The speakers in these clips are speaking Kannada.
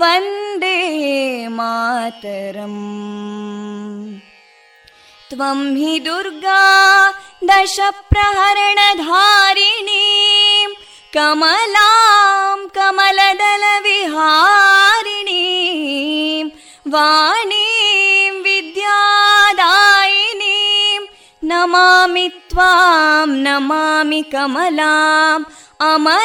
वन्दे मातरम् त्वं हि दुर्गा दशप्रहरणधारिणीं कमलां कमलदलविहारिणीं वाणीं विद्यादायिनीं नमामि त्वां नमामि कमलाम् अमलामतुलां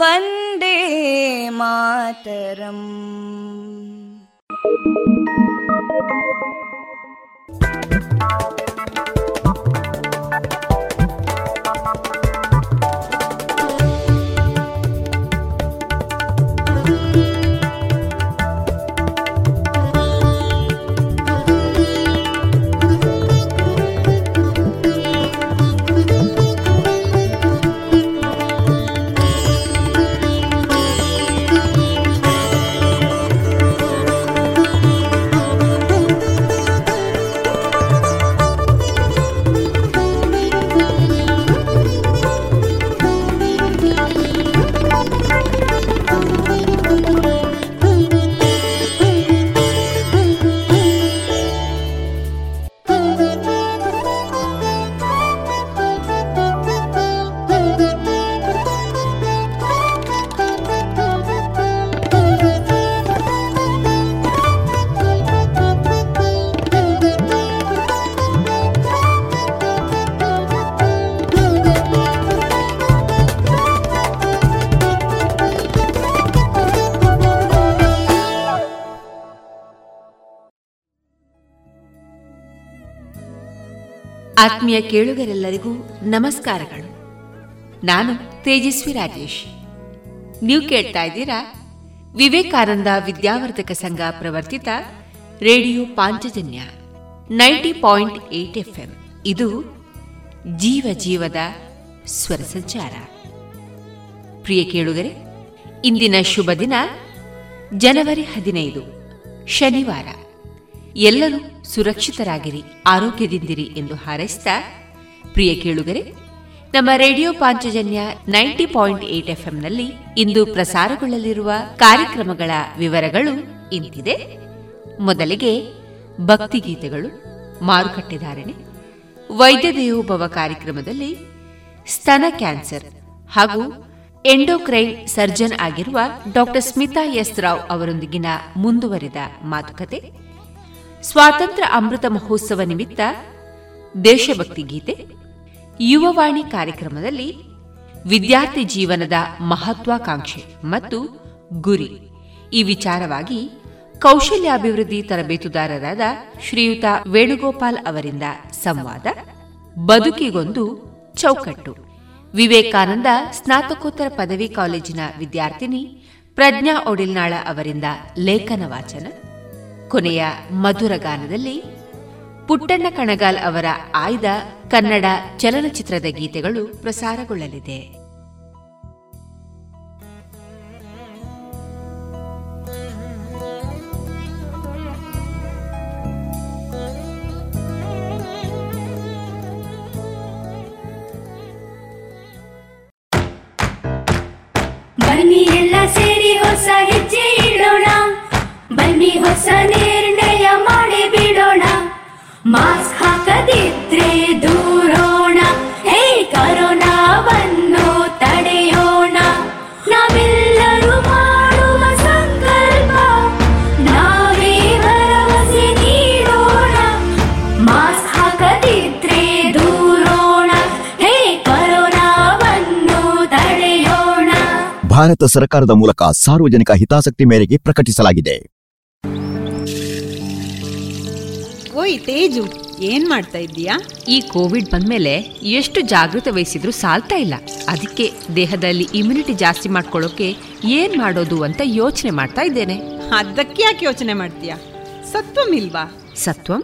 वन्दे मातरम् ಆತ್ಮೀಯ ಕೇಳುಗರೆಲ್ಲರಿಗೂ ನಮಸ್ಕಾರಗಳು. ನಾನು ತೇಜಸ್ವಿ ರಾಜೇಶ್. ನೀವು ಕೇಳ್ತಾ ಇದ್ದೀರಾ Vivekananda Vidyavardhaka Sangha ಪ್ರವರ್ತಿತ radio Panchajanya ninety point eight FM. ಇದು ಜೀವ ಜೀವದ ಸ್ವರ ಸಂಚಾರ. ಪ್ರಿಯ ಕೇಳುಗರೆ, ಇಂದಿನ ಶುಭ ದಿನ ಜನವರಿ ಹದಿನೈದು, ಶನಿವಾರ. ಎಲ್ಲರೂ ಸುರಕ್ಷಿತರಾಗಿರಿ, ಆರೋಗ್ಯದಿಂದಿರಿ ಎಂದು ಹಾರೈಸಿದ ಪ್ರಿಯ ಕೇಳುಗರೆ, ನಮ್ಮ radio Panchajanya ninety point eight ಎಫ್ಎಂನಲ್ಲಿ ಇಂದು ಪ್ರಸಾರಗೊಳ್ಳಲಿರುವ ಕಾರ್ಯಕ್ರಮಗಳ ವಿವರಗಳು ಇಂತಿದೆ. ಮೊದಲಿಗೆ ಭಕ್ತಿಗೀತೆಗಳು ಮಾರುಕಟ್ಟೆಧಾರಣೆ ವೈದ್ಯ ದೇವೋಭವ ಕಾರ್ಯಕ್ರಮದಲ್ಲಿ ಸ್ತನ ಕ್ಯಾನ್ಸರ್ ಹಾಗೂ ಎಂಡೋಕ್ರೈನ್ ಸರ್ಜನ್ ಆಗಿರುವ ಡಾಕ್ಟರ್ ಸ್ಮಿತಾ ಎಸ್ ರಾವ್ ಅವರೊಂದಿಗಿನ ಮುಂದುವರಿದ ಮಾತುಕತೆ. ಸ್ವಾತಂತ್ರ್ಯ ಅಮೃತ ಮಹೋತ್ಸವ ನಿಮಿತ್ತ ದೇಶಭಕ್ತಿ ಗೀತೆ, ಯುವವಾಣಿ ಕಾರ್ಯಕ್ರಮದಲ್ಲಿ ವಿದ್ಯಾರ್ಥಿ ಜೀವನದ ಮಹತ್ವಾಕಾಂಕ್ಷೆ ಮತ್ತು ಗುರಿ. ಈ ವಿಚಾರವಾಗಿ ಕೌಶಲ್ಯಾಭಿವೃದ್ಧಿ ತರಬೇತುದಾರರಾದ ಶ್ರೀಯುತ ವೇಣುಗೋಪಾಲ್ ಅವರಿಂದ ಸಂವಾದ, ಬದುಕಿಗೊಂದು ಚೌಕಟ್ಟು. ವಿವೇಕಾನಂದ ಸ್ನಾತಕೋತ್ತರ ಪದವಿ ಕಾಲೇಜಿನ ವಿದ್ಯಾರ್ಥಿನಿ ಪ್ರಜ್ಞಾ ಒಡಿಲ್ನಾಳ ಅವರಿಂದ ಲೇಖನ ವಾಚನ ಕೊನೆಯ ಮಧುರ ಗಾನದಲ್ಲಿ ಪುಟ್ಟಣ್ಣ ಕಣಗಾಲ್ ಅವರ ಆಯ್ದ ಕನ್ನಡ ಚಲನಚಿತ್ರದ ಗೀತೆಗಳು ಪ್ರಸಾರಗೊಳ್ಳಲಿದೆ. ಭಾರತ ಸರ್ಕಾರದ ಮೂಲಕ ಸಾರ್ವಜನಿಕ ಹಿತಾಸಕ್ತಿ ಮೇರೆಗೆ ಪ್ರಕಟಿಸಲಾಗಿದೆ. ಓಯ್ ತೇಜು ಏನ್ ಮಾಡ್ತಾ ಇದ್ದೀಯಾ? ಈ ಕೋವಿಡ್ ಬಂದ್ಮೇಲೆ ಎಷ್ಟು ಜಾಗೃತಿ ವಹಿಸಿದ್ರು ಸಾಲ್ತಾ ಇಲ್ಲ. ಅದಕ್ಕೆ ದೇಹದಲ್ಲಿ ಇಮ್ಯುನಿಟಿ ಜಾಸ್ತಿ ಮಾಡ್ಕೊಳ್ಳೋಕೆ ಏನ್ ಮಾಡೋದು ಅಂತ ಯೋಚನೆ ಮಾಡ್ತಾ ಇದ್ದೇನೆ. ಅದಕ್ಕೆ ಯಾಕೆ ಯೋಚನೆ ಮಾಡ್ತೀಯಾ? ಸತ್ವಂ ಇಲ್ವಾ? Satvam?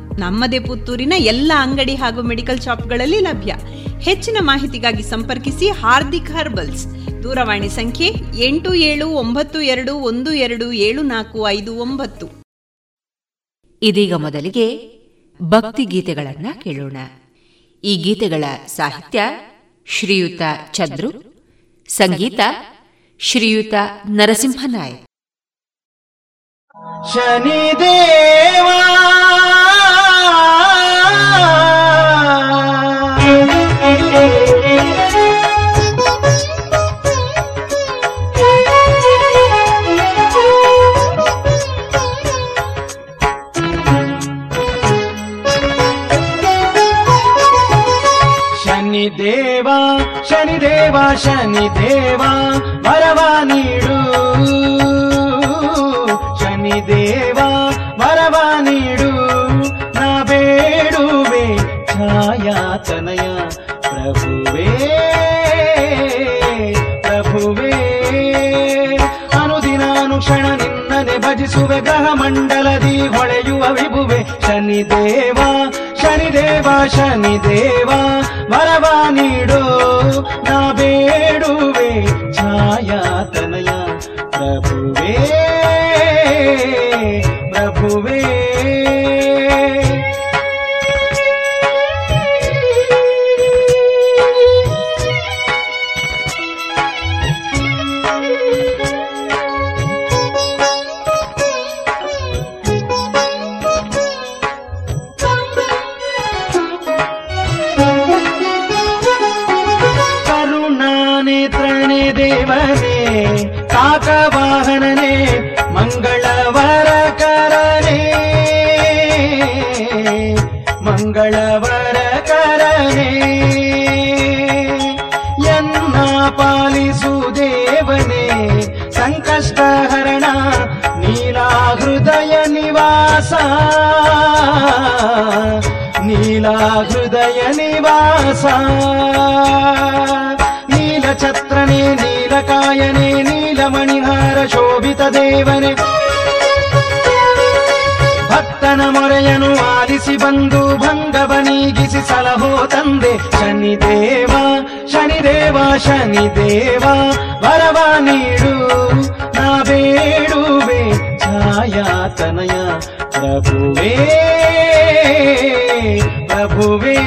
ನಮ್ಮದೇ ಪುತ್ತೂರಿನ ಎಲ್ಲ ಅಂಗಡಿ ಹಾಗೂ ಮೆಡಿಕಲ್ ಶಾಪ್ಗಳಲ್ಲಿ ಲಭ್ಯ. ಹೆಚ್ಚಿನ ಮಾಹಿತಿಗಾಗಿ ಸಂಪರ್ಕಿಸಿ ಹಾರ್ದಿಕ್ ಹರ್ಬಲ್ಸ್. ದೂರವಾಣಿ ಸಂಖ್ಯೆ ಎಂಟು ಏಳು ಒಂಬತ್ತು ಎರಡು ಒಂದು ಎರಡು ಏಳು ನಾಲ್ಕು ಐದು ಒಂಬತ್ತು. ಇದೀಗ ಮೊದಲಿಗೆ ಭಕ್ತಿ ಗೀತೆಗಳನ್ನ ಕೇಳೋಣ. ಈ ಗೀತೆಗಳ ಸಾಹಿತ್ಯ ಶ್ರೀಯುತ ಚಂದ್ರು ಸಂಗೀತ ಶ್ರೀಯುತ ನರಸಿಂಹನಾಯ್. ಶನಿದೇವಾ ಶನಿದೇವ ಶನಿದೇವ ಶನಿದೇವ ವರವ ನೀಡು ಶನಿದೇವ ವರವ ಛಾಯಾತನಯ ಪ್ರಭುವೇ ಪ್ರಭುವೇ, ಅನುದಿನಾನುಕ್ಷಣ ನಿನ್ನನೆ ಭಜಿಸುವೆ ಗ್ರಹ ಮಂಡಲದಿ ಹೊಳೆಯುವ ವಿಭುವೆ. ಶನಿದೇವ ಶನಿದೇವ ಶನಿದೇವ, ವರವ ನೀಡೋ, ನಾ ಬೇಡುವೆ ಛಾಯಾತನಯ. ಪ್ರಭುವೇ ಪ್ರಭುವೇ ಸಲಹೋ ತಂದೆ ಶನಿದೇವ ಶನಿದೇವ ಶನಿದೇವ ವರವ ನೀಡು ನಾ ಬೇಡುವೆ ಛಾಯಾತನಯ ಪ್ರಭುವೇ ಪ್ರಭುವೇ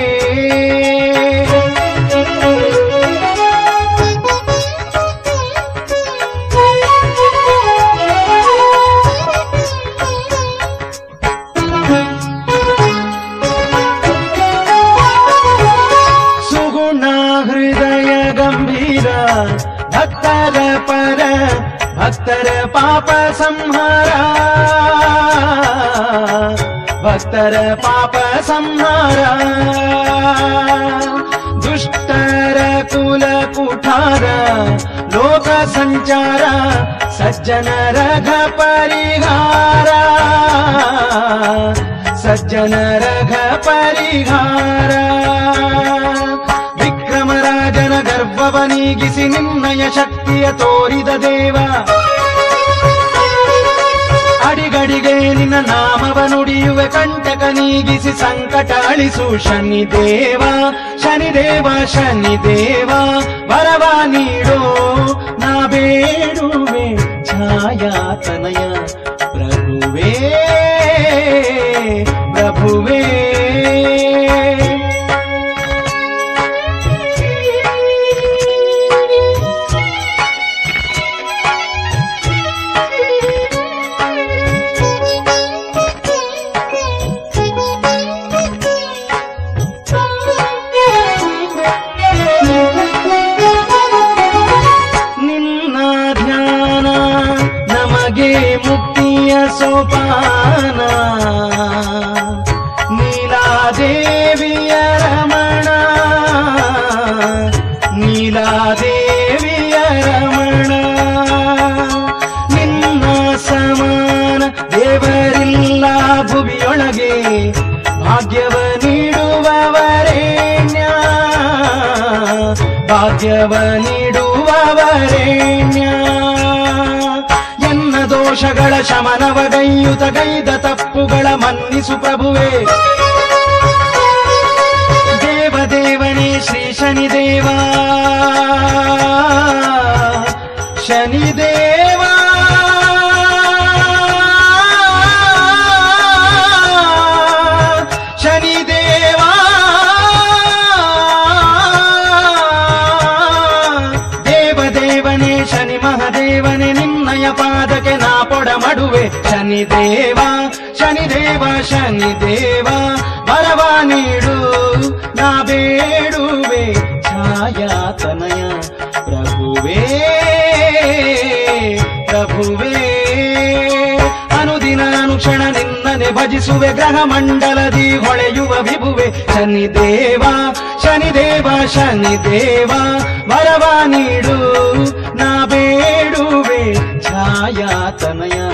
ಸಂಚಾರ ಸಜ್ಜನ ರಘ ಪರಿಹಾರ. ಸಜ್ಜನ ರಘ ಪರಿಹಾರ. ವಿಕ್ರಮರಾಜನ ಗರ್ಭವ ನೀಗಿಸಿ ನಿನ್ನಯ ಶಕ್ತಿಯ ತೋರಿದ ದೇವ. ಅಡಿಗಡಿಗೆ ನಿನ್ನ ನಾಮವ ನುಡಿಯುವೆ, ಕಂಟಕ ನೀಗಿಸಿ ಸಂಕಟ ಅಳಿಸು ಶನಿದೇವ. ಶನಿದೇವ ಶನಿದೇವ, ವರವ ನೀಡೋ ಛಾಯಾತನಯ ಪ್ರಭುವೇ ಪ್ರಭುವೇ. ಶಮನವ ಗೈಯುತ ಗೈದ ತಪ್ಪುಗಳ ಮನ್ನಿಸು ಪ್ರಭುವೇ. ಶನಿದೇವ ಶನಿದೇವ ಶನಿದೇವ, ಬರವ ನೀಡು, ನಾ ಬೇಡುವೆ ಛಾಯಾತನಯ ಪ್ರಭುವೇ ಪ್ರಭುವೇ, ಅನುದಿನ ಅನುಕ್ಷಣ ನಿನ್ನನೆ ಭಜಿಸುವೆ, ಗ್ರಹ ಮಂಡಲದಿ ಹೊಳೆಯುವ ವಿಭುವೆ. ಶನಿದೇವ ಶನಿದೇವ ಶನಿದೇವ, ಬರವ ನೀಡು, ನಾ ಬೇಡುವೆ ಛಾಯಾತನಯ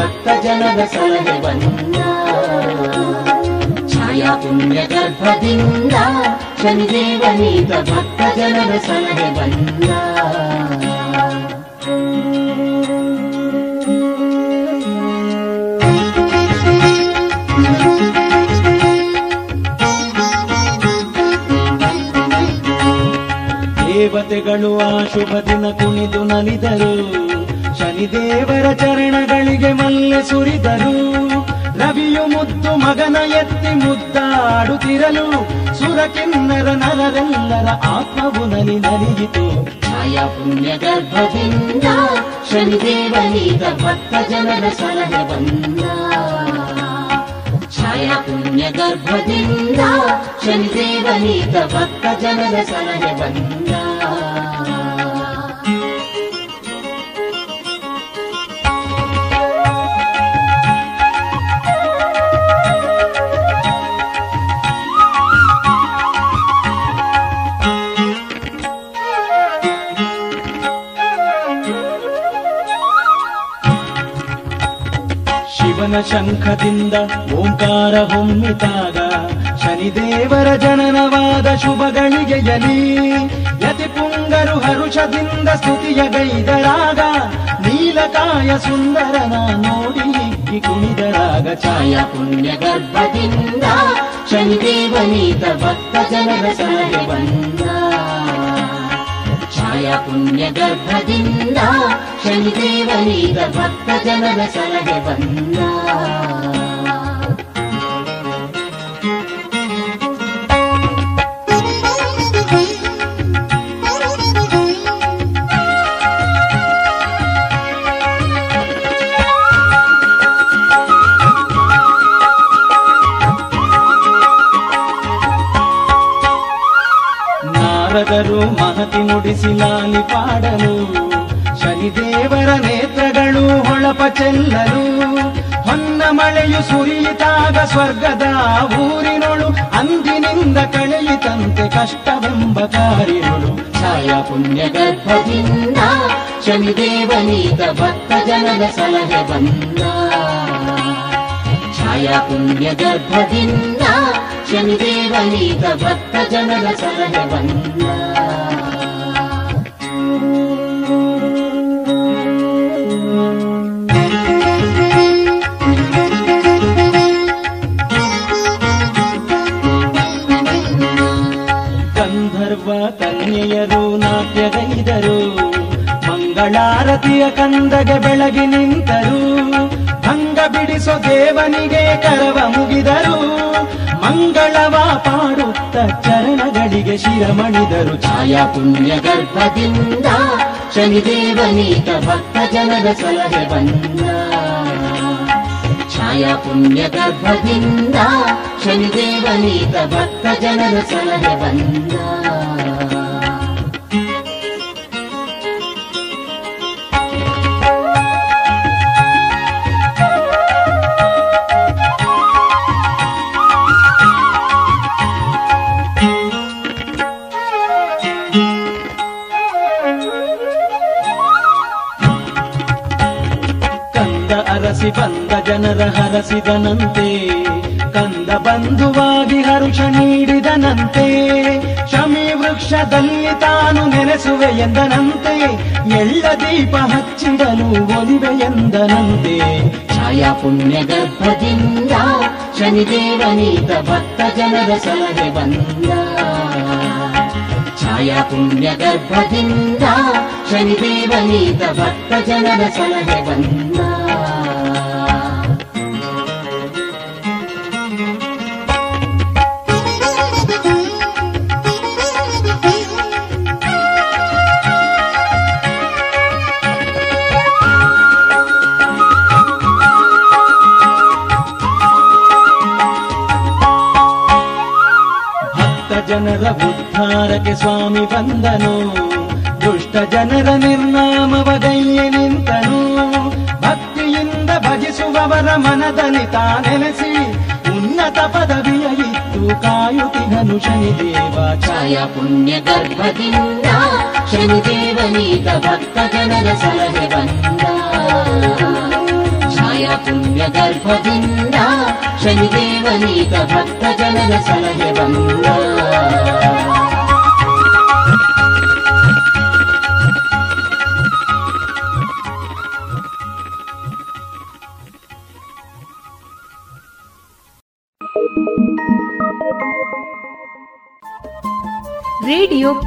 ಭಕ್ತ ಜನರ ಸಲಹೆ ಬಂದ ಛಾಯಾ ಪುಣ್ಯ ಗರ್ಭದಿಂದ ಶನಿದೇವನೀತ ಭಕ್ತ ಜನರ ಸಲಹೆ ಬಂದ ದೇವತೆಗಳು ಆ ಶುಭ ದಿನ ಕುಣಿದು ನಲಿದರು ಶನಿದೇವರ ಚರಣಗಳಿಗೆ ಮಲ್ಲೆ ಸುರಿದರು ರವಿಯು ಮುದ್ದು ಮಗನ ಎತ್ತಿ ಮುದ್ದಾಡುತ್ತಿರಲು. ಸುರಕಿನ್ನರ ನರರೆಲ್ಲರ ಆತ್ಮವು ನಲಿ ನಲಿಯಿತು. ಛಾಯಾ ಪುಣ್ಯ ಗರ್ಭದಿಂದ ಶನಿದೇವನೀತ ಭಕ್ತ ಜನರ ಸಲಹೆ ಬಂದ. ಛಾಯಾ ಪುಣ್ಯ ಗರ್ಭದಿಂದ ಶನಿದೇವನೀತ ಭಕ್ತ ಜನರ ಸಲಹೆ ಬಂದ. ಶಿವನ ಶಂಖದಿಂದ ಓಂಕಾರ ಹೊಮ್ಮಿತಾಗ ಶನಿದೇವರ ಜನನವಾದ ಶುಭಗಳಿಗೆಯಲಿ ಯತಿ ಪುಂಗರು ಹರುಷದಿಂದ ಸ್ತುತಿಯ ಗೈದರಾಗ ನೀಲಕಾಯ ಸುಂದರನ ನೋಡಿ ಹಿಗ್ಗಿ ಕುಣಿದರಾಗ ಛಾಯ ಪುಣ್ಯ ಗರ್ಭದಿಂದ ಶನಿದೇವನೀತ ಭಕ್ತ ಜನರ ಸಲಹೆ ಬಂದ ಛಾಯಾ ಪುಣ್ಯ ಗರ್ಭದಿಂದ ಶನಿದೇವನೀತ ಭಕ್ತ ಜನರ ಸಲಹೆ ಬಂದ ನಾರದರು ಮಹತಿ ನುಡಿಸಿ ಲಾಲಿ ಪಾಡಲು, ಶನಿದೇವರ ನೇತ್ರಗಳು ಹೊಳಪ ಚೆಲ್ಲಲು, ಹೊನ್ನ ಮಳೆಯು ಸುರಿಯಿತಾಗ ಸ್ವರ್ಗದ ಊರಿನೊಳು, ಅಂದಿನಿಂದ ಕಳೆಯಿತಂತೆ ಕಷ್ಟವೆಂಬ ಕಾರಿನೊಳು, ಛಾಯಾ ಪುಣ್ಯ ಗರ್ಭದಿಂದ ಶನಿದೇವನೀತ ಭಕ್ತ ಜನದ ಸಲಹೆ ಬಂದ. ಛಾಯಾ ಪುಣ್ಯ ಗರ್ಭದಿಂದ ಶನಿದೇವನೀತ ಭಕ್ತ ಜನದ ಸಲಹೆ ಬಂದ. ಕನ್ಯೆಯರು ನಾಟ್ಯಗೈದರು ಮಂಗಳಾರತಿಯ ಕಂದಗೆ ಬೆಳಗಿ ನಿಂತರು ಭಂಗ ಬಿಡಿಸೋ ದೇವನಿಗೆ ಕರವ ಮುಗಿದರು. ಮಂಗಳವ ಪಾಡುತ್ತ ಚರಣಗಳಿಗೆ ಶಿರಮಣಿದರು. ಛಾಯಾ ಪುಣ್ಯ ಗರ್ಭದಿಂದ ಶನಿದೇವನೀತ ಭಕ್ತ ಜನರ ಸಲಹೆ ಬಂದ. ಛಾಯಾ ಪುಣ್ಯ ಗರ್ಭದಿಂದ ಶನಿದೇವನೀತ ಭಕ್ತ ಜನರ ಸಲಹೆ ಬಂದ. ಜನರ ಹರಸಿದನಂತೆ, ಕಂದ ಬಂಧುವಾಗಿ ಹರುಷ ನೀಡಿದನಂತೆ, ಶಮಿ ವೃಕ್ಷದಲ್ಲಿ ತಾನು ನೆಲೆಸುವೆ ಎಂದನಂತೆ, ಎಳ್ಳ ದೀಪ ಹಚ್ಚಿದನು ಒಲಿವೆ ಎಂದನಂತೆ. ಛಾಯಾ ಪುಣ್ಯ ಗರ್ಭದಿಂದ ಶನಿದೇವನೀತ ಭಕ್ತ ಜನರ ಸಲಹೆ ಬಂದ. ಛಾಯಾ ಪುಣ್ಯ ಗರ್ಭದಿಂದ ಶನಿದೇವನೀತ ಭಕ್ತ ಜನರ ಸಲಹೆ ಬಂದ. ಸ್ವಾಮಿ ಬಂದನು ದುಷ್ಟ ಜನರ ನಿರ್ನಾಮವಗೈಯೆ ನಿಂತನು ಭಕ್ತಿಯಿಂದ ಭಜಿಸುವವರ ಮನದಲ್ಲಿ ತಾನೆಲೆಸಿ ಉನ್ನತ ಪದವಿಯ ಇತ್ತು ಕಾಯುತ್ತಿಹನು ಶನಿದೇವ ಛಾಯಾ ಪುಣ್ಯ ಗರ್ಭದಿಂದ ಶನಿದೇವನೀತ ಭಕ್ತ ಜನರ ಸಲಹೆ ಬಂದ ಪುಣ್ಯ ಗರ್ಭದಿಂದ ಶನಿದೇವನೀತ ಭಕ್ತ ಜನರ ಸಲಹೆ ಬಂದ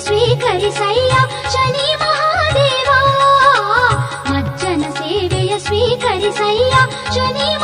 स्वीकरिसी महादेव मज्जन सेवय स्वीकरिसय शनि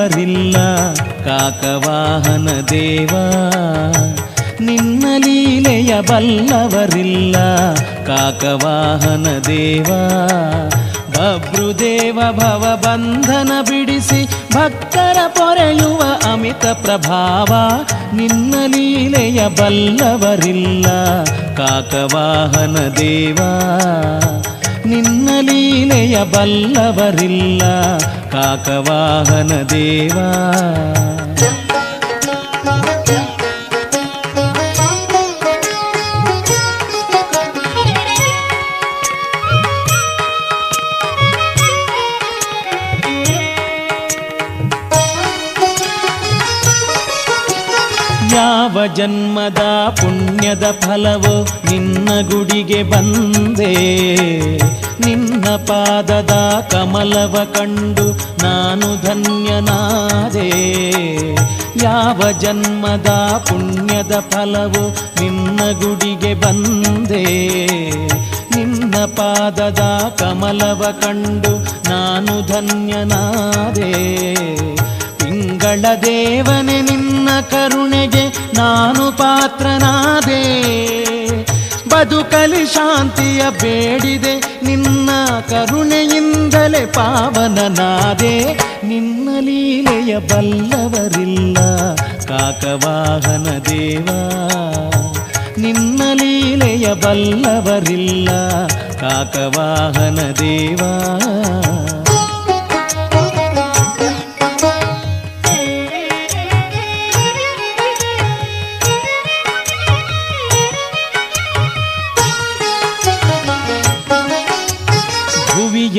ಬಲ್ಲವರಿಲ್ಲ ಕಾಕವಾಹನ ದೇವ. ನಿನ್ನ ಲೀಲೆಯ ಬಲ್ಲವರಿಲ್ಲ ಕಾಕವಾಹನ ದೇವ. ಬಬ್ರುದೇವ ಭವ ಬಂಧನ ಬಿಡಿಸಿ ಭಕ್ತರ ಪೊರೆಯುವ ಅಮಿತ ಪ್ರಭಾವ ನಿನ್ನ ಲೀಲೆಯ ಬಲ್ಲವರಿಲ್ಲ ಕಾಕವಾಹನ ದೇವಾ. ನಿನ್ನ ಲೀಲೆಯ ಬಲ್ಲವರಿಲ್ಲ. ಕಾಕವಾಹನ ದೇವಾ. ಜನ್ಮದ ಪುಣ್ಯದ ಫಲವು ನಿನ್ನ ಗುಡಿಗೆ ಬಂದೆ. ನಿನ್ನ ಪಾದದ ಕಮಲವ ಕಂಡು ನಾನು ಧನ್ಯನಾದೆ. ಯಾವ ಜನ್ಮದ ಪುಣ್ಯದ ಫಲವು ನಿನ್ನ ಗುಡಿಗೆ ಬಂದೆ. ನಿನ್ನ ಪಾದದ ಕಮಲವ ಕಂಡು ನಾನು ಧನ್ಯನಾದೆ. ತಿಂಗಳ ದೇವನೆ, ನಿನ್ನ ಕರುಣೆಗೆ ನಾನು ಪಾತ್ರನಾದೆ. ಬದುಕಲಿ ಶಾಂತಿಯ ಬೇಡಿದೆ. ನಿನ್ನ ಕರುಣೆಯಿಂದಲೇ ಪಾವನನಾದೆ. ನಿನ್ನ ಲೀಲೆಯ ಬಲ್ಲವರಿಲ್ಲ. ಕಾಕವಾಹನ ದೇವ, ನಿನ್ನ ಲೀಲೆಯ ಬಲ್ಲವರಿಲ್ಲ. ಕಾಕವಾಹನ ದೇವಾ.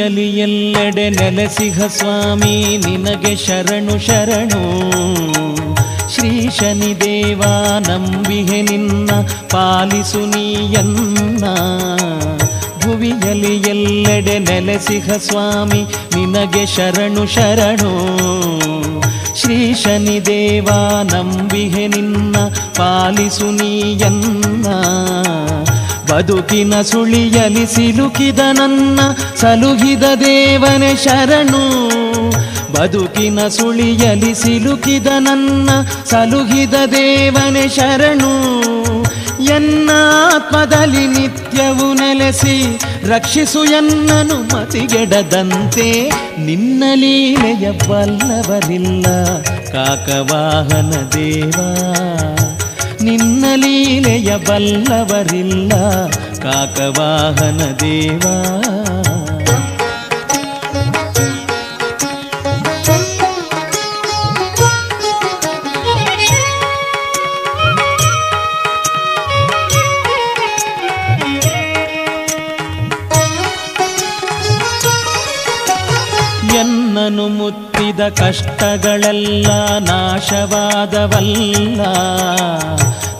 ಭುವಿಯಲಿ ಎಲ್ಲೆಡೆ ನೆಲೆಸಿಹ ಸ್ವಾಮಿ, ನಿನಗೆ ಶರಣು ಶರಣು. ಶ್ರೀ ಶನಿ ದೇವ ನಂಬಿಹೆ ನಿನ್ನ, ಪಾಲಿಸು ನೀಯನ್ನ ಭುವಿಯಲಿ ಎಲ್ಲೆಡೆ ನೆಲೆಸಿಹ ಸ್ವಾಮಿ, ನಿನಗೆ ಶರಣು ಶರಣು. ಶ್ರೀ ಶನಿ ದೇವ ನಂಬಿಹೆ ನಿನ್ನ, ಪಾಲಿಸು ನೀಯನ್ನ ಬದುಕಿನ ಸುಳಿಯಲಿ ಸಿಲುಕಿದ ನನ್ನ ಸಲುಹಿದ ದೇವನೆ ಶರಣು. ಬದುಕಿನ ಸುಳಿಯಲಿ ಸಿಲುಕಿದ ನನ್ನ ಸಲುಹಿದ ದೇವನೆ ಶರಣು. ಎನ್ನ ಆತ್ಮದಲ್ಲಿ ನಿತ್ಯವು ನೆಲೆಸಿ ರಕ್ಷಿಸು ಎನ್ನನು ಮತಿಗೆಡದಂತೆ. ನಿನ್ನ ಲೀಲೆಯ ಬಲ್ಲವರಿಲ್ಲ ಕಾಕವಾಹನ ದೇವಾ. ನಿನ್ನ ಲೀಲೆಯ ಬಲ್ಲವರಿಲ್ಲ ಕಾಕವಾಹನ ದೇವ. ಎನ್ನನು ಮುತ್ತಿದ ಕಷ್ಟಗಳೆಲ್ಲ ನಾಶವಾದವಲ್ಲ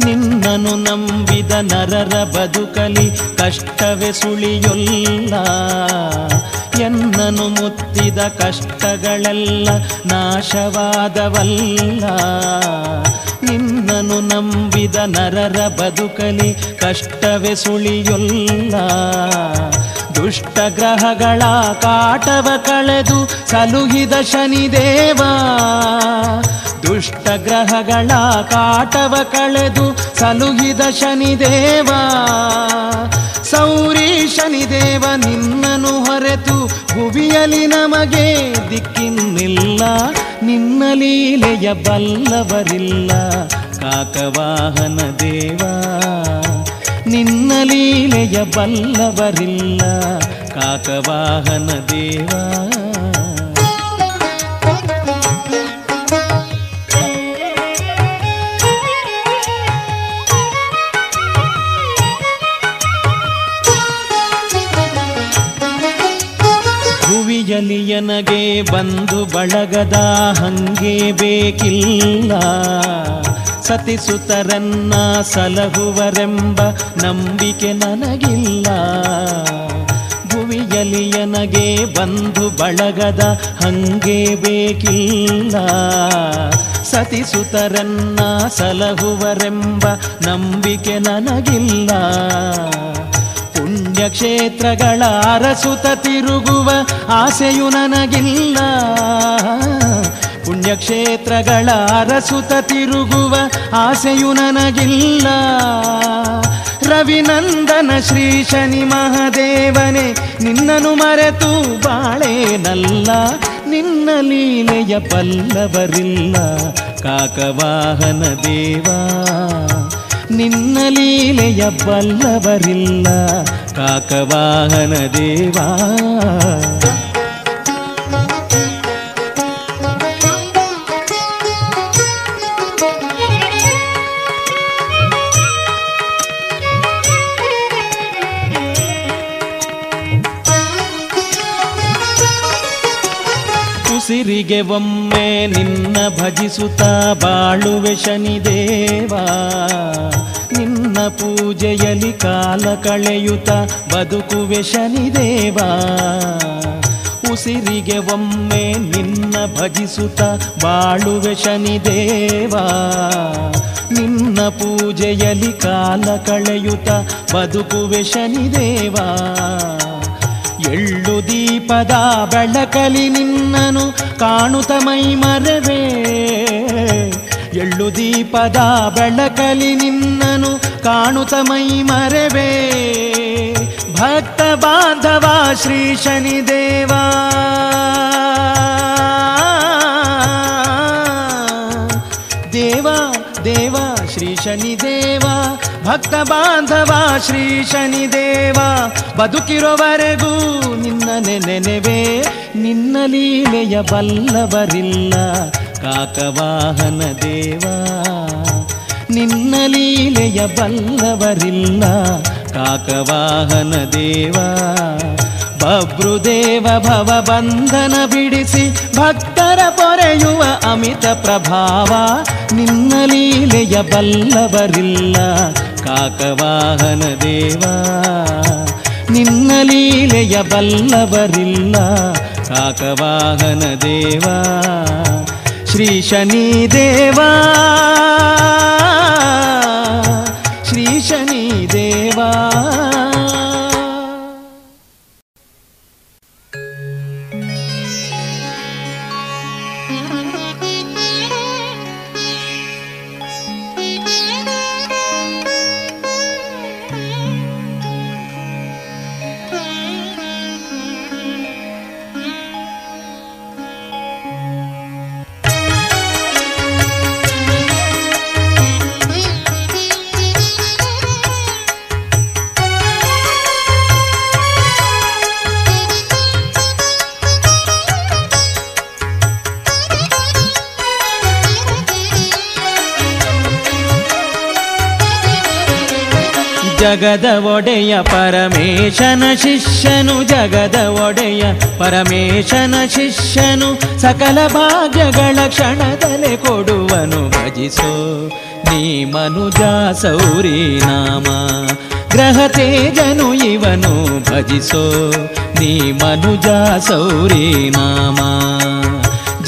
ನಿನ್ನನು ನಂಬಿದ ನರರ ಬದುಕಲಿ ಕಷ್ಟವೇ ಸುಳಿಯೊಲ್ಲ. ಎನ್ನನು ಮುತ್ತಿದ ಕಷ್ಟಗಳೆಲ್ಲ ನಾಶವಾದವಲ್ಲ. ನಿನ್ನನು ನಂಬಿದ ನರರ ಬದುಕಲಿ ಕಷ್ಟವೇ ಸುಳಿಯೊಲ್ಲ. ದುಷ್ಟ ಗ್ರಹಗಳ ಕಾಟವ ಕಳೆದು ಸಲುಹಿದ ಶನಿದೇವ. ದುಷ್ಟ ಗ್ರಹಗಳ ಕಾಟವ ಕಳೆದು ಸಲುಹಿದ ಶನಿದೇವ. ಸೌರಿ ಶನಿದೇವ ನಿನ್ನನು ಹೊರೆತು ಹುವಿಯಲಿ ನಮಗೆ ದಿಕ್ಕಿನ್ನಿಲ್ಲ, ನಿನ್ನ ಲೀಲೆಯ ಬಲ್ಲವರಿಲ್ಲ. ಕಾಕವಾಹನ ದೇವ, ನಿನ್ನ ಲೀಲೆಯ ಬಲ್ಲವರಿಲ್ಲ. ಕಾಕವಾಹನ ದೇವಾ ಭುವಿಯಲಿಯನಗೆ ಬಂದು ಬಳಗದ ಹಂಗೆ ಬೇಕಿಲ್ಲ. ಸತಿಸುತರನ್ನ ಸಲಹುವರೆಂಬ ನಂಬಿಕೆ ನನಗಿಲ್ಲ. ಭುವಿಯಲಿಯನಗೆ ಬಂದು ಬಳಗದ ಹಂಗೆ ಬೇಕಿಲ್ಲ. ಸತಿಸುತರನ್ನ ಸಲಹುವರೆಂಬ ನಂಬಿಕೆ ನನಗಿಲ್ಲ. ಪುಣ್ಯಕ್ಷೇತ್ರಗಳ ಅರಸುತ ತಿರುಗುವ ಆಸೆಯು ನನಗಿಲ್ಲ. ಪುಣ್ಯಕ್ಷೇತ್ರಗಳ ಅರಸುತ ತಿರುಗುವ ಆಸೆಯು ನನಗಿಲ್ಲ. ರವಿನಂದನ ಶ್ರೀ ಶನಿ ಮಹಾದೇವನೇ ನಿನ್ನನು ಮರೆತು ಬಾಳೇನಲ್ಲ. ನಿನ್ನ ಲೀಲೆಯ ಪಲ್ಲವರಿಲ್ಲ. ಕಾಕವಾಹನ ದೇವಾ. ನಿನ್ನ ಲೀಲೆಯ ಬಲ್ಲವರಿಲ್ಲ. ಕಾಕವಾಹನ ದೇವಾ. ಉಸಿರಿಗೆ ಒಮ್ಮೆ ನಿನ್ನ ಭಜಿಸುತ್ತ ಬಾಳುವೆ ಶನಿದೇವಾ. ನಿನ್ನ ಪೂಜೆಯಲ್ಲಿ ಕಾಲ ಕಳೆಯುತ್ತ ಬದುಕುವೆ ಶನಿದೇವಾ. ಉಸಿರಿಗೆ ಒಮ್ಮೆ ನಿನ್ನ ಭಜಿಸುತ್ತ ಬಾಳುವೆ ಶನಿದೇವಾ. ನಿನ್ನ ಪೂಜೆಯಲ್ಲಿ ಕಾಲ ಕಳೆಯುತ್ತ ಬದುಕುವೆ ಶನಿದೇವಾ. ಎಳ್ಳು ದೀಪದ ಬೆಳಕಲಿ ನಿನ್ನನು ಕಾಣುತ್ತ ಮೈ ಮರವೇ? ಎಳ್ಳು ದೀಪದ ಬೆಳಕಲಿ ನಿನ್ನನು ಕಾಣುತ್ತ ಮೈ ಮರವೇ? ಭಕ್ತ ಬಾಂಧವ ಶ್ರೀ ಶನಿದೇವಾ. ದೇವಾ, ದೇವ ಶ್ರೀ ಶನಿದೇವ. ಭಕ್ತ ಬಾಂಧವ ಶ್ರೀ ಶನಿದೇವ, ಬದುಕಿರೋವರೆಗೂ ನಿನ್ನ ನೆನೆವೆ ನಿನ್ನ ಲೀಲೆಯ ಬಲ್ಲವರಿಲ್ಲ ಕಾಕವಾಹನ ದೇವ. ನಿನ್ನ ಲೀಲೆಯ ಬಲ್ಲವರಿಲ್ಲ ಕಾಕವಾಹನ ದೇವಾ. ಬಬ್ರುದೇವ ಭವ ಬಂಧನ ಬಿಡಿಸಿ ಭಕ್ತರ ಪೊರೆಯುವ ಅಮಿತ ಪ್ರಭಾವ ನಿನ್ನ ಲೀಲೆಯ ಬಲ್ಲವರಿಲ್ಲ. ಕಾಕವಾಹನ ದೇವಾ, ನಿನ್ನ ಲೀಲೆಯ ಬಲ್ಲವರಿಲ್ಲ. ಕಾಕವಾಹನ ದೇವಾ, ಶ್ರೀ ಶನಿ ದೇವಾ. ಜಗದ ಒಡೆಯ ಪರಮೇಶನ ಶಿಷ್ಯನು, ಜಗದ ಒಡೆಯ ಪರಮೇಶನ ಶಿಷ್ಯನು, ಸಕಲ ಭಾಗ್ಯಗಳ ಕ್ಷಣದಲೆ ಕೊಡುವನು. ಭಜಿಸೋ ನೀ ಮನುಜ ಸೌರಿ ನಾಮ, ಗ್ರಹ ತೇಜನು ಇವನು. ಭಜಿಸೋ ನೀ ಮನುಜ ಸೌರಿ ನಾಮ.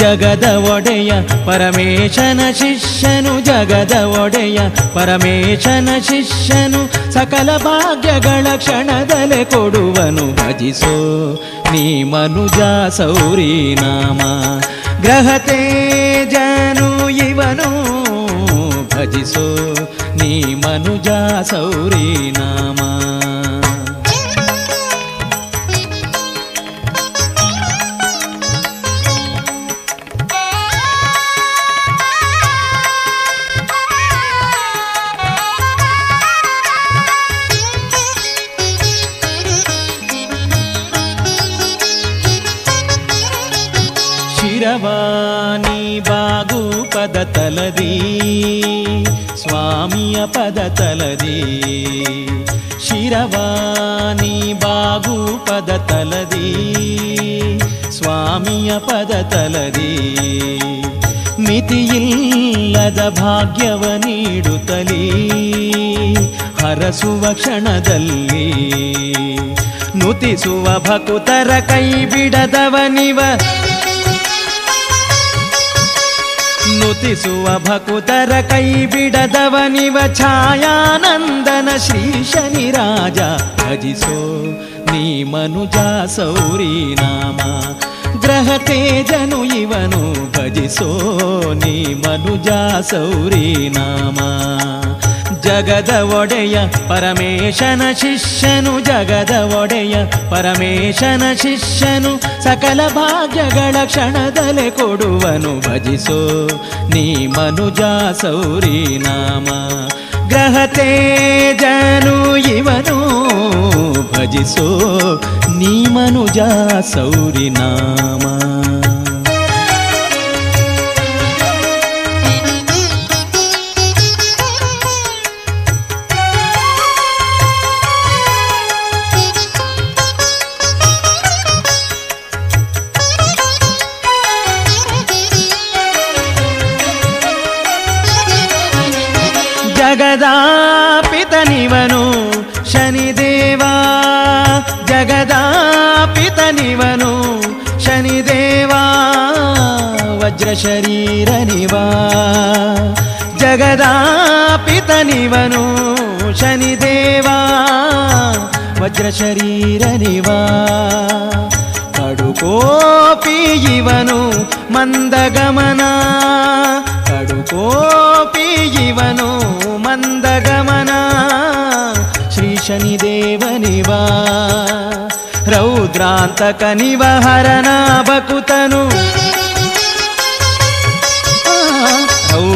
ಜಗದ ಒಡೆಯ ಪರಮೇಶನ ಶಿಷ್ಯನು, ಜಗದ ಒಡೆಯ ಪರಮೇಶನ ಶಿಷ್ಯನು, ಸಕಲ ಭಾಗ್ಯಗಳ ಕ್ಷಣದಲೆ ಕೊಡುವನು. ಭಜಿಸೋ ನೀ ಮನುಜ ಸೌರಿ ನಾಮ, ಗ್ರಹ ತೇಜನು ಇವನು. ಭಜಿಸೋ ನೀ ಮನುಜ ಸೌರಿ ನಾಮ. ತಲದಿ, ಸ್ವಾಮಿಯ ಪದ ತಲದಿ ಶಿರವಾನಿ ಬಾಗು ಪದ ತಲದಿ, ಸ್ವಾಮಿಯ ಪದ ತಲದಿ. ಮಿತಿಯಿಲ್ಲದ ಭಾಗ್ಯವ ನೀಡುತ್ತಲೀ ಹರಸುವ ಕ್ಷಣದಲ್ಲಿ, ನುತಿಸುವ ಭಕುತರ ಕೈ ಬಿಡದವನಿವ ನುತಿಸುವ ಭಕುತರ ಕೈ ಬಿಡದವನಿವ ಛಾಯಾನಂದನ ಶ್ರೀ ಶನಿರಾಜ ಭಜಿಸೋ ನೀ ಮನುಜ ಸೌರಿ ನಾಮ ಗ್ರಹ ತೇಜನು ಇವನು ಭಜಿಸೋ ನೀ ಮನುಜ ಸೌರಿ ನಾಮ ಜಗದ ಒಡೆಯ ಪರಮೇಶನ ಶಿಷ್ಯನು, ಜಗದ ಒಡೆಯ ಪರಮೇಶನ ಶಿಷ್ಯನು, ಸಕಲ ಭಾಗ್ಯಗಳ ಕ್ಷಣದಲೆ ಕೊಡುವನು. ಭಜಿಸೋ ನೀ ಮನುಜ ಸೌರಿ ನಾಮ, ಗ್ರಹ ತೇಜನು ಇವನು. ಭಜಿಸೋ ನೀ ಮನುಜ ಸೌರಿ ನಾಮ. ಶರೀರನಿವ ಜಗದಾಪಿತನಿವನು ಶನಿದೇವ ವಜ್ರ ಶರೀರನಿವ ಕಡುಕೋಪಿ ಇವನು ಮಂದಗಮನ ಕಡುಕೋಪಿ ಇವನು ಮಂದಗಮನ ಶ್ರೀ ಶನಿದೇವನಿವ ರೌದ್ರಾಂತಕನಿವ ಹರನ ಬಕುತನು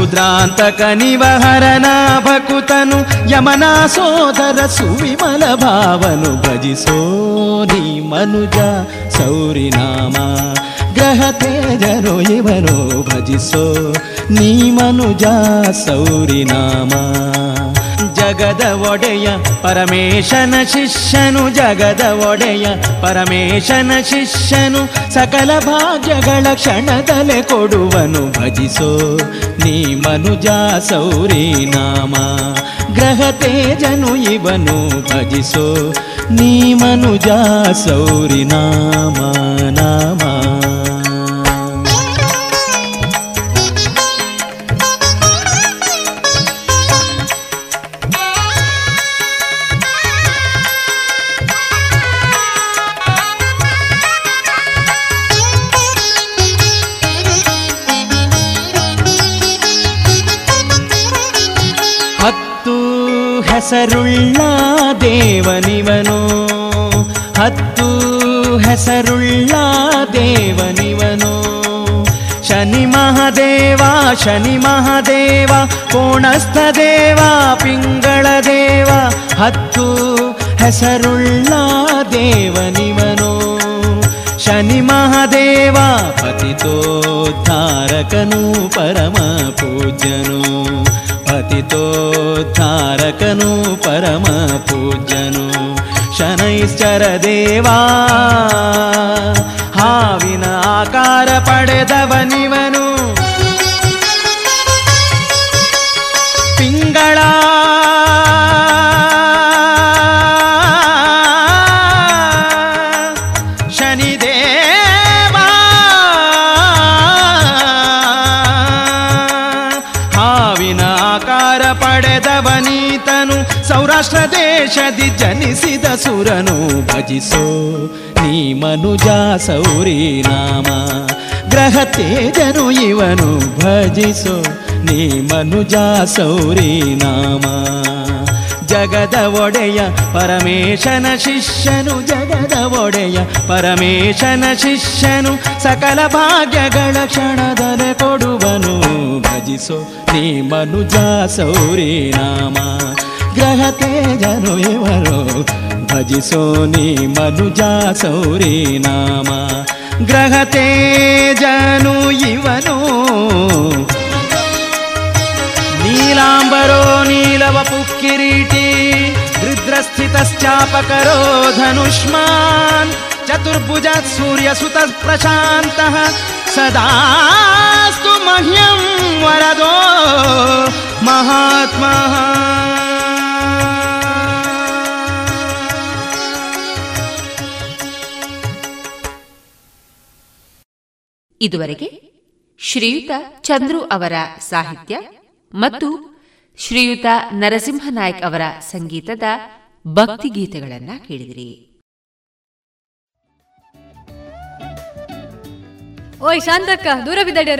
ರೌದ್ರಾಂತಕನಿವ ಹರನ ಭಕುತನು ಯಮನ ಸೋದರ ಸುವಿಮಲ ಭಾವನು ಭಜಿಸೋ ನೀ ಮನುಜ ಸೌರಿನಾಮ, ಗ್ರಹ ತೇಜರು ಇವನು ಭಜಿಸೋ ನೀ ಮನುಜ ಸೌರಿ ನಾಮ ಜಗದ ಒಡೆಯ ಪರಮೇಶನ ಶಿಷ್ಯನು, ಜಗದ ಒಡೆಯ ಪರಮೇಶನ ಶಿಷ್ಯನು, ಸಕಲ ಭಾಗ್ಯಗಳ ಕ್ಷಣದಲೆ ಕೊಡುವನು. ಭಜಿಸೋ ನೀ ಮನುಜ ಸೌರಿ ನಾಮ, ಗ್ರಹ ತೇಜನು ಇವನು. ಭಜಿಸೋ ನೀ ಮನುಜ ಸೌರಿ ನಾಮ ನಾಮ. ಶನಿ ಮಹಾದೇವ, ಕೋಣಸ್ಥ ದೇವ, ಪಿಂಗಳ ದೇವ, ಹತ್ತು ಹೆಸರುಳ್ಳ ದೇವನಿವನು ಶನಿ ಮಹಾದೇವ, ಪತಿತೋದ್ಧಾರಕನು ಪರಮ ಪೂಜ್ಯನು ಪತಿತೋದ್ಧಾರಕನು ಪರಮ ಪೂಜ್ಯನು ಶನೈಶ್ಚರ ದೇವಾ, ಹಾವಿನ ಆಕಾರ ಪಡೆದವನಿವನು ಪಡೆದವನೀತನು ಸೌರಾಷ್ಟ್ರ ದೇಶದಿ ಜನಿಸಿದ ಸುರನು. ಭಜಿಸೋ ನೀ ಮನುಜ ಸೌರಿ ನಾಮ. ಗ್ರಹ ತೇಜನು ಇವನು. ಭಜಿಸೋ ನೀ ಮನುಜ ಸೌರಿ ನಾಮ. ಜಗದ ಒಡೆಯ ಪರಮೇಶನ ಶಿಷ್ಯನು. ಜಗದ ಒಡೆಯ ಪರಮೇಶನ ಶಿಷ್ಯನು. ಸಕಲ ಭಾಗ್ಯಗಳ ಕ್ಷಣದಲೆ ಕೊಡುವನು भजिसो निमनुजासौरी नाम। ग्रहते जनुयवनो भजिसो निनुजासौरी नाम। ग्रहते जनुयि वनो नीलाम्बरो नीलवपुः किरीटी रुद्रस्थितश्चापकरो धनुष्मान् चतुर्भुजात् सूर्यसुतप्रशान्तः सदास्तु मह्यम्। ವರದೋ ಮಹಾತ್ಮ. ಇದುವರೆಗೆ ಶ್ರೀಯುತ ಚಂದ್ರು ಅವರ ಸಾಹಿತ್ಯ ಮತ್ತು ಶ್ರೀಯುತ ನರಸಿಂಹನಾಯ್ಕ್ ಅವರ ಸಂಗೀತದ ಭಕ್ತಿ ಗೀತೆಗಳನ್ನ ಕೇಳಿದಿರಿ. ಓಯ್ ಶಾಂತಕ್ಕ ದೂರ ಬಿದ್ದಾಡ್ಯಾರ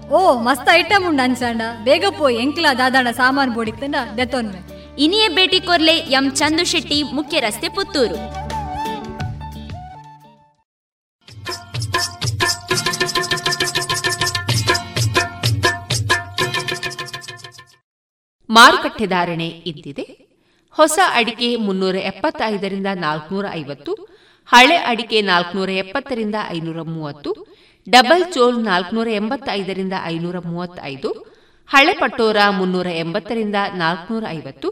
ಓ, ಮಸ್ತ್ ಐಟಮ್ ಉಂಡು ಅನ್ಸಾಂಡ ಬೇಗ ಪೋಯ್ ಎಂಕ್ಲ ದಾದಾಣ ಸಾಮಾನು ಬೋಡಿತ್ತಂಡ ದೆತ್ತೊನ್ವೆ ಇನಿಯೇ ಭೇಟಿ ಕೊರ್ಲೆ, ಎಂ ಚಂದು ಶೆಟ್ಟಿ, ಮುಖ್ಯ ರಸ್ತೆ ಪುತ್ತೂರು. ಮಾರುಕಟ್ಟೆ ಧಾರಣೆ ಇದ್ದಿದೆ ಹೊಸ ಅಡಿಕೆ ಮುನ್ನೂರ ಎಪ್ಪತ್ತೈದರಿಂದ ನಾಲ್ಕುನೂರ ಐವತ್ತು, ಹಳೆ ಅಡಿಕೆ ನಾಲ್ಕುನೂರ ಎಪ್ಪತ್ತರಿಂದ ಐನೂರ ಮೂವತ್ತು ಡಬಲ್ ಚೋಲ್ ನಾಲ್ಕುನೂರ ಎಂಬತ್ತೈದರಿಂದ ಐನೂರ ಮೂವತ್ತೈದು, ಹಳೆ ಪಟೋರ ಮುನ್ನೂರ ಎಂಬತ್ತರಿಂದ ನಾಲ್ಕುನೂರ ಐವತ್ತು,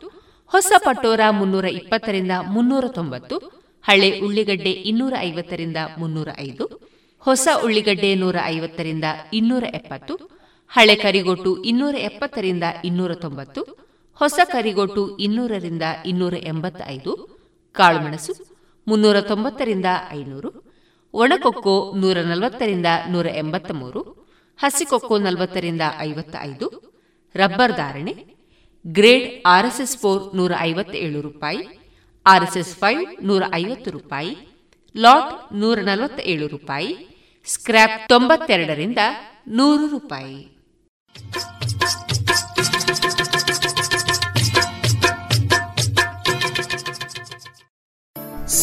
ಹೊಸ ಪಟೋರ ಮುನ್ನೂರ ಇಪ್ಪತ್ತರಿಂದ ಮುನ್ನೂರ ತೊಂಬತ್ತು, ಹಳೆ ಉಳ್ಳಿಗಡ್ಡೆ ಇನ್ನೂರ ಐವತ್ತರಿಂದ ಮುನ್ನೂರ ಐದು, ಹೊಸ ಉಳ್ಳಿಗಡ್ಡೆ ನೂರ ಐವತ್ತರಿಂದ ಇನ್ನೂರ ಎಪ್ಪತ್ತು, ಹಳೆ ಕರಿಗೊಟ್ಟು ಇನ್ನೂರ ಎಪ್ಪತ್ತರಿಂದ ಇನ್ನೂರ ತೊಂಬತ್ತು, ಹೊಸ ಕರಿಗೊಟ್ಟು ಇನ್ನೂರರಿಂದ ಇನ್ನೂರ ಎಂಬತ್ತೈದು, ಕಾಳುಮೆಣಸು ಮುನ್ನೂರ ತೊಂಬತ್ತರಿಂದ ಐನೂರು ಒಣಕೊಕ್ಕೋ ನೂರ ನಲವತ್ತರಿಂದ ನೂರ ಎಂಬತ್ತ ಮೂರು ಹಸಿಕೊಕ್ಕೋ ನಲವತ್ತರಿಂದ ಐವತ್ತ ಐದು ರಬ್ಬರ್ ಧಾರಣೆ, ಗ್ರೇಡ್ ಆರ್ಎಸ್ಎಸ್ ಫೋರ್ ನೂರ ಐವತ್ತೇಳು ರೂಪಾಯಿ, ಆರ್ಎಸ್ಎಸ್ ಫೈವ್ ನೂರ ಐವತ್ತು ರೂಪಾಯಿ, ಲಾಟ್ ನೂರ ನಲವತ್ತೇಳು ರೂಪಾಯಿ, ಸ್ಕ್ರ್ಯಾಪ್ ತೊಂಬತ್ತೆರಡರಿಂದ ನೂರು ರೂಪಾಯಿ.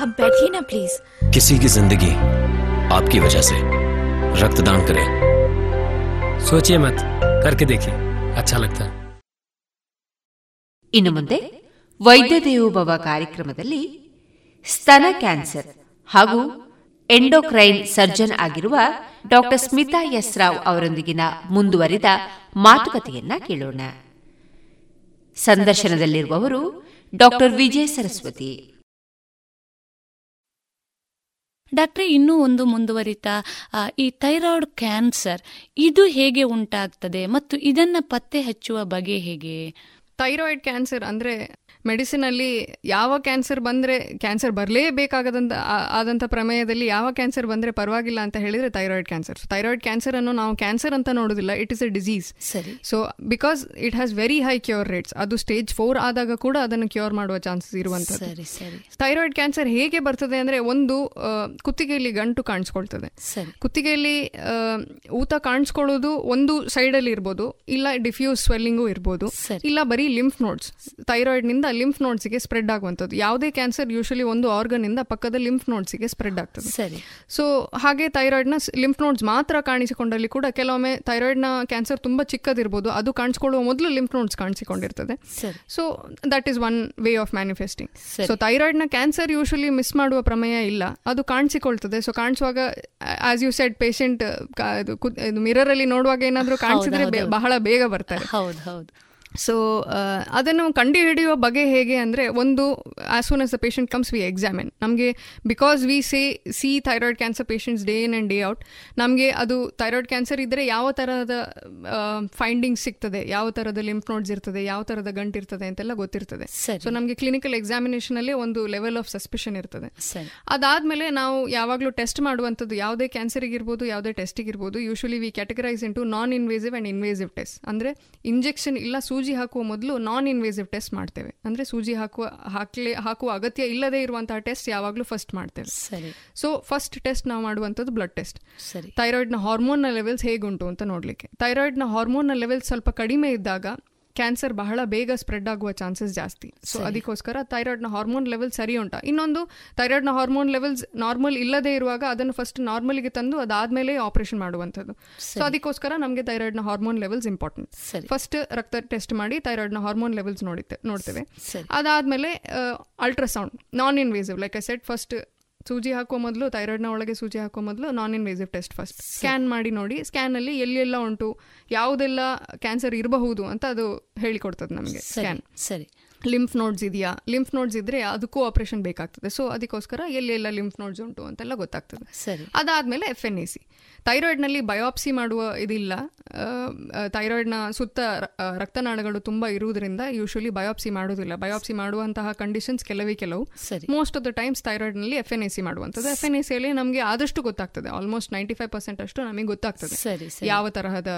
आप बैठिए ना प्लीज किसी की जिंदगी आपकी वजह से रक्तदान करें सोचिए मत करके देखिए अच्छा लगता है ಇನ್ನು ಮುಂದೆ ವೈದ್ಯ ದೇವೋಭವ ಕಾರ್ಯಕ್ರಮದಲ್ಲಿ ಸ್ತನ ಕ್ಯಾನ್ಸರ್ ಹಾಗೂ ಎಂಡೋಕ್ರೈನ್ ಸರ್ಜನ್ ಆಗಿರುವ ಡಾಕ್ಟರ್ ಸ್ಮಿತಾ ಎಸ್ ರಾವ್ ಅವರೊಂದಿಗಿನ ಮುಂದುವರಿದ ಮಾತುಕತೆಯನ್ನ ಕೇಳೋಣ ಸಂದರ್ಶನದಲ್ಲಿರುವವರು ಡಾಕ್ಟರ್ ವಿಜಯ ಸರಸ್ವತಿ ಡಾಕ್ಟ್ರೆ, ಇನ್ನೂ ಒಂದು ಮುಂದುವರಿತ ಈ ಥೈರಾಯ್ಡ್ ಕ್ಯಾನ್ಸರ್, ಇದು ಹೇಗೆ ಉಂಟಾಗ್ತದೆ ಮತ್ತು ಇದನ್ನ ಪತ್ತೆ ಹಚ್ಚುವ ಬಗೆ ಹೇಗೆ? ಥೈರಾಯ್ಡ್ ಕ್ಯಾನ್ಸರ್ ಅಂದರೆ ಮೆಡಿಸಿನಲ್ಲಿ ಯಾವ ಕ್ಯಾನ್ಸರ್ ಬಂದರೆ ಕ್ಯಾನ್ಸರ್ ಬರಲೇಬೇಕಾಗದಂತ ಆದಂಥ ಪ್ರಮೇಯದಲ್ಲಿ ಯಾವ ಕ್ಯಾನ್ಸರ್ ಬಂದರೆ ಪರವಾಗಿಲ್ಲ ಅಂತ ಹೇಳಿದರೆ ಥೈರಾಯ್ಡ್ ಕ್ಯಾನ್ಸರ್. ಥೈರಾಯ್ಡ್ ಕ್ಯಾನ್ಸರ್ ಅನ್ನು ನಾವು ಕ್ಯಾನ್ಸರ್ ಅಂತ ನೋಡೋದಿಲ್ಲ ಇಟ್ ಇಸ್ ಎ ಡಿಸೀಸ್ ಸರಿ. So because it has very high cure rates ಅದು ಸ್ಟೇಜ್ ಫೋರ್ ಆದಾಗ ಕೂಡ ಅದನ್ನು ಕ್ಯೂರ್ ಮಾಡುವ ಚಾನ್ಸಸ್ ಇರುವಂಥದ್ದು. ಸರಿ ಸರಿ. ಥೈರಾಯ್ಡ್ ಕ್ಯಾನ್ಸರ್ ಹೇಗೆ ಬರ್ತದೆ ಅಂದರೆ ಒಂದು ಕುತ್ತಿಗೆಯಲ್ಲಿ ಗಂಟು ಕಾಣಿಸ್ಕೊಳ್ತದೆ. ಕುತ್ತಿಗೆಯಲ್ಲಿ ಊತ ಕಾಣಿಸ್ಕೊಳ್ಳೋದು ಒಂದು ಸೈಡಲ್ಲಿ ಇರ್ಬೋದು ಇಲ್ಲ ಡಿಫ್ಯೂಸ್ ಸ್ವೆಲ್ಲಿಂಗು ಇರ್ಬೋದು ಇಲ್ಲ ಬರೀ ಲಿಂಫ್ ನೋಡ್ಸ್ ಥೈರಾಯ್ಡ್ನಿಂದ ಲಿಂಫ್ ನೋಡ್ಸ್ಗೆ ಸ್ಪ್ರೆಡ್ ಆಗುವಂಥದ್ದು. ಯಾವುದೇ ಕ್ಯಾನ್ಸರ್ ಯೂಶಲಿ ಒಂದು ಆರ್ಗನ್ ಇಂದ ಪಕ್ಕದ ಲಿಂಫ್ ನೋಟ್ಸ್ಗೆ ಸ್ಪ್ರೆಡ್ ಆಗ್ತದೆ. ಸರಿ. ಸೊ ಹಾಗೆ ಥೈರಾಯ್ಡ್ನ ಲಿಂಫ್ ನೋಡ್ಸ್ ಮಾತ್ರ ಕಾಣಿಸಿಕೊಂಡಲ್ಲಿ ಕೂಡ ಕೆಲವೊಮ್ಮೆ ಥೈರಾಯ್ಡ್ನ ಕ್ಯಾನ್ಸರ್ ತುಂಬ ಚಿಕ್ಕದಿರ್ಬೋದು ಅದು ಕಾಣಿಸ್ಕೊಳ್ಳುವ ಮೊದಲು lymph nodes ಕಾಣಿಸಿಕೊಂಡಿರ್ತದೆ. So that is one way of manifesting so thyroid ಥೈರಾಯ್ಡ್ನ cancer usually miss ಮಾಡುವ ಪ್ರಮೇಯ ಇಲ್ಲ. ಅದು ಕಾಣಿಸಿಕೊಳ್ತದೆ. So ಕಾಣಿಸುವಾಗ as you said patient mirror ಅಲ್ಲಿ ನೋಡುವಾಗ ಏನಾದರೂ ಕಾಣಿಸಿದ್ರೆ ಬಹಳ ಬೇಗ ಬರ್ತಾರೆ. ಹೌದು ಹೌದು. ಸೊ ಅದನ್ನು ಕಂಡುಹಿಡಿಯುವ ಬಗೆ ಹೇಗೆ ಅಂದರೆ ಒಂದು as soon as the patient comes we examine ನಮಗೆ because we say see thyroid cancer patients day in and day out ನಮಗೆ ಅದು ಥೈರಾಯ್ಡ್ ಕ್ಯಾನ್ಸರ್ ಇದ್ದರೆ ಯಾವ ಥರದ ಫೈಂಡಿಂಗ್ಸ್ ಸಿಗ್ತದೆ? ಯಾವ ಥರದ ಲಿಂಫ್ ನೋಡ್ಸ್ ಇರ್ತದೆ? ಯಾವ ಥರದ ಗಂಟು ಇರ್ತದೆ ಅಂತೆಲ್ಲ ಗೊತ್ತಿರ್ತದೆ. ಸೊ ನಮಗೆ ಕ್ಲಿನಿಕಲ್ ಎಕ್ಸಾಮಿನೇಷನಲ್ಲಿ ಒಂದು ಲೆವೆಲ್ ಆಫ್ ಸಸ್ಪಿಷನ್ ಇರ್ತದೆ. ಅದಾದಮೇಲೆ ನಾವು ಯಾವಾಗಲೂ ಟೆಸ್ಟ್ ಮಾಡುವಂಥದ್ದು ಯಾವುದೇ ಕ್ಯಾನ್ಸರಿಗಿರ್ಬೋದು ಯಾವುದೇ ಟೆಸ್ಟಿಗೆ ಇರ್ಬೋದು usually we categorise into non invasive and invasive test ಅಂದರೆ ಇಂಜೆಕ್ಷನ್ ಇಲ್ಲ ಸೂಜಿ ಹಾಕುವ ಮೊದಲು ನಾನ್ ಇನ್ವೇಸಿವ್ ಟೆಸ್ಟ್ ಮಾಡ್ತೇವೆ. ಅಂದರೆ ಸೂಜಿ ಹಾಕುವ ಹಾಕ್ಲೆ ಹಾಕುವ ಅಗತ್ಯ ಇಲ್ಲದೆ ಇರುವಂತಹ ಟೆಸ್ಟ್ ಯಾವಾಗಲೂ ಫಸ್ಟ್ ಮಾಡ್ತೇವೆ. ಸರಿ. ಸೊ ಫಸ್ಟ್ ಟೆಸ್ಟ್ ನಾವು ಮಾಡುವಂಥದ್ದು ಬ್ಲಡ್ ಟೆಸ್ಟ್ ಸರಿ. ಥೈರಾಯ್ಡ್ನ ಹಾರ್ಮೋನ್ನ ಲೆವೆಲ್ಸ್ ಹೇಗುಂಟು ಅಂತ ನೋಡಲಿಕ್ಕೆ. ಥೈರಾಯ್ಡ್ನ ಹಾರ್ಮೋನ್ನ ಲೆವೆಲ್ಸ್ ಸ್ವಲ್ಪ ಕಡಿಮೆ ಇದ್ದಾಗ ಕ್ಯಾನ್ಸರ್ ಬಹಳ ಬೇಗ ಸ್ಪ್ರೆಡ್ ಆಗುವ ಚಾನ್ಸಸ್ ಜಾಸ್ತಿ. ಸೊ. ಅದಕ್ಕೋಸ್ಕರ ಥೈರಾಯ್ಡ್ನ ಹಾರ್ಮೋನ್ ಲೆವೆಲ್ ಸರಿ ಉಂಟ. ಇನ್ನೊಂದು ಥೈರಾಯ್ಡ್ನ ಹಾರ್ಮೋನ್ ಲೆವೆಲ್ಸ್ ನಾರ್ಮಲ್ ಇಲ್ಲದೇ ಇರುವಾಗ ಅದನ್ನು ಫಸ್ಟ್ ನಾರ್ಮಲ್ಗೆ ತಂದು ಅದಾದಮೇಲೆ ಆಪರೇಷನ್ ಮಾಡುವಂಥದ್ದು. ಸೊ. ಅದಕ್ಕೋಸ್ಕರ ನಮಗೆ ಥೈರಾಯ್ಡ್ನ ಹಾರ್ಮೋನ್ ಲೆವೆಲ್ಸ್ ಇಂಪಾರ್ಟೆಂಟ್ ಫಸ್ಟ್ ರಕ್ತ ಟೆಸ್ಟ್ ಮಾಡಿ ಥೈರಾಯ್ಡ್ನ ಹಾರ್ಮೋನ್ ಲೆವೆಲ್ಸ್ ನೋಡಿ ನೋಡ್ತೇವೆ. ಅದಾದಮೇಲೆ ultrasound non invasive like I set first ಸೂಜಿ ಹಾಕುವ ಮೊದಲು ಥೈರಾಯ್ಡ್ನ ಒಳಗೆ ಸೂಜಿ ಹಾಕೋ ಮೊದಲು non invasive test first scan ಮಾಡಿ ನೋಡಿ ಸ್ಕ್ಯಾನಲ್ಲಿ ಎಲ್ಲೆಲ್ಲ ಉಂಟು ಯಾವುದೆಲ್ಲ ಕ್ಯಾನ್ಸರ್ ಇರಬಹುದು ಅಂತ ಅದು ಹೇಳಿಕೊಡ್ತದೆ ನಮಗೆ ಸ್ಕ್ಯಾನ್ ಸರಿ. ಲಿಂಫ್ ನೋಡ್ಸ್ ಇದೆಯಾ? ಲಿಂಫ್ ನೋಡ್ಸ್ ಇದ್ರೆ ಅದಕ್ಕೂ ಆಪರೇಷನ್ ಬೇಕಾಗ್ತದೆ. ಸೊ ಅದಕ್ಕೋಸ್ಕರ ಎಲ್ಲೆಲ್ಲ ಲಿಂಫ್ ನೋಡ್ಸ್ ಉಂಟು ಅಂತೆಲ್ಲ ಗೊತ್ತಾಗ್ತದೆ. ಸರಿ. ಅದಾದಮೇಲೆ ಎಫ್ ಎನ್ ಎ ಸಿ ಥೈರಾಯ್ಡ್ನಲ್ಲಿ ಬಯೋಪ್ಸಿ ಮಾಡುವ ಇದಿಲ್ಲ. ಥೈರಾಯ್ಡ್ನ ಸುತ್ತ ರಕ್ತನಾಳಗಳು ತುಂಬ ಇರುವುದರಿಂದ ಯೂಶಲಿ ಬಯೋಪ್ಸಿ ಮಾಡೋದಿಲ್ಲ ಬಯೋಪ್ಸಿ ಮಾಡುವಂತಹ ಕಂಡೀಷನ್ಸ್ ಕೆಲವೇ ಕೆಲವು. ಮೋಸ್ಟ್ ಆಫ್ ದ ಟೈಮ್ಸ್ ಥೈರಾಯ್ಡ್ನಲ್ಲಿ ಎಫ್ ಎನ್ ಎ ಸಿ ಮಾಡುವಂಥದ್ದು ಎಫ್ ಎನ್ ಎ ಸಿಯಲ್ಲಿ ನಮಗೆ ಆದಷ್ಟು ಗೊತ್ತಾಗ್ತದೆ. ಆಲ್ಮೋಸ್ಟ್ ನೈಂಟಿ ಫೈವ್ ಪರ್ಸೆಂಟ್ ಅಷ್ಟು ನಮಗೆ ಗೊತ್ತಾಗ್ತದೆ. ಯಾವ ತರಹದ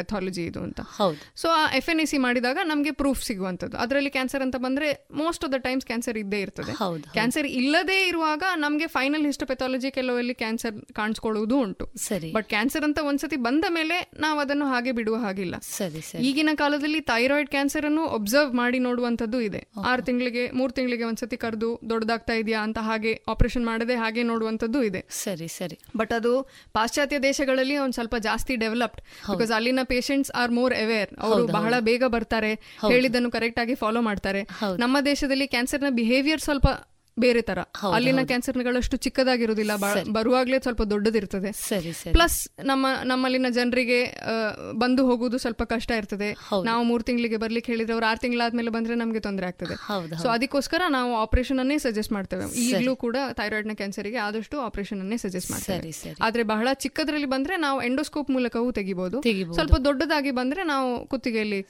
ಪೆಥಾಲಜಿ ಇದು ಅಂತ. ಹೌದು. ಸೊ ಆ ಎಫ್ ಎನ್ ಎ ಸಿ ಮಾಡಿದಾಗ ನಮಗೆ ಪ್ರೂಫ್ ಸಿಗುವಂಥದ್ದು. ಅದರಲ್ಲಿ ಕ್ಯಾನ್ಸರ್ ಅಂತ ಬಂದ್ರೆ most of the times cancer ಇದ್ದೇ ಇರ್ತದೆ. ಕ್ಯಾನ್ಸರ್ ಇಲ್ಲದೇ ಇರುವಾಗ ನಮಗೆ ಫೈನಲ್ ಹಿಸ್ಟೋಪೆಥಾಲಜಿ ಕೆಲವಲ್ಲಿ ಕ್ಯಾನ್ಸರ್ ಕಾಣಿಸ್ಕೊಳ್ಳುವುದು ಉಂಟು. ಸರಿ. ಬಟ್ ಕ್ಯಾನ್ಸರ್ ಅಂತ ಒಂದ್ಸತಿ ಬಂದ ಮೇಲೆ ನಾವು ಅದನ್ನು ಹಾಗೆ ಬಿಡುವ ಹಾಗಿಲ್ಲ. ಸರಿ ಈಗಿನ ಕಾಲದಲ್ಲಿ ಥೈರಾಯ್ಡ್ ಕ್ಯಾನ್ಸರ್ ಅನ್ನು ಒಬ್ಸರ್ವ್ ಮಾಡಿ ನೋಡುವಂತದ್ದು ಇದೆ. ಆರು ತಿಂಗಳಿಗೆ ಮೂರು ತಿಂಗಳಿಗೆ ಒಂದ್ಸತಿ ಕರೆದು ದೊಡ್ಡದಾಗ್ತಾ ಇದೆಯಾ ಅಂತ ಹಾಗೆ ಆಪರೇಷನ್ ಮಾಡದೆ ಹಾಗೆ ನೋಡುವಂತದ್ದು ಇದೆ. ಸರಿ ಸರಿ. ಬಟ್ ಅದು ಪಾಶ್ಚಾತ್ಯ ದೇಶಗಳಲ್ಲಿ ಒಂದು ಸ್ವಲ್ಪ ಜಾಸ್ತಿ ಡೆವಲಪ್ಡ್ ಬಿಕಾಸ್ ಅಲ್ಲಿನ ಪೇಷಂಟ್ಸ್ ಆರ್ ಮೋರ್ ಅವೇರ್ ಅವರು ಬಹಳ ಬೇಗ ಬರ್ತಾರೆ. ಹೇಳಿದ್ದನ್ನು ಕರೆಕ್ಟ್ ಆಗಿ ಫಾಲೋ ಮಾಡ್ತಾರೆ. ನಮ್ಮ ದೇಶದಲ್ಲಿ ಕ್ಯಾನ್ಸರ್ನ ಬಿಹೇವಿಯರ್ ಸ್ವಲ್ಪ ಬೇರೆ ತರ. ಅಲ್ಲಿನ. ಕ್ಯಾನ್ಸರ್ಗಳಷ್ಟು ಚಿಕ್ಕದಾಗಿರುವುದಿಲ್ಲ ಬರುವಾಗಲೇ ಸ್ವಲ್ಪ ದೊಡ್ಡದಿರ್ತದೆ. ಪ್ಲಸ್ ನಮ್ಮ ನಮ್ಮಲ್ಲಿನ ಜನರಿಗೆ ಬಂದು ಹೋಗುವುದು ಸ್ವಲ್ಪ ಕಷ್ಟ ಇರ್ತದೆ. ನಾವು ಮೂರು ತಿಂಗಳಿಗೆ ಬರ್ಲಿಕ್ಕೆ ಹೇಳಿದ್ರೆ ಅವ್ರು ಆರು ತಿಂಗಳಾದ್ಮೇಲೆ ಬಂದ್ರೆ ನಮಗೆ ತೊಂದರೆ ಆಗ್ತದೆ. ಸೊ ಅದಕ್ಕೋಸ್ಕರ ನಾವು ಆಪರೇಷನ್ ಅನ್ನೇ ಸಜೆಸ್ಟ್ ಮಾಡ್ತೇವೆ. ಈಗಲೂ ಕೂಡ ಥೈರಾಯ್ಡ್ನ ಕ್ಯಾನ್ಸರ್ಗೆ ಆದಷ್ಟು ಆಪರೇಷನ್ ಅನ್ನೇ ಸಜೆಸ್ಟ್ ಮಾಡ್ತೇವೆ. ಆದ್ರೆ ಬಹಳ ಚಿಕ್ಕದ್ರಲ್ಲಿ ಬಂದ್ರೆ ನಾವು ಎಂಡೋಸ್ಕೋಪ್ ಮೂಲಕವೂ ತೆಗಿಬಹುದು. ಸ್ವಲ್ಪ ದೊಡ್ಡದಾಗಿ ಬಂದ್ರೆ ನಾವು ಕುತ್ತಿಗೆಯಲ್ಲಿ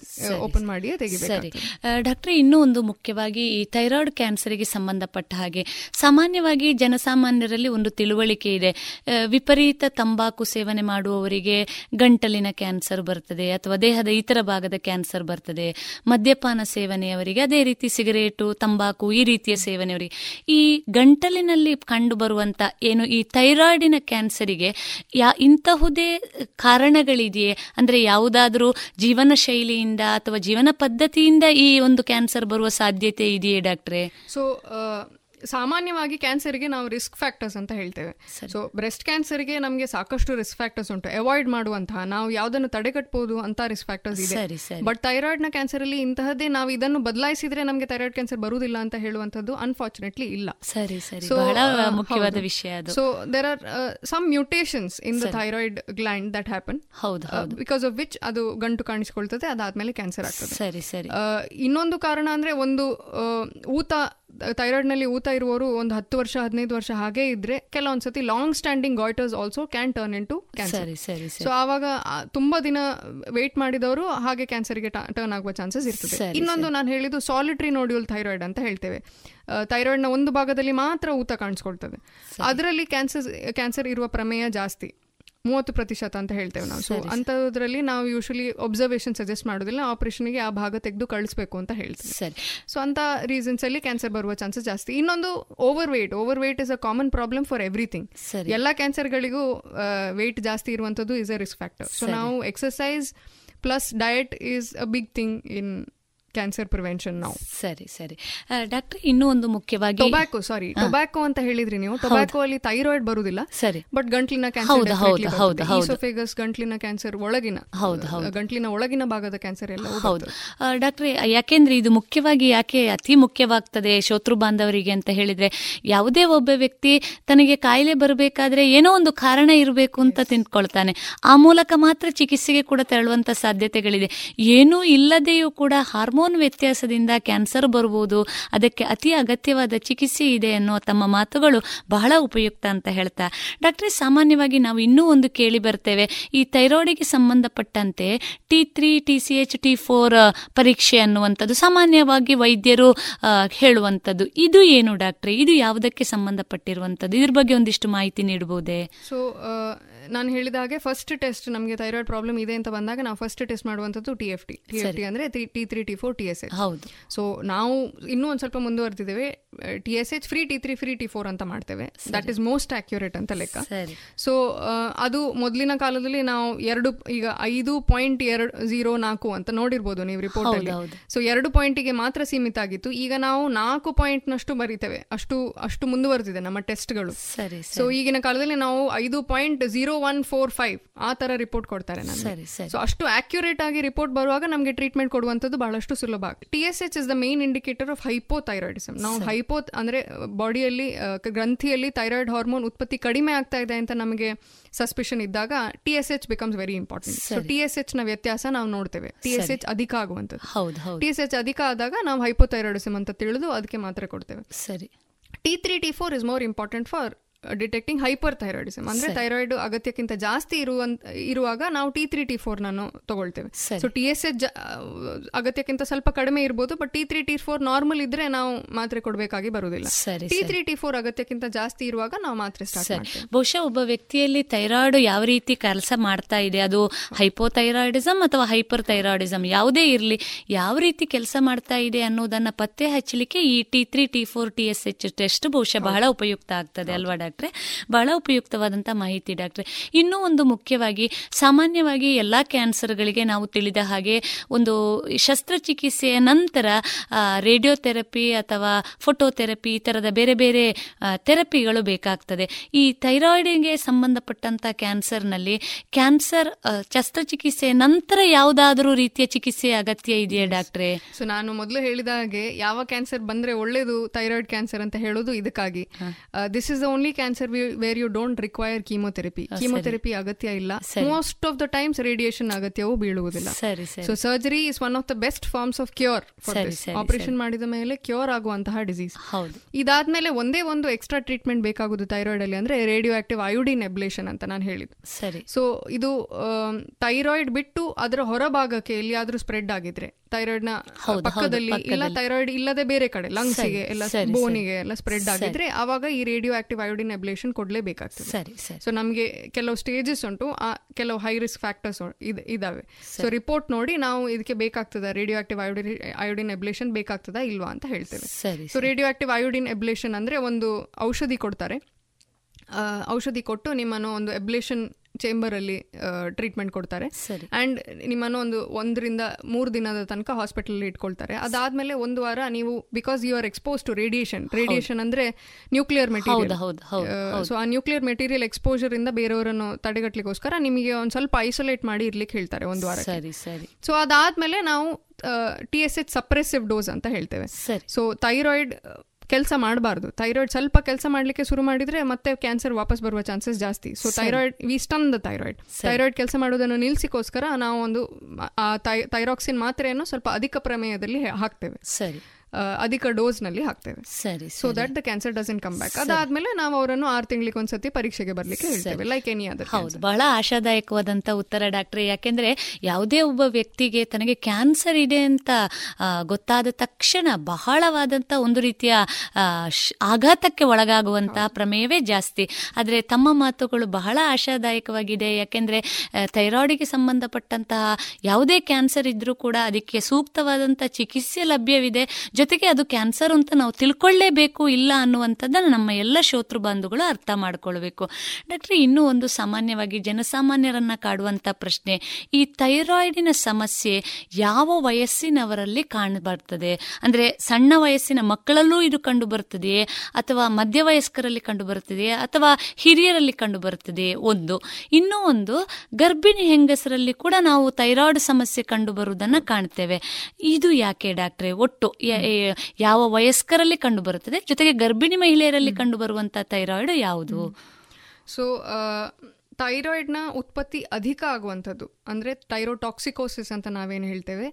ಓಪನ್ ಮಾಡಿ ತೆಗಿಬೇಕು ಡಾಕ್ಟರ್ ಇನ್ನೂ ಒಂದು ಮುಖ್ಯವಾಗಿ ಈ ಥೈರಾಯ್ಡ್ ಕ್ಯಾನ್ಸರ್ಗೆ ಸಂಬಂಧಪಟ್ಟ ಹಾಗೆ. ಸಾಮಾನ್ಯವಾಗಿ ಜನಸಾಮಾನ್ಯರಲ್ಲಿ ಒಂದು ತಿಳುವಳಿಕೆ ಇದೆ. ವಿಪರೀತ ತಂಬಾಕು ಸೇವನೆ ಮಾಡುವವರಿಗೆ ಗಂಟಲಿನ ಕ್ಯಾನ್ಸರ್ ಬರ್ತದೆ ಅಥವಾ ದೇಹದ ಇತರ ಭಾಗದ ಕ್ಯಾನ್ಸರ್ ಬರ್ತದೆ. ಮದ್ಯಪಾನ ಸೇವನೆಯವರಿಗೆ ಅದೇ ರೀತಿ ಸಿಗರೇಟು, ತಂಬಾಕು ಈ ರೀತಿಯ ಸೇವನೆಯವರಿಗೆ. ಈ ಗಂಟಲಿನಲ್ಲಿ ಕಂಡು ಬರುವಂತ ಏನು ಈ ಥೈರಾಯ್ಡಿನ ಕ್ಯಾನ್ಸರಿಗೆ ಯಾ, ಇಂತಹುದೇ ಕಾರಣಗಳಿದೆಯೇ? ಅಂದ್ರೆ ಯಾವುದಾದ್ರೂ ಜೀವನ ಶೈಲಿಯಿಂದ ಅಥವಾ ಜೀವನ ಪದ್ಧತಿಯಿಂದ ಈ ಒಂದು ಕ್ಯಾನ್ಸರ್ ಬರುವ ಸಾಧ್ಯತೆ ಇದೆಯೇ ಡಾಕ್ಟ್ರೆ? ಸೊ ಸಾಮಾನ್ಯವಾಗಿ ಕ್ಯಾನ್ಸರ್ಗೆ ನಾವು ರಿಸ್ಕ್ ಫ್ಯಾಕ್ಟರ್ಸ್ ಅಂತ ಹೇಳ್ತೇವೆ. ಸೊ ಬ್ರೆಸ್ಟ್ ಕ್ಯಾನ್ಸರ್ಗೆ ನಮಗೆ ಸಾಕಷ್ಟು ರಿಸ್ಕ್ ಫ್ಯಾಕ್ಟರ್ಸ್ ಉಂಟು. ಅವಾಯ್ಡ್ ಮಾಡುವಂತಹ ನಾವು ಯಾವುದನ್ನು ತಡೆಗಟ್ಟಬಹುದು ಅಂತ ರಿಸ್ಕ್ ಫ್ಯಾಕ್ಟರ್ಸ್ ಇದೆ. ಬಟ್ ಥೈರಾಯ್ಡ್ನ ಕ್ಯಾನ್ಸರ್ ಅಲ್ಲಿ ಇಂತಹದ್ದೇ ನಾವು ಇದನ್ನು ಬದಲಾಯಿಸಿದ್ರೆ ನಮಗೆ ಥೈರಾಯ್ಡ್ ಕ್ಯಾನ್ಸರ್ ಬರುವುದಿಲ್ಲ ಅಂತ ಹೇಳುವಂತದ್ದು ಅನ್ಫಾರ್ಚುನೇಟ್ಲಿ ಇಲ್ಲ. ಸರಿ ಸರಿ. ಮುಖ್ಯವಾದ ವಿಷಯ so there are some mutations in the. Thyroid gland that happen ಹೌದು ಬಿಕಾಸ್ ಆಫ್ ವಿಚ್ ಅದು ಗಂಟು ಕಾಣಿಸಿಕೊಳ್ತದೆ ಅದಾದ್ಮೇಲೆ ಕ್ಯಾನ್ಸರ್ ಆಗ್ತದೆ. ಸರಿ ಸರಿ. ಇನ್ನೊಂದು ಕಾರಣ ಅಂದ್ರೆ ಒಂದು ಊತ ಥೈರಾಯ್ಡ್ನಲ್ಲಿ ಊತ ಇರುವವರು ಒಂದು ಹತ್ತು ವರ್ಷ ಹದಿನೈದು ವರ್ಷ ಹಾಗೆ ಇದ್ರೆ ಕೆಲವೊಂದ್ಸತಿ long standing goitres also can turn into cancer ಸರಿ ಸರಿ. ಸೊ ಆವಾಗ ತುಂಬಾ ದಿನ ವೇಟ್ ಮಾಡಿದವರು ಹಾಗೆ ಕ್ಯಾನ್ಸರ್ಗೆ ಟರ್ನ್ ಆಗುವ ಚಾನ್ಸಸ್ ಇರ್ತದೆ. ಇನ್ನೊಂದು ನಾನು ಹೇಳಿದ್ದು ಸಾಲಿಟ್ರಿ ನೋಡ್ಯೂಲ್ ಥೈರಾಯ್ಡ್ ಅಂತ ಹೇಳ್ತೇವೆ. ಥೈರಾಯ್ಡ್ನ ಒಂದು ಭಾಗದಲ್ಲಿ ಮಾತ್ರ ಊತ ಕಾಣಿಸ್ಕೊಳ್ತದೆ. ಅದರಲ್ಲಿ ಕ್ಯಾನ್ಸರ್ ಕ್ಯಾನ್ಸರ್ ಇರುವ ಪ್ರಮೇಯ ಜಾಸ್ತಿ. ಮೂವತ್ತು ಪ್ರತಿಶತ ಅಂತ ಹೇಳ್ತೇವೆ ನಾವು. ಸೊ. ಅಂಥದ್ರಲ್ಲಿ ನಾವು ಯೂಶಲಿ ಒಬ್ಸರ್ವೇಷನ್ ಸಜೆಸ್ಟ್ ಮಾಡೋದಿಲ್ಲ ಆಪರೇಷನ್ಗೆ ಆ ಭಾಗ ತೆಗೆದು ಕಳಿಸ್ಬೇಕು ಅಂತ ಹೇಳ್ತೀವಿ. ಸರಿ. ಸೊ ಅಂತ ರೀಸನ್ಸ್ ಅಲ್ಲಿ ಕ್ಯಾನ್ಸರ್ ಬರುವ ಚಾನ್ಸಸ್ ಜಾಸ್ತಿ. ಇನ್ನೊಂದು overweight overweight is a common problem for everything ಎಲ್ಲ ಕ್ಯಾನ್ಸರ್ಗಳಿಗೂ ವೇಟ್ ಜಾಸ್ತಿ ಇರುವಂಥದ್ದು is a risk factor so. ನಾವು exercise plus diet is a big thing in cancer prevention ನಾವು ಸರಿ ಸರಿ. ಡಾಕ್ಟರ್ ಇನ್ನೂ ಒಂದು ಮುಖ್ಯವಾಗಿ ಟೊಬ್ಯಾಕೋ ಸಾರಿ ಟೊಬ್ಯಾಕೋ ಅಂತ ಹೇಳಿದ್ರಿ ನೀವು. ಟೊಬ್ಯಾಕೋ ಅಲ್ಲಿ ಥೈರಾಯ್ಡ್ ಬರುದಿಲ್ಲ ಸರಿ. ಬಟ್ ಗಂಟ್ಲಿನ. ಕ್ಯಾನ್ಸರ್ ಗಂಟ್ಲಿನ ಕ್ಯಾನ್ಸರ್ ಒಳಗಿನ. ಗಂಟ್ಲಿನ ಒಳಗಿನ ಭಾಗದ ಕ್ಯಾನ್ಸರ್ ಎಲ್ಲ ಹೌದು. ಡಾಕ್ಟರ್ ಯಾಕೆಂದ್ರೆ ಇದು ಮುಖ್ಯವಾಗಿ ಯಾಕೆ ಅತಿ ಮುಖ್ಯವಾಗ್ತದೆ ಶೋತೃ ಬಾಂಧವರಿಗೆ ಅಂತ ಹೇಳಿದ್ರೆ ಯಾವುದೇ ಒಬ್ಬ ವ್ಯಕ್ತಿ ತನಗೆ ಕಾಯಿಲೆ ಬರಬೇಕಾದ್ರೆ ಏನೋ ಒಂದು ಕಾರಣ ಇರಬೇಕು ಅಂತ ತಿಂದ್ಕೊಳ್ತಾನೆ. ಆ ಮೂಲಕ ಮಾತ್ರ ಚಿಕಿತ್ಸೆಗೆ ಕೂಡ ತೆರಳುವಂತ ಸಾಧ್ಯತೆಗಳಿದೆ. ಏನೂ ಇಲ್ಲದೆಯೂ ಕೂಡ ಹಾರ್ಮೋನ್ ವ್ಯತ್ಯಾಸದಿಂದ ಕ್ಯಾನ್ಸರ್ ಬರಬಹುದು ಅದಕ್ಕೆ ಅತಿ ಅಗತ್ಯವಾದ ಚಿಕಿತ್ಸೆ ಇದೆ ಅನ್ನೋ ತಮ್ಮ ಮಾತುಗಳು ಬಹಳ ಉಪಯುಕ್ತ ಅಂತ ಹೇಳ್ತಾ. ಡಾಕ್ಟ್ರೆ ಸಾಮಾನ್ಯವಾಗಿ ನಾವು ಇನ್ನೂ ಒಂದು ಕೇಳಿ ಬರ್ತೇವೆ. ಈ ಥೈರಾಯ್ಡಿಗೆ ಸಂಬಂಧಪಟ್ಟಂತೆ T three T C H T four ಪರೀಕ್ಷೆ ಅನ್ನುವಂಥದ್ದು ಸಾಮಾನ್ಯವಾಗಿ ವೈದ್ಯರು ಹೇಳುವಂಥದ್ದು. ಇದು ಏನು ಡಾಕ್ಟ್ರೆ? ಇದು ಯಾವುದಕ್ಕೆ ಸಂಬಂಧಪಟ್ಟಿರುವಂಥದ್ದು? ಇದ್ರ ಬಗ್ಗೆ ಒಂದಿಷ್ಟು ಮಾಹಿತಿ ನೀಡಬಹುದೇ ಸೊ ನಾನು ಹೇಳಿದ ಹಾಗೆ ಫಸ್ಟ್ ಟೆಸ್ಟ್ ನಮಗೆ ಥೈರಾಯ್ಡ್ ಪ್ರಾಬ್ಲಮ್ ಇದೆ ಅಂತ ಬಂದಾಗ ನಾವು ಫಸ್ಟ್ ಟೆಸ್ಟ್ ಮಾಡುವಂಥದ್ದು T F T T F T ಅಂದ್ರೆ T three T four T S H ಹೌದು. ಸೊ ನಾವು ಇನ್ನೂ ಒಂದು ಸ್ವಲ್ಪ ಮುಂದುವರೆದಿದ್ದೇವೆ. T S H free T three free T four ಅಂತ ಮಾಡ್ತೇವೆ. ದಟ್ ಇಸ್ ಮೋಸ್ಟ್ ಆಕ್ಯುರೇಟ್ ಅಂತ ಲೆಕ್ಕ. ಸೊ ಅದು ಮೊದಲಿನ ಕಾಲದಲ್ಲಿ ನಾವು ಎರಡು ಈಗ ಐದು ಪಾಯಿಂಟ್ ಎರಡು ಝೀರೋ ನಾಲ್ಕು ಅಂತ ನೋಡಿರ್ಬೋದು ನೀವು ರಿಪೋರ್ಟ್ ಅಲ್ಲಿ. ಸೊ ಎರಡು ಪಾಯಿಂಟಿಗೆ ಮಾತ್ರ ಸೀಮಿತ ಆಗಿತ್ತು. ಈಗ ನಾವು ನಾಲ್ಕು ಪಾಯಿಂಟ್ ನಷ್ಟು ಬರೀತೇವೆ. ಅಷ್ಟು ಅಷ್ಟು ಮುಂದುವರೆದಿದೆ ನಮ್ಮ ಟೆಸ್ಟ್ಗಳು. ಸರಿ ಸೊ ಈಗಿನ ಕಾಲದಲ್ಲಿ ನಾವು ಐದು point zero one four five ಆ ತರ ರಿಪೋರ್ಟ್ ಕೊಡ್ತಾರೆ. ಸೊ ಅಷ್ಟು ಆಕ್ಯುರೇಟ್ ಆಗಿ ರಿಪೋರ್ಟ್ ಬರುವಾಗ ನಮಗೆ ಟ್ರೀಟ್ಮೆಂಟ್ ಕೊಡುವಂಥದ್ದು ಬಹಳಷ್ಟು ಸುಲಭ. T S H is the main indicator of hypothyroidism ನಾವು ಹೈಪೋ ಅಂದ್ರೆ ಬಾಡಿಯಲ್ಲಿ ಗ್ರಂಥಿಯಲ್ಲಿ ಥೈರಾಯ್ಡ್ ಹಾರ್ಮೋನ್ ಉತ್ಪತ್ತಿ ಕಡಿಮೆ ಆಗ್ತಾ ಇದೆ ಅಂತ ನಮಗೆ ಸಸ್ಪಿಷನ್ ಇದ್ದಾಗ T S H becomes very important so. T ಎಸ್ ಎಚ್ನ ವ್ಯತ್ಯಾಸ ನಾವು ನೋಡ್ತೇವೆ. ಟಿ ಎಸ್ ಎಚ್ ಅಧಿಕ ಆಗುವಂಥದ್ದು. ಟಿ ಎಸ್ ಎಚ್ ಅಧಿಕ ಆದಾಗ ನಾವು ಹೈಪೋಥೈರಾಯ್ಡಿಸಮ್ ಅಂತ ತಿಳಿದು ಅದಕ್ಕೆ ಮಾತ್ರ ಕೊಡ್ತೇವೆ. ಸರಿ. T three T four is more important for detecting hyperthyroidism. ಅಂದ್ರೆ ಥೈರಾಯ್ಡ್ ಅಗತ್ಯಕ್ಕಿಂತ ಜಾಸ್ತಿ ಇರುವಂತ ಇರುವಾಗ ನಾವು ಟಿ ತ್ರೀ ಟಿ ಫೋರ್ ನಾನು ತಗೊಳ್ತೇವೆ. ಸೊ ಟಿ ಎಸ್ ಎಚ್ ಅಗತ್ಯಕ್ಕಿಂತ ಸ್ವಲ್ಪ ಕಡಿಮೆ ಇರ್ಬೋದು but T three T four normal ಇದ್ರೆ ನಾವು ಮಾತ್ರೆ ಕೊಡಬೇಕಾಗಿ ಬರುವುದಿಲ್ಲ. ಸರಿ, ಟಿ. ತ್ರೀ ಟಿ ಫೋರ್ ಅಗತ್ಯಕ್ಕಿಂತ ಜಾಸ್ತಿ ಇರುವಾಗ ನಾವು ಮಾತ್ರೆ ಸ್ಟಾರ್ಟ್ ಸರಿ. ಮಾಡ್ತೇವೆ. ಬಹುಶಃ ಒಬ್ಬ ವ್ಯಕ್ತಿಯಲ್ಲಿ ಥೈರಾಯ್ಡ್ ಯಾವ ರೀತಿ ಕೆಲಸ ಮಾಡ್ತಾ ಇದೆ ಅದು ಹೈಪೋಥೈರಾಯ್ಡಿಸಮ್ ಅಥವಾ ಹೈಪರ್ ಥೈರಾಯ್ಡಿಸಮ್ ಯಾವುದೇ ಇರಲಿ ಯಾವ ರೀತಿ ಕೆಲಸ ಮಾಡ್ತಾ ಇದೆ ಅನ್ನೋದನ್ನ ಪತ್ತೆ ಹಚ್ಚಲಿಕ್ಕೆ ಈ T three T four T S H test ಬಹುಶಃ ಬಹಳ ಉಪಯುಕ್ತ ಆಗ್ತದೆ ಅಲ್ವಾ ಡಾಕ್ಟ್ರೆ? ಬಹಳ ಉಪಯುಕ್ತವಾದಂಥ ಮಾಹಿತಿ ಡಾಕ್ಟ್ರೆ. ಇನ್ನೂ ಒಂದು ಮುಖ್ಯವಾಗಿ ಸಾಮಾನ್ಯವಾಗಿ ಎಲ್ಲ ಕ್ಯಾನ್ಸರ್ಗಳಿಗೆ ನಾವು ತಿಳಿದ ಹಾಗೆ ಒಂದು ಶಸ್ತ್ರಚಿಕಿತ್ಸೆಯ ನಂತರ ರೇಡಿಯೋಥೆರಪಿ ಅಥವಾ ಫೋಟೋಥೆರಪಿ ಈ ಥರದ ಬೇರೆ ಬೇರೆ ಥೆರಪಿಗಳು ಬೇಕಾಗ್ತದೆ. ಈ ಥೈರಾಯ್ಡ್ಗೆ ಸಂಬಂಧಪಟ್ಟಂಥ ಕ್ಯಾನ್ಸರ್ನಲ್ಲಿ ಕ್ಯಾನ್ಸರ್ ಶಸ್ತ್ರಚಿಕಿತ್ಸೆ ನಂತರ ಯಾವುದಾದರೂ ರೀತಿಯ ಚಿಕಿತ್ಸೆ ಅಗತ್ಯ ಇದೆಯಾ ಡಾಕ್ಟ್ರೆ? ಸೊ ನಾನು ಮೊದಲು ಹೇಳಿದ ಹಾಗೆ ಯಾವ ಕ್ಯಾನ್ಸರ್ ಬಂದ್ರೆ ಒಳ್ಳೆಯದು ಥೈರಾಯ್ಡ್ ಕ್ಯಾನ್ಸರ್ ಅಂತ ಹೇಳೋದು ಇದಕ್ಕಾಗಿ. This is the only cancer where you don't require chemotherapy. Chemotherapy ಅಗತ್ಯ ಇಲ್ಲ. Most of the times radiation ಅಗತ್ಯವೂ ಬೀಳುವುದಿಲ್ಲ. So surgery is one of the best forms of cure operation. ಮಾಡಿದ ಮೇಲೆ ಕ್ಯೂರ್ ಆಗುವಂತಹ ಡಿಸೀಸ್ ಇದಾದ್ಮೇಲೆ ಒಂದೇ ಒಂದು ಎಕ್ಸ್ಟ್ರಾ ಟ್ರೀಟ್ಮೆಂಟ್ ಬೇಕಾಗುದು ಥೈರಾಯ್ಡ್ ಅಲ್ಲಿ ಅಂದ್ರೆ ರೇಡಿಯೋ ಆಕ್ಟಿವ್ ಅಯೋಡಿನ್ ಎಬ್ಲೇಷನ್ ಅಂತ ನಾನು ಹೇಳಿದ್ದು. ಸರಿ. ಸೊ ಇದು ಥೈರಾಯ್ಡ್ ಬಿಟ್ಟು ಅದರ ಹೊರಭಾಗಕ್ಕೆ ಎಲ್ಲಿಯಾದ್ರೂ ಸ್ಪ್ರೆಡ್ ಆಗಿದ್ರೆ ಥೈರಾಯ್ಡ್ನ ಪಕ್ಕದಲ್ಲಿ ಇಲ್ಲ ಥೈರಾಯ್ಡ್ ಇಲ್ಲದೆ ಬೇರೆ ಕಡೆ ಲಂಗ್ಸ್ಗೆ ಎಲ್ಲ ಬೋನಿಗೆ ಎಲ್ಲ ಸ್ಪ್ರೆಡ್ ಆಗಿದ್ರೆ ಆವಾಗ ಈ ರೇಡಿಯೋ ಆಕ್ಟಿವ್ ಅಯೋಡಿನ್ ಎಬ್ಲೇಷನ್ ಕೊಡ್ಲೇಬೇಕಾಗ್ತದೆ. ಸರಿ ಸೊ ನಮಗೆ ಕೆಲವು ಸ್ಟೇಜಸ್ ಉಂಟು ಆ ಕೆಲವು ಹೈ ರಿಸ್ಕ್ ಫ್ಯಾಕ್ಟರ್ಸ್ ಇದಾವೆ. ಸೊ ರಿಪೋರ್ಟ್ ನೋಡಿ ನಾವು ಇದಕ್ಕೆ ಬೇಕಾಗ್ತದ radio active iodine iodine ablation ಬೇಕಾಗ್ತದಾ ಇಲ್ವಾ ಅಂತ ಹೇಳ್ತೇವೆ. So radio active iodine ablation ಅಂದ್ರೆ ಒಂದು ಔಷಧಿ ಕೊಡ್ತಾರೆ. ಔಷಧಿ ಕೊಟ್ಟು ನಿಮ್ಮನ್ನು ಒಂದು ಎಬ್ಲೇಷನ್ ಚೇಂಬರ್ ಅಲ್ಲಿ ಟ್ರೀಟ್ಮೆಂಟ್ ಕೊಡ್ತಾರೆ. ಅಂಡ್ ನಿಮ್ಮನ್ನು ಒಂದು ಒಂದರಿಂದ ಮೂರು ದಿನದ ತನಕ ಹಾಸ್ಪಿಟಲ್ ಇಟ್ಕೊಳ್ತಾರೆ. ಅದಾದ್ಮೇಲೆ ಒಂದು ವಾರ ನೀವು because you are expose to radiation radiation ಅಂದ್ರೆ ನ್ಯೂಕ್ಲಿಯರ್ ಮೆಟೀರಿಯಲ್. ಸೊ ಆ ನ್ಯೂಕ್ಲಿಯರ್ ಮೆಟೀರಿಯಲ್ ಎಕ್ಸ್ಪೋಜರ್ ಇಂದ ಬೇರೆಯವರನ್ನು ತಡೆಗಟ್ಟಲಿಕ್ಕೋಸ್ಕರ ನಿಮಗೆ ಒಂದು ಸ್ವಲ್ಪ ಐಸೋಲೇಟ್ ಮಾಡಿ ಇರ್ಲಿಕ್ಕೆ ಹೇಳ್ತಾರೆ ಒಂದು ವಾರ ಸರಿ ಸರಿ. ಸೊ ಅದಾದ್ಮೇಲೆ ನಾವು T S H suppressive dose ಅಂತ ಹೇಳ್ತೇವೆ. ಸೊ ಥೈರಾಯ್ಡ್ ಕೆಲಸ ಮಾಡಬಾರ್ದು. ಥೈರಾಯ್ಡ್ ಸ್ವಲ್ಪ ಕೆಲಸ ಮಾಡಲಿಕ್ಕೆ ಶುರು ಮಾಡಿದ್ರೆ ಮತ್ತೆ ಕ್ಯಾನ್ಸರ್ ವಾಪಸ್ ಬರುವ ಚಾನ್ಸಸ್ ಜಾಸ್ತಿ. So thyroid we stun the thyroid thyroid ಕೆಲಸ ಮಾಡೋದನ್ನು ನಿಲ್ಲಿಸಿಕೋಸ್ಕರ ನಾವು ಒಂದು ಆ ಥೈರಾಕ್ಸಿನ್ ಮಾತ್ರೆಯನ್ನು ಸ್ವಲ್ಪ ಅಧಿಕ ಪ್ರಮೇಯದಲ್ಲಿ ಹಾಕ್ತೇವೆ. ಸರಿ. ಅಧಿಕ ಡೋಸ್ನಲ್ಲಿ ಹಾಕ್ತೇವೆ. ಸರಿ so that the cancer doesn't come back ಅದಾದ್ಮೇಲೆ ನಾವು ಅವರನ್ನು ಆರು ತಿಂಗಳಿಗೆ ಒಂದ್ಸತಿ ಪರೀಕ್ಷೆಗೆ ಬರ್ಲಿಕ್ಕೆ ಹೇಳ್ತೇವೆ ಲೈಕ್ ಎನಿ ಅದರ್ ಹೌದು ಬಹಳ ಆಶಾದಾಯಕವಾದಂತ ಉತ್ತರ ಡಾಕ್ಟರ್ ಯಾಕೆಂದ್ರೆ ಯಾವುದೇ ಒಬ್ಬ ವ್ಯಕ್ತಿಗೆ ತನಗೆ ಕ್ಯಾನ್ಸರ್ ಇದೆ ಅಂತ ಗೊತ್ತಾದ ತಕ್ಷಣ ಬಹಳವಾದಂತ ಒಂದು ರೀತಿಯ ಆಘಾತಕ್ಕೆ ಒಳಗಾಗುವಂತಹ ಪ್ರಮೇಯವೇ ಜಾಸ್ತಿ. ಆದ್ರೆ ತಮ್ಮ ಮಾತುಗಳು ಬಹಳ ಆಶಾದಾಯಕವಾಗಿದೆ ಯಾಕೆಂದ್ರೆ ಥೈರಾಯ್ಡ್ ಥೈರಾಯ್ಡ್ಗೆ ಸಂಬಂಧಪಟ್ಟಂತಹ ಯಾವುದೇ ಕ್ಯಾನ್ಸರ್ ಇದ್ರೂ ಕೂಡ ಅದಕ್ಕೆ ಸೂಕ್ತವಾದಂತ ಚಿಕಿತ್ಸೆ ಲಭ್ಯವಿದೆ. ಜೊತೆಗೆ ಅದು ಕ್ಯಾನ್ಸರ್ ಅಂತ ನಾವು ತಿಳ್ಕೊಳ್ಳೇಬೇಕು ಇಲ್ಲ ಅನ್ನುವಂಥದ್ದನ್ನು ನಮ್ಮ ಎಲ್ಲ ಶೋತೃ ಬಂಧುಗಳು ಅರ್ಥ ಮಾಡ್ಕೊಳ್ಬೇಕು. ಡಾಕ್ಟ್ರಿ, ಇನ್ನೂ ಒಂದು ಸಾಮಾನ್ಯವಾಗಿ ಜನಸಾಮಾನ್ಯರನ್ನ ಕಾಡುವಂಥ ಪ್ರಶ್ನೆ, ಈ ಥೈರಾಯ್ಡಿನ ಸಮಸ್ಯೆ ಯಾವ ವಯಸ್ಸಿನವರಲ್ಲಿ ಕಾಣಬರ್ತದೆ? ಅಂದರೆ ಸಣ್ಣ ವಯಸ್ಸಿನ ಮಕ್ಕಳಲ್ಲೂ ಇದು ಕಂಡು ಬರ್ತದೆಯೇ ಅಥವಾ ಮಧ್ಯವಯಸ್ಕರಲ್ಲಿ ಕಂಡು ಬರುತ್ತದೆಯೇ ಅಥವಾ ಹಿರಿಯರಲ್ಲಿ ಕಂಡು ಬರುತ್ತದೆಯೇ ಒಂದು. ಇನ್ನೂ ಒಂದು, ಗರ್ಭಿಣಿ ಹೆಂಗಸರಲ್ಲಿ ಕೂಡ ನಾವು ಥೈರಾಯ್ಡ್ ಸಮಸ್ಯೆ ಕಂಡು ಬರುವುದನ್ನು ಕಾಣ್ತೇವೆ. ಇದು ಯಾಕೆ ಡಾಕ್ಟ್ರೆ? ಒಟ್ಟು ಯಾವ ವಯಸ್ಕರಲ್ಲಿ ಕಂಡು ಬರುತ್ತದೆ ಜೊತೆಗೆ ಗರ್ಭಿಣಿ ಮಹಿಳೆಯರಲ್ಲಿ ಕಂಡು ಬರುವಂತಹ ಥೈರಾಯ್ಡ್ ಯಾವುದು? ಸೊ ಥೈರಾಯ್ಡ್ನ ಉತ್ಪತ್ತಿ ಅಧಿಕ ಆಗುವಂಥದ್ದು ಅಂದರೆ ಥೈರೋಟಾಕ್ಸಿಕೋಸಿಸ್ ಅಂತ ನಾವೇನು ಹೇಳ್ತೇವೆ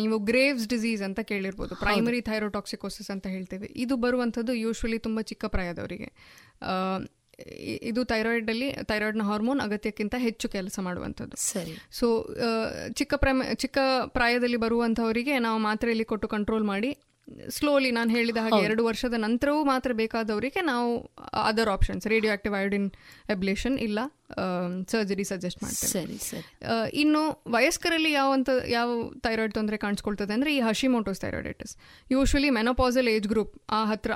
ನೀವು ಗ್ರೇವ್ಸ್ ಡಿಸೀಸ್ ಅಂತ ಕೇಳಿರ್ಬೋದು ಪ್ರೈಮರಿ ಥೈರೋಟಾಕ್ಸಿಕೋಸಿಸ್ ಅಂತ ಹೇಳ್ತೇವೆ. ಇದು ಬರುವಂಥದ್ದು ಯೂಶ್ವಲಿ ತುಂಬ ಚಿಕ್ಕ ಪ್ರಾಯದವರಿಗೆ. ಇದು ಥೈರಾಯ್ಡ್ ಥೈರಾಯ್ಡಲ್ಲಿ ಥೈರಾಯ್ಡ್ನ ಹಾರ್ಮೋನ್ ಅಗತ್ಯಕ್ಕಿಂತ ಹೆಚ್ಚು ಕೆಲಸ ಮಾಡುವಂಥದ್ದು. ಸರಿ. ಸೊ ಚಿಕ್ಕ ಪ್ರಮ ಚಿಕ್ಕ ಪ್ರಾಯದಲ್ಲಿ ಬರುವಂಥವರಿಗೆ ನಾವು ಮಾತ್ರೆಯಲ್ಲಿ ಕೊಟ್ಟು ಕಂಟ್ರೋಲ್ ಮಾಡಿ ಸ್ಲೋಲಿ ನಾನು ಹೇಳಿದ ಹಾಗೆ ಎರಡು ವರ್ಷದ ನಂತರವೂ ಮಾತ್ರ ಬೇಕಾದವರಿಗೆ ನಾವು other options radio active iodine ablation ಇಲ್ಲ. ಸರ್ಜರಿ ಸಜೆಸ್ಟ್ ಮಾಡ್ತೇನೆ. ಸರಿ ಸರಿ. ಇನ್ನು ವಯಸ್ಕರಲ್ಲಿ ಯಾವಂತ ಯಾವ ಥೈರಾಯ್ಡ್ ತೊಂದರೆ ಕಾಣಿಸ್ಕೊಳ್ತದೆ ಅಂದರೆ ಈ Hashimoto's thyroiditis usually menopausal age group ಆ ಹತ್ರ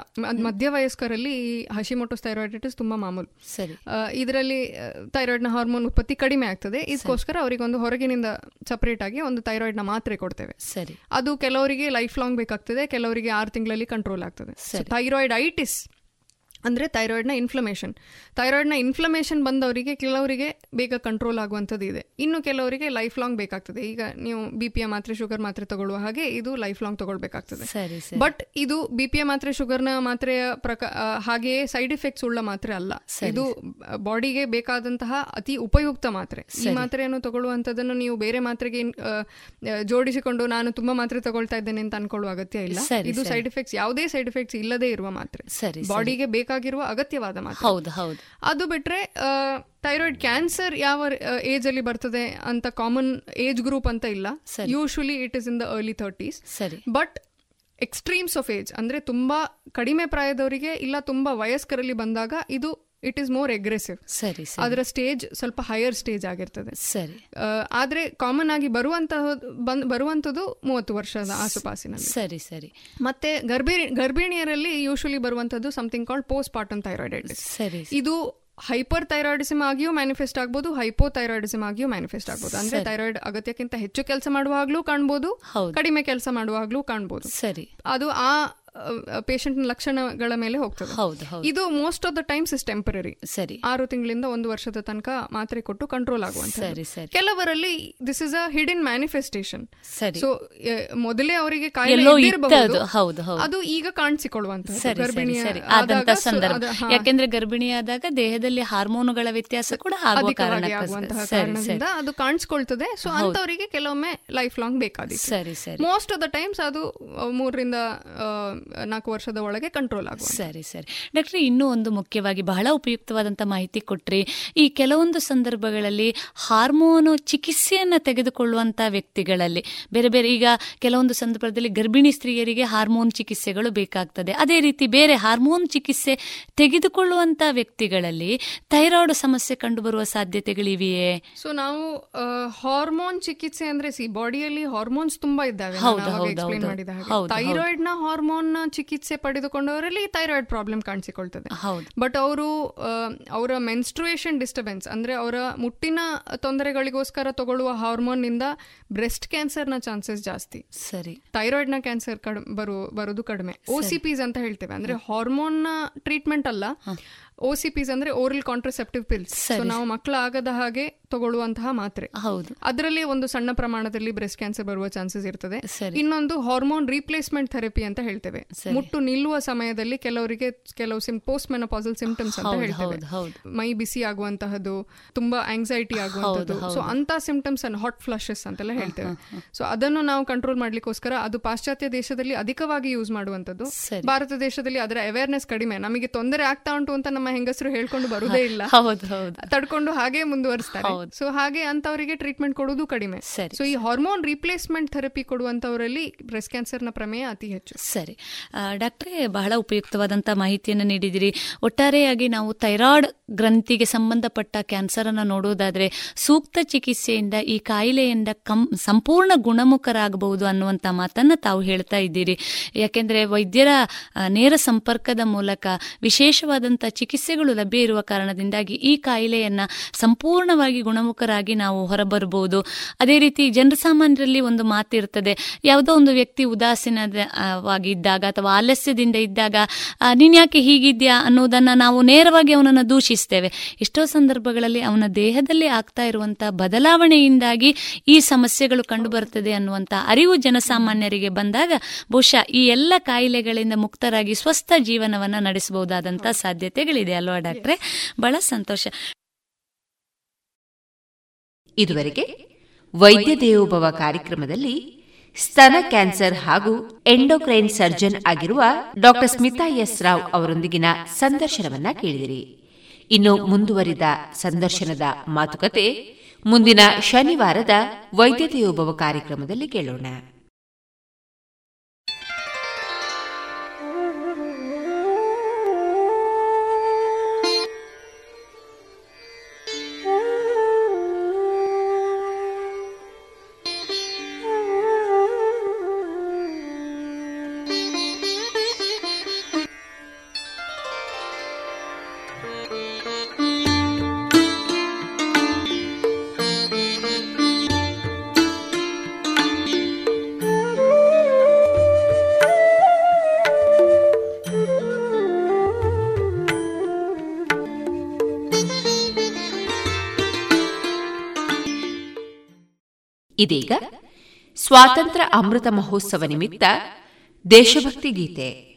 ಮಧ್ಯ ವಯಸ್ಕರಲ್ಲಿ ಈ ಹಶಿಮೋಟೋಸ್ ಥೈರಾಯ್ಡೈಟಿಸ್ ತುಂಬ ಮಾಮೂಲು. ಸರಿ. ಇದರಲ್ಲಿ ಥೈರಾಯ್ಡ್ನ ಹಾರ್ಮೋನ್ ಉತ್ಪತ್ತಿ ಕಡಿಮೆ ಆಗ್ತದೆ. ಇದಕ್ಕೋಸ್ಕರ ಅವರಿಗೆ ಒಂದು ಹೊರಗಿನಿಂದ ಸಪರೇಟ್ ಆಗಿ ಒಂದು ಥೈರಾಯ್ಡ್ನ ಮಾತ್ರೆ ಕೊಡ್ತೇವೆ. ಸರಿ. ಅದು ಕೆಲವರಿಗೆ ಲೈಫ್ ಲಾಂಗ್ ಬೇಕಾಗ್ತದೆ ಕೆಲವರಿಗೆ ಆರು ತಿಂಗಳಲ್ಲಿ ಕಂಟ್ರೋಲ್ ಆಗ್ತದೆ. ಥೈರಾಯ್ಡ್ ಐಟಿಸ್ ಅಂದರೆ ಥೈರಾಯ್ಡ್ನ ಇನ್ಫ್ಲಮೇಷನ್ ಥೈರಾಯ್ಡ್ನ ಇನ್ಫ್ಲಮೇಷನ್ ಬಂದವರಿಗೆ ಕೆಲವರಿಗೆ ಬೇಗ ಕಂಟ್ರೋಲ್ ಆಗುವಂಥದ್ದು ಇದೆ. ಇನ್ನು ಕೆಲವರಿಗೆ ಲೈಫ್ ಲಾಂಗ್ ಬೇಕಾಗ್ತದೆ. ಈಗ ನೀವು ಬಿ ಪಿ ಎ ಮಾತ್ರೆ ಶುಗರ್ ಮಾತ್ರೆ ತಗೊಳ್ಳುವ ಹಾಗೆ ಇದು ಲೈಫ್ ಲಾಂಗ್ ತಗೊಳ್ಬೇಕಾಗ್ತದೆ ಬಟ್ ಇದು ಬಿ ಪಿ ಎ ಮಾತ್ರೆ ಶುಗರ್ನ ಮಾತ್ರೆಯ ಪ್ರಕ ಹಾಗೆಯೇ ಸೈಡ್ ಎಫೆಕ್ಟ್ಸ್ ಉಳ್ಳ ಮಾತ್ರೆ ಅಲ್ಲ. ಇದು ಬಾಡಿಗೆ ಬೇಕಾದಂತಹ ಅತಿ ಉಪಯುಕ್ತ ಮಾತ್ರೆ. ಈ ಮಾತ್ರೆಯನ್ನು ತಗೊಳ್ಳುವಂಥದ್ದನ್ನು ನೀವು ಬೇರೆ ಮಾತ್ರೆಗೆ ಜೋಡಿಸಿಕೊಂಡು ನಾನು ತುಂಬಾ ಮಾತ್ರೆ ತಗೊಳ್ತಾ ಇದ್ದೇನೆ ಅಂತ ಅನ್ಕೊಳ್ಳುವ ಅಗತ್ಯ ಇಲ್ಲ. ಇದು ಸೈಡ್ ಎಫೆಕ್ಟ್ಸ್ ಯಾವುದೇ ಸೈಡ್ ಎಫೆಕ್ಟ್ಸ್ ಇಲ್ಲದೆ ಇರುವ ಮಾತ್ರೆ. ಬಾಡಿಗೆ ಬೇಕಾಗಿರುವ ಅಗತ್ಯವಾದ ಮಾತ್ರೆ. ಹೌದು ಹೌದು. ಅದು ಬಿಟ್ರೆ ಥೈರಾಯ್ಡ್ ಕ್ಯಾನ್ಸರ್ ಯಾವ ಏಜ್ ಅಲ್ಲಿ ಬರ್ತದೆ ಅಂತ ಕಾಮನ್ ಏಜ್ ಗ್ರೂಪ್ ಅಂತ ಇಲ್ಲ. Usually it is in the early thirties ಸರಿ. ಬಟ್ ಎಕ್ಸ್ಟ್ರೀಮ್ಸ್ ಆಫ್ ಏಜ್ ಅಂದ್ರೆ ತುಂಬಾ ಕಡಿಮೆ ಪ್ರಾಯದವರಿಗೆ ಇಲ್ಲ ತುಂಬಾ ವಯಸ್ಕರಲ್ಲಿ ಬಂದಾಗ ಇದು ಇಟ್ ಈಸ್ ಮೋರ್ ಎಗ್ರೆಸಿವ್ ಸರಿ ಅದರ ಸ್ಟೇಜ್ ಸ್ವಲ್ಪ ಹೈಯರ್ ಸ್ಟೇಜ್ ಆಗಿರ್ತದೆ. ಸರಿ. ಆದ್ರೆ ಕಾಮನ್ ಆಗಿ ಬರುವಂತಹ ಬರುವಂತದ್ದು ಮೂವತ್ತು ವರ್ಷದ ಆಸುಪಾಸಿನ ಸರಿ ಸರಿ. ಮತ್ತೆ ಗರ್ಭಿಣಿ ಗರ್ಭಿಣಿಯರಲ್ಲಿ ಯೂಶುವಲಿ ಬರುವಂತದ್ದು something called postpartum thyroiditis ಸರಿ. ಇದು ಹೈಪರ್ ಥೈರಾಯ್ಡಿಸಮ್ ಆಗಿಯೂ ಮ್ಯಾನಿಫೆಸ್ಟ್ ಆಗ್ಬೋದು ಹೈಪೋ ಥೈರಾಯ್ಡಿಸಮ್ ಆಗಿಯೂ ಮ್ಯಾನಿಫೆಸ್ಟ್ ಆಗ್ಬೋದು. ಅಂದ್ರೆ ಥೈರಾಯ್ಡ್ ಅಗತ್ಯಕ್ಕಿಂತ ಹೆಚ್ಚು ಕೆಲಸ ಮಾಡುವಾಗ್ಲೂ ಕಾಣ್ಬೋದು ಕಡಿಮೆ ಕೆಲಸ ಮಾಡುವಾಗ್ಲೂ ಕಾಣ್ಬೋದು. ಸರಿ. ಅದು ಆ ಪೇಷಂಟ್ ಲಕ್ಷಣಗಳ ಮೇಲೆ ಹೋಗ್ತದೆ. ಇದು most of the times is temporary ಸರಿ. ಆರು ತಿಂಗಳಿಂದ ಒಂದು ವರ್ಷದ ತನಕ ಮಾತ್ರೆ ಕೊಟ್ಟು ಕಂಟ್ರೋಲ್ ಆಗುವಂತ ಕೆಲವರಲ್ಲಿ this is a hidden manifestation so ಮೊದಲೇ ಅವರಿಗೆ ಅದು ಈಗ ಕಾಣಿಸಿಕೊಳ್ಳುವಂತ ಗರ್ಭಿಣಿ ಆದಂತ ಸಂದರ್ಭ. ಯಾಕೆಂದ್ರೆ ಗರ್ಭಿಣಿಯಾದಾಗ ದೇಹದಲ್ಲಿ ಹಾರ್ಮೋನುಗಳ ವ್ಯತ್ಯಾಸ ಕೂಡ ಕಾರಣದಿಂದ ಅದು ಕಾಣಿಸ್ಕೊಳ್ತದೆ. ಸೊ ಅಂತವರಿಗೆ ಕೆಲವೊಮ್ಮೆ ಲೈಫ್ ಲಾಂಗ್ ಬೇಕಾದಿತ್ತು ಮೋಸ್ಟ್ ಆಫ್ ದ ಟೈಮ್ಸ್ ಅದು ಮೂರರಿಂದ ನಾಲ್ಕು ವರ್ಷದ ಒಳಗೆ ಕಂಟ್ರೋಲ್ ಆಗುವ ಸರಿ ಸರಿ. ಡಾಕ್ಟ್ರೆ ಇನ್ನೂ ಒಂದು ಮುಖ್ಯವಾಗಿ ಬಹಳ ಉಪಯುಕ್ತವಾದಂಥ ಮಾಹಿತಿ ಕೊಟ್ರಿ. ಈ ಕೆಲವೊಂದು ಸಂದರ್ಭಗಳಲ್ಲಿ ಹಾರ್ಮೋನು ಚಿಕಿತ್ಸೆಯನ್ನು ತೆಗೆದುಕೊಳ್ಳುವಂಥ ವ್ಯಕ್ತಿಗಳಲ್ಲಿ ಬೇರೆ ಬೇರೆ ಈಗ ಕೆಲವೊಂದು ಸಂದರ್ಭದಲ್ಲಿ ಗರ್ಭಿಣಿ ಸ್ತ್ರೀಯರಿಗೆ ಹಾರ್ಮೋನ್ ಚಿಕಿತ್ಸೆಗಳು ಬೇಕಾಗ್ತದೆ. ಅದೇ ರೀತಿ ಬೇರೆ ಹಾರ್ಮೋನ್ ಚಿಕಿತ್ಸೆ ತೆಗೆದುಕೊಳ್ಳುವಂತ ವ್ಯಕ್ತಿಗಳಲ್ಲಿ ಥೈರಾಯ್ಡ್ ಸಮಸ್ಯೆ ಕಂಡುಬರುವ ಸಾಧ್ಯತೆಗಳಿವೆಯೇ? ಸೊ ನಾವು ಹಾರ್ಮೋನ್ ಚಿಕಿತ್ಸೆ ಅಂದ್ರೆ ಸಿ ಬಾಡಿಯಲ್ಲಿ ಹಾರ್ಮೋನ್ಸ್ ತುಂಬಾ ಇದ್ದಾವೆ. ಥೈರಾಯ್ಡ್ನ ಹಾರ್ಮೋನ್ ಚಿಕಿತ್ಸೆ ಪಡೆದುಕೊಂಡವರಲ್ಲಿ ಥೈರಾಯ್ಡ್ ಪ್ರಾಬ್ಲಮ್ ಕಾಣಿಸಿಕೊಳ್ತದೆ. ಬಟ್ ಅವರು ಅವರ ಮೆನ್ಸ್ಟ್ರುಯೇಷನ್ ಡಿಸ್ಟರ್ಬೆನ್ಸ್ ಅಂದ್ರೆ ಅವರ ಮುಟ್ಟಿನ ತೊಂದರೆಗಳಿಗೋಸ್ಕರ ತಗೊಳ್ಳುವ ಹಾರ್ಮೋನ್ನಿಂದ ಬ್ರೆಸ್ಟ್ ಕ್ಯಾನ್ಸರ್ನ ಚಾನ್ಸಸ್ ಜಾಸ್ತಿ. ಸರಿ. ಥೈರಾಯ್ಡ್ನ ಕ್ಯಾನ್ಸರ್ ಬರೋ ಬರೋದು ಕಡಿಮೆ. ಓ ಸಿ ಪಿಸ್ ಅಂತ ಹೇಳ್ತೇವೆ. ಅಂದ್ರೆ ಹಾರ್ಮೋನ್ನ ಟ್ರೀಟ್ಮೆಂಟ್ ಅಲ್ಲ. ಓ ಸಿ ಪಿಸ್ ಅಂದ್ರೆ ಓರಲ್ ಕಾಂಟ್ರಸೆಪ್ಟಿವ್ ಪಿಲ್ಸ್. ನಾವು ಮಕ್ಕಳು ಆಗದ ಹಾಗೆ ತಗೊಳ್ಳುವಂತಹ ಮಾತ್ರೆ. ಹೌದು. ಅದರಲ್ಲಿ ಒಂದು ಸಣ್ಣ ಪ್ರಮಾಣದಲ್ಲಿ ಬ್ರೆಸ್ಟ್ ಕ್ಯಾನ್ಸರ್ ಬರುವ ಚಾನ್ಸಸ್ ಇರ್ತದೆ. ಇನ್ನೊಂದು ಹಾರ್ಮೋನ್ ರೀಪ್ಲೇಸ್ಮೆಂಟ್ ಥೆರಪಿ ಅಂತ ಹೇಳ್ತೇವೆ. ಮುಟ್ಟು ನಿಲ್ಲುವ ಸಮಯದಲ್ಲಿ ಕೆಲವರಿಗೆ ಕೆಲವು ಸಿಮ್ ಪೋಸ್ಟ್ ಮೆನಪಾಸಲ್ ಸಿಂಪ್ಟಮ್ಸ್ ಅಂತ ಹೇಳ್ತೇವೆ. ಮೈ ಬಿಸಿ ಆಗುವಂತಹದ್ದು ತುಂಬಾ ಆಂಗ್ಸೈಟಿ ಆಗುವಂತದ್ದು ಸೊ ಅಂತ ಸಿಂಪ್ಟಮ್ಸ್ ಅನ್ನು ಹಾಟ್ ಫ್ಲಶಸ್ ಅಂತೆಲ್ಲ ಹೇಳ್ತೇವೆ. ಸೊ ಅದನ್ನು ನಾವು ಕಂಟ್ರೋಲ್ ಮಾಡ್ಲಿಕ್ಕೋಸ್ಕರ ಅದು ಪಾಶ್ಚಾತ್ಯ ದೇಶದಲ್ಲಿ ಅಧಿಕವಾಗಿ ಯೂಸ್ ಮಾಡುವಂತದ್ದು ಭಾರತ ದೇಶದಲ್ಲಿ ಅದರ ಅವೇರ್ನೆಸ್ ಕಡಿಮೆ. ನಮಗೆ ತೊಂದರೆ ಆಗ್ತಾ ಉಂಟು ಅಂತ ನಮ್ಮ ಹೆಂಗಸರು ಹೇಳ್ಕೊಂಡು ಬರುದೇ ಇಲ್ಲ. ತಡ್ಕೊಂಡು ಹಾಗೆ ಮುಂದುವರಿಸ್ತಾರೆ. ಸೊ ಹಾಗೆ ಅಂತವರಿಗೆ ಟ್ರೀಟ್ಮೆಂಟ್ ಕೊಡೋದು ಕಡಿಮೆ. ಸೊ ಈ ಹಾರ್ಮೋನ್ ರಿಪ್ಲೇಸ್ಮೆಂಟ್ ಥೆರಪಿ ಕೊಡುವಂತವರಲ್ಲಿ ಬ್ರೆಸ್ಟ್ ಕ್ಯಾನ್ಸರ್ನ ಪ್ರಮೇಯ ಅತಿ ಹೆಚ್ಚು. ಸರಿ. ಡಾಕ್ಟ್ರೇ ಬಹಳ ಉಪಯುಕ್ತವಾದಂತಹ ಮಾಹಿತಿಯನ್ನು ನೀಡಿದಿರಿ. ಒಟ್ಟಾರೆಯಾಗಿ ನಾವು ಥೈರಾಯ್ಡ್ ಗ್ರಂಥಿಗೆ ಸಂಬಂಧಪಟ್ಟ ಕ್ಯಾನ್ಸರ್ ಅನ್ನು ನೋಡುವುದಾದ್ರೆ ಸೂಕ್ತ ಚಿಕಿತ್ಸೆಯಿಂದ ಈ ಕಾಯಿಲೆಯಿಂದ ಸಂಪೂರ್ಣ ಗುಣಮುಖರಾಗಬಹುದು ಅನ್ನುವಂಥ ಮಾತನ್ನ ತಾವು ಹೇಳ್ತಾ ಇದ್ದೀರಿ. ಯಾಕೆಂದ್ರೆ ವೈದ್ಯರ ನೇರ ಸಂಪರ್ಕದ ಮೂಲಕ ವಿಶೇಷವಾದಂಥ ಚಿಕಿತ್ಸೆಗಳು ಲಭ್ಯ ಇರುವ ಕಾರಣದಿಂದಾಗಿ ಈ ಕಾಯಿಲೆಯನ್ನ ಸಂಪೂರ್ಣವಾಗಿ ಗುಣಮುಖರಾಗಿ ನಾವು ಹೊರಬರಬಹುದು. ಅದೇ ರೀತಿ ಜನಸಾಮಾನ್ಯರಲ್ಲಿ ಒಂದು ಮಾತಿರ್ತದೆ, ಯಾವುದೋ ಒಂದು ವ್ಯಕ್ತಿ ಉದಾಸೀನವಾಗಿದ್ದಾಗ ಅಥವಾ ಆಲಸ್ಯದಿಂದ ಇದ್ದಾಗ ನೀನ್ ಯಾಕೆ ಹೀಗಿದ್ಯಾ ಅನ್ನೋದನ್ನ ನಾವು ನೇರವಾಗಿ ಅವನನ್ನು ದೂಷಿಸ್ತೇವೆ. ಎಷ್ಟೋ ಸಂದರ್ಭಗಳಲ್ಲಿ ಅವನ ದೇಹದಲ್ಲಿ ಆಗ್ತಾ ಇರುವಂತಹ ಬದಲಾವಣೆಯಿಂದಾಗಿ ಈ ಸಮಸ್ಯೆಗಳು ಕಂಡುಬರುತ್ತದೆ ಅನ್ನುವಂಥ ಅರಿವು ಜನಸಾಮಾನ್ಯರಿಗೆ ಬಂದಾಗ ಬಹುಶಃ ಈ ಎಲ್ಲ ಕಾಯಿಲೆಗಳಿಂದ ಮುಕ್ತರಾಗಿ ಸ್ವಸ್ಥ ಜೀವನವನ್ನ ನಡೆಸಬಹುದಾದಂತಹ ಸಾಧ್ಯತೆಗಳಿದೆ ಅಲ್ವಾ ಡಾಕ್ಟ್ರೆ? ಬಹಳ ಸಂತೋಷ. ಇದುವರೆಗೆ ವೈದ್ಯ ದೇವೋಭವ ಕಾರ್ಯಕ್ರಮದಲ್ಲಿ ಸ್ತನ ಕ್ಯಾನ್ಸರ್ ಹಾಗೂ ಎಂಡೋಕ್ರೈನ್ ಸರ್ಜನ್ ಆಗಿರುವ ಡಾಕ್ಟರ್ ಸ್ಮಿತಾ ಎಸ್ ರಾವ್ ಅವರೊಂದಿಗಿನ ಸಂದರ್ಶನವನ್ನ ಕೇಳಿದಿರಿ. ಇನ್ನು ಮುಂದುವರಿದ ಸಂದರ್ಶನದ ಮಾತುಕತೆ ಮುಂದಿನ ಶನಿವಾರದ ವೈದ್ಯತೆಯೋಭವ ಕಾರ್ಯಕ್ರಮದಲ್ಲಿ ಕೇಳೋಣ. ಇದೀಗ ಸ್ವಾತಂತ್ರ್ಯ ಅಮೃತ ಮಹೋತ್ಸವ ನಿಮಿತ್ತ ದೇಶಭಕ್ತಿ ಗೀತೆ.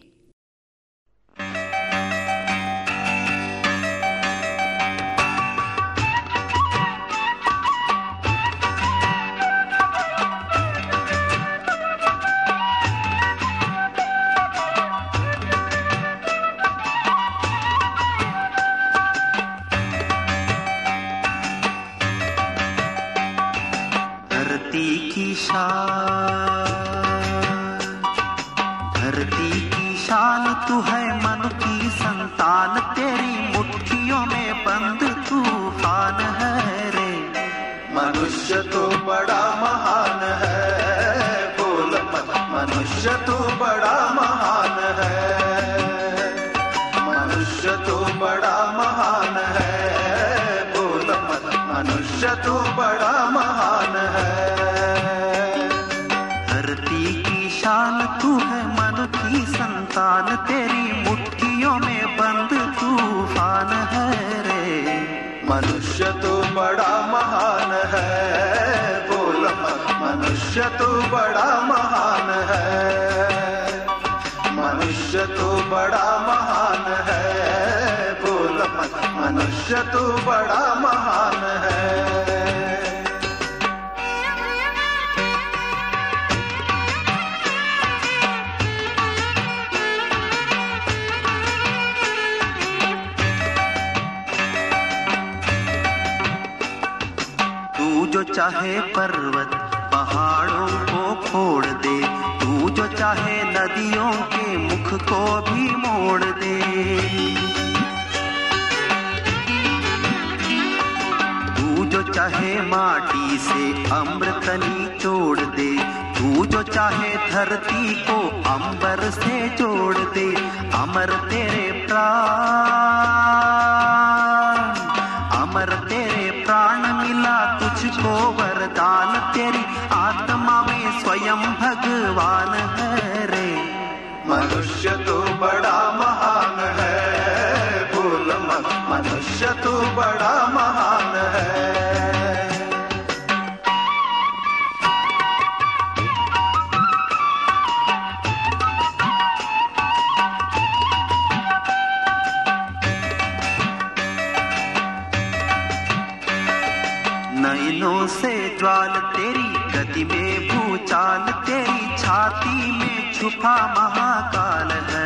धरती की शान। धरती की शान तू है मन की संतान, तेरी मुट्ठियों में बंद तूफ़ान है रे। मनुष्य तो बड़ा महान है, बोल मनुष्य तो बड़ा महान है। मनुष्य तो बड़ा महान है, बोल मनुष्य तो बड़ा इंसान तेरी मुट्ठियों में बंद तूफ़ान है रे। मनुष्य तो बड़ा महान है, बोल मनुष्य तो बड़ा महान है, मनुष्य तो बड़ा महान है, बोल मनुष्य तो बड़ा महान है। चाहे पर्वत पहाड़ों को फोड़ दे, तू जो चाहे नदियों के मुख को भी मोड़ दे। तू जो चाहे माटी से अमृतनी तोड़ दे, तू जो चाहे धरती को अंबर से जोड़ दे, अमर तेरे प्राण। जवान है रे। मनुष्य तो बड़ा महान है। भूल मत। मनुष्य तो बड़ा महान छुपा महाकाल है।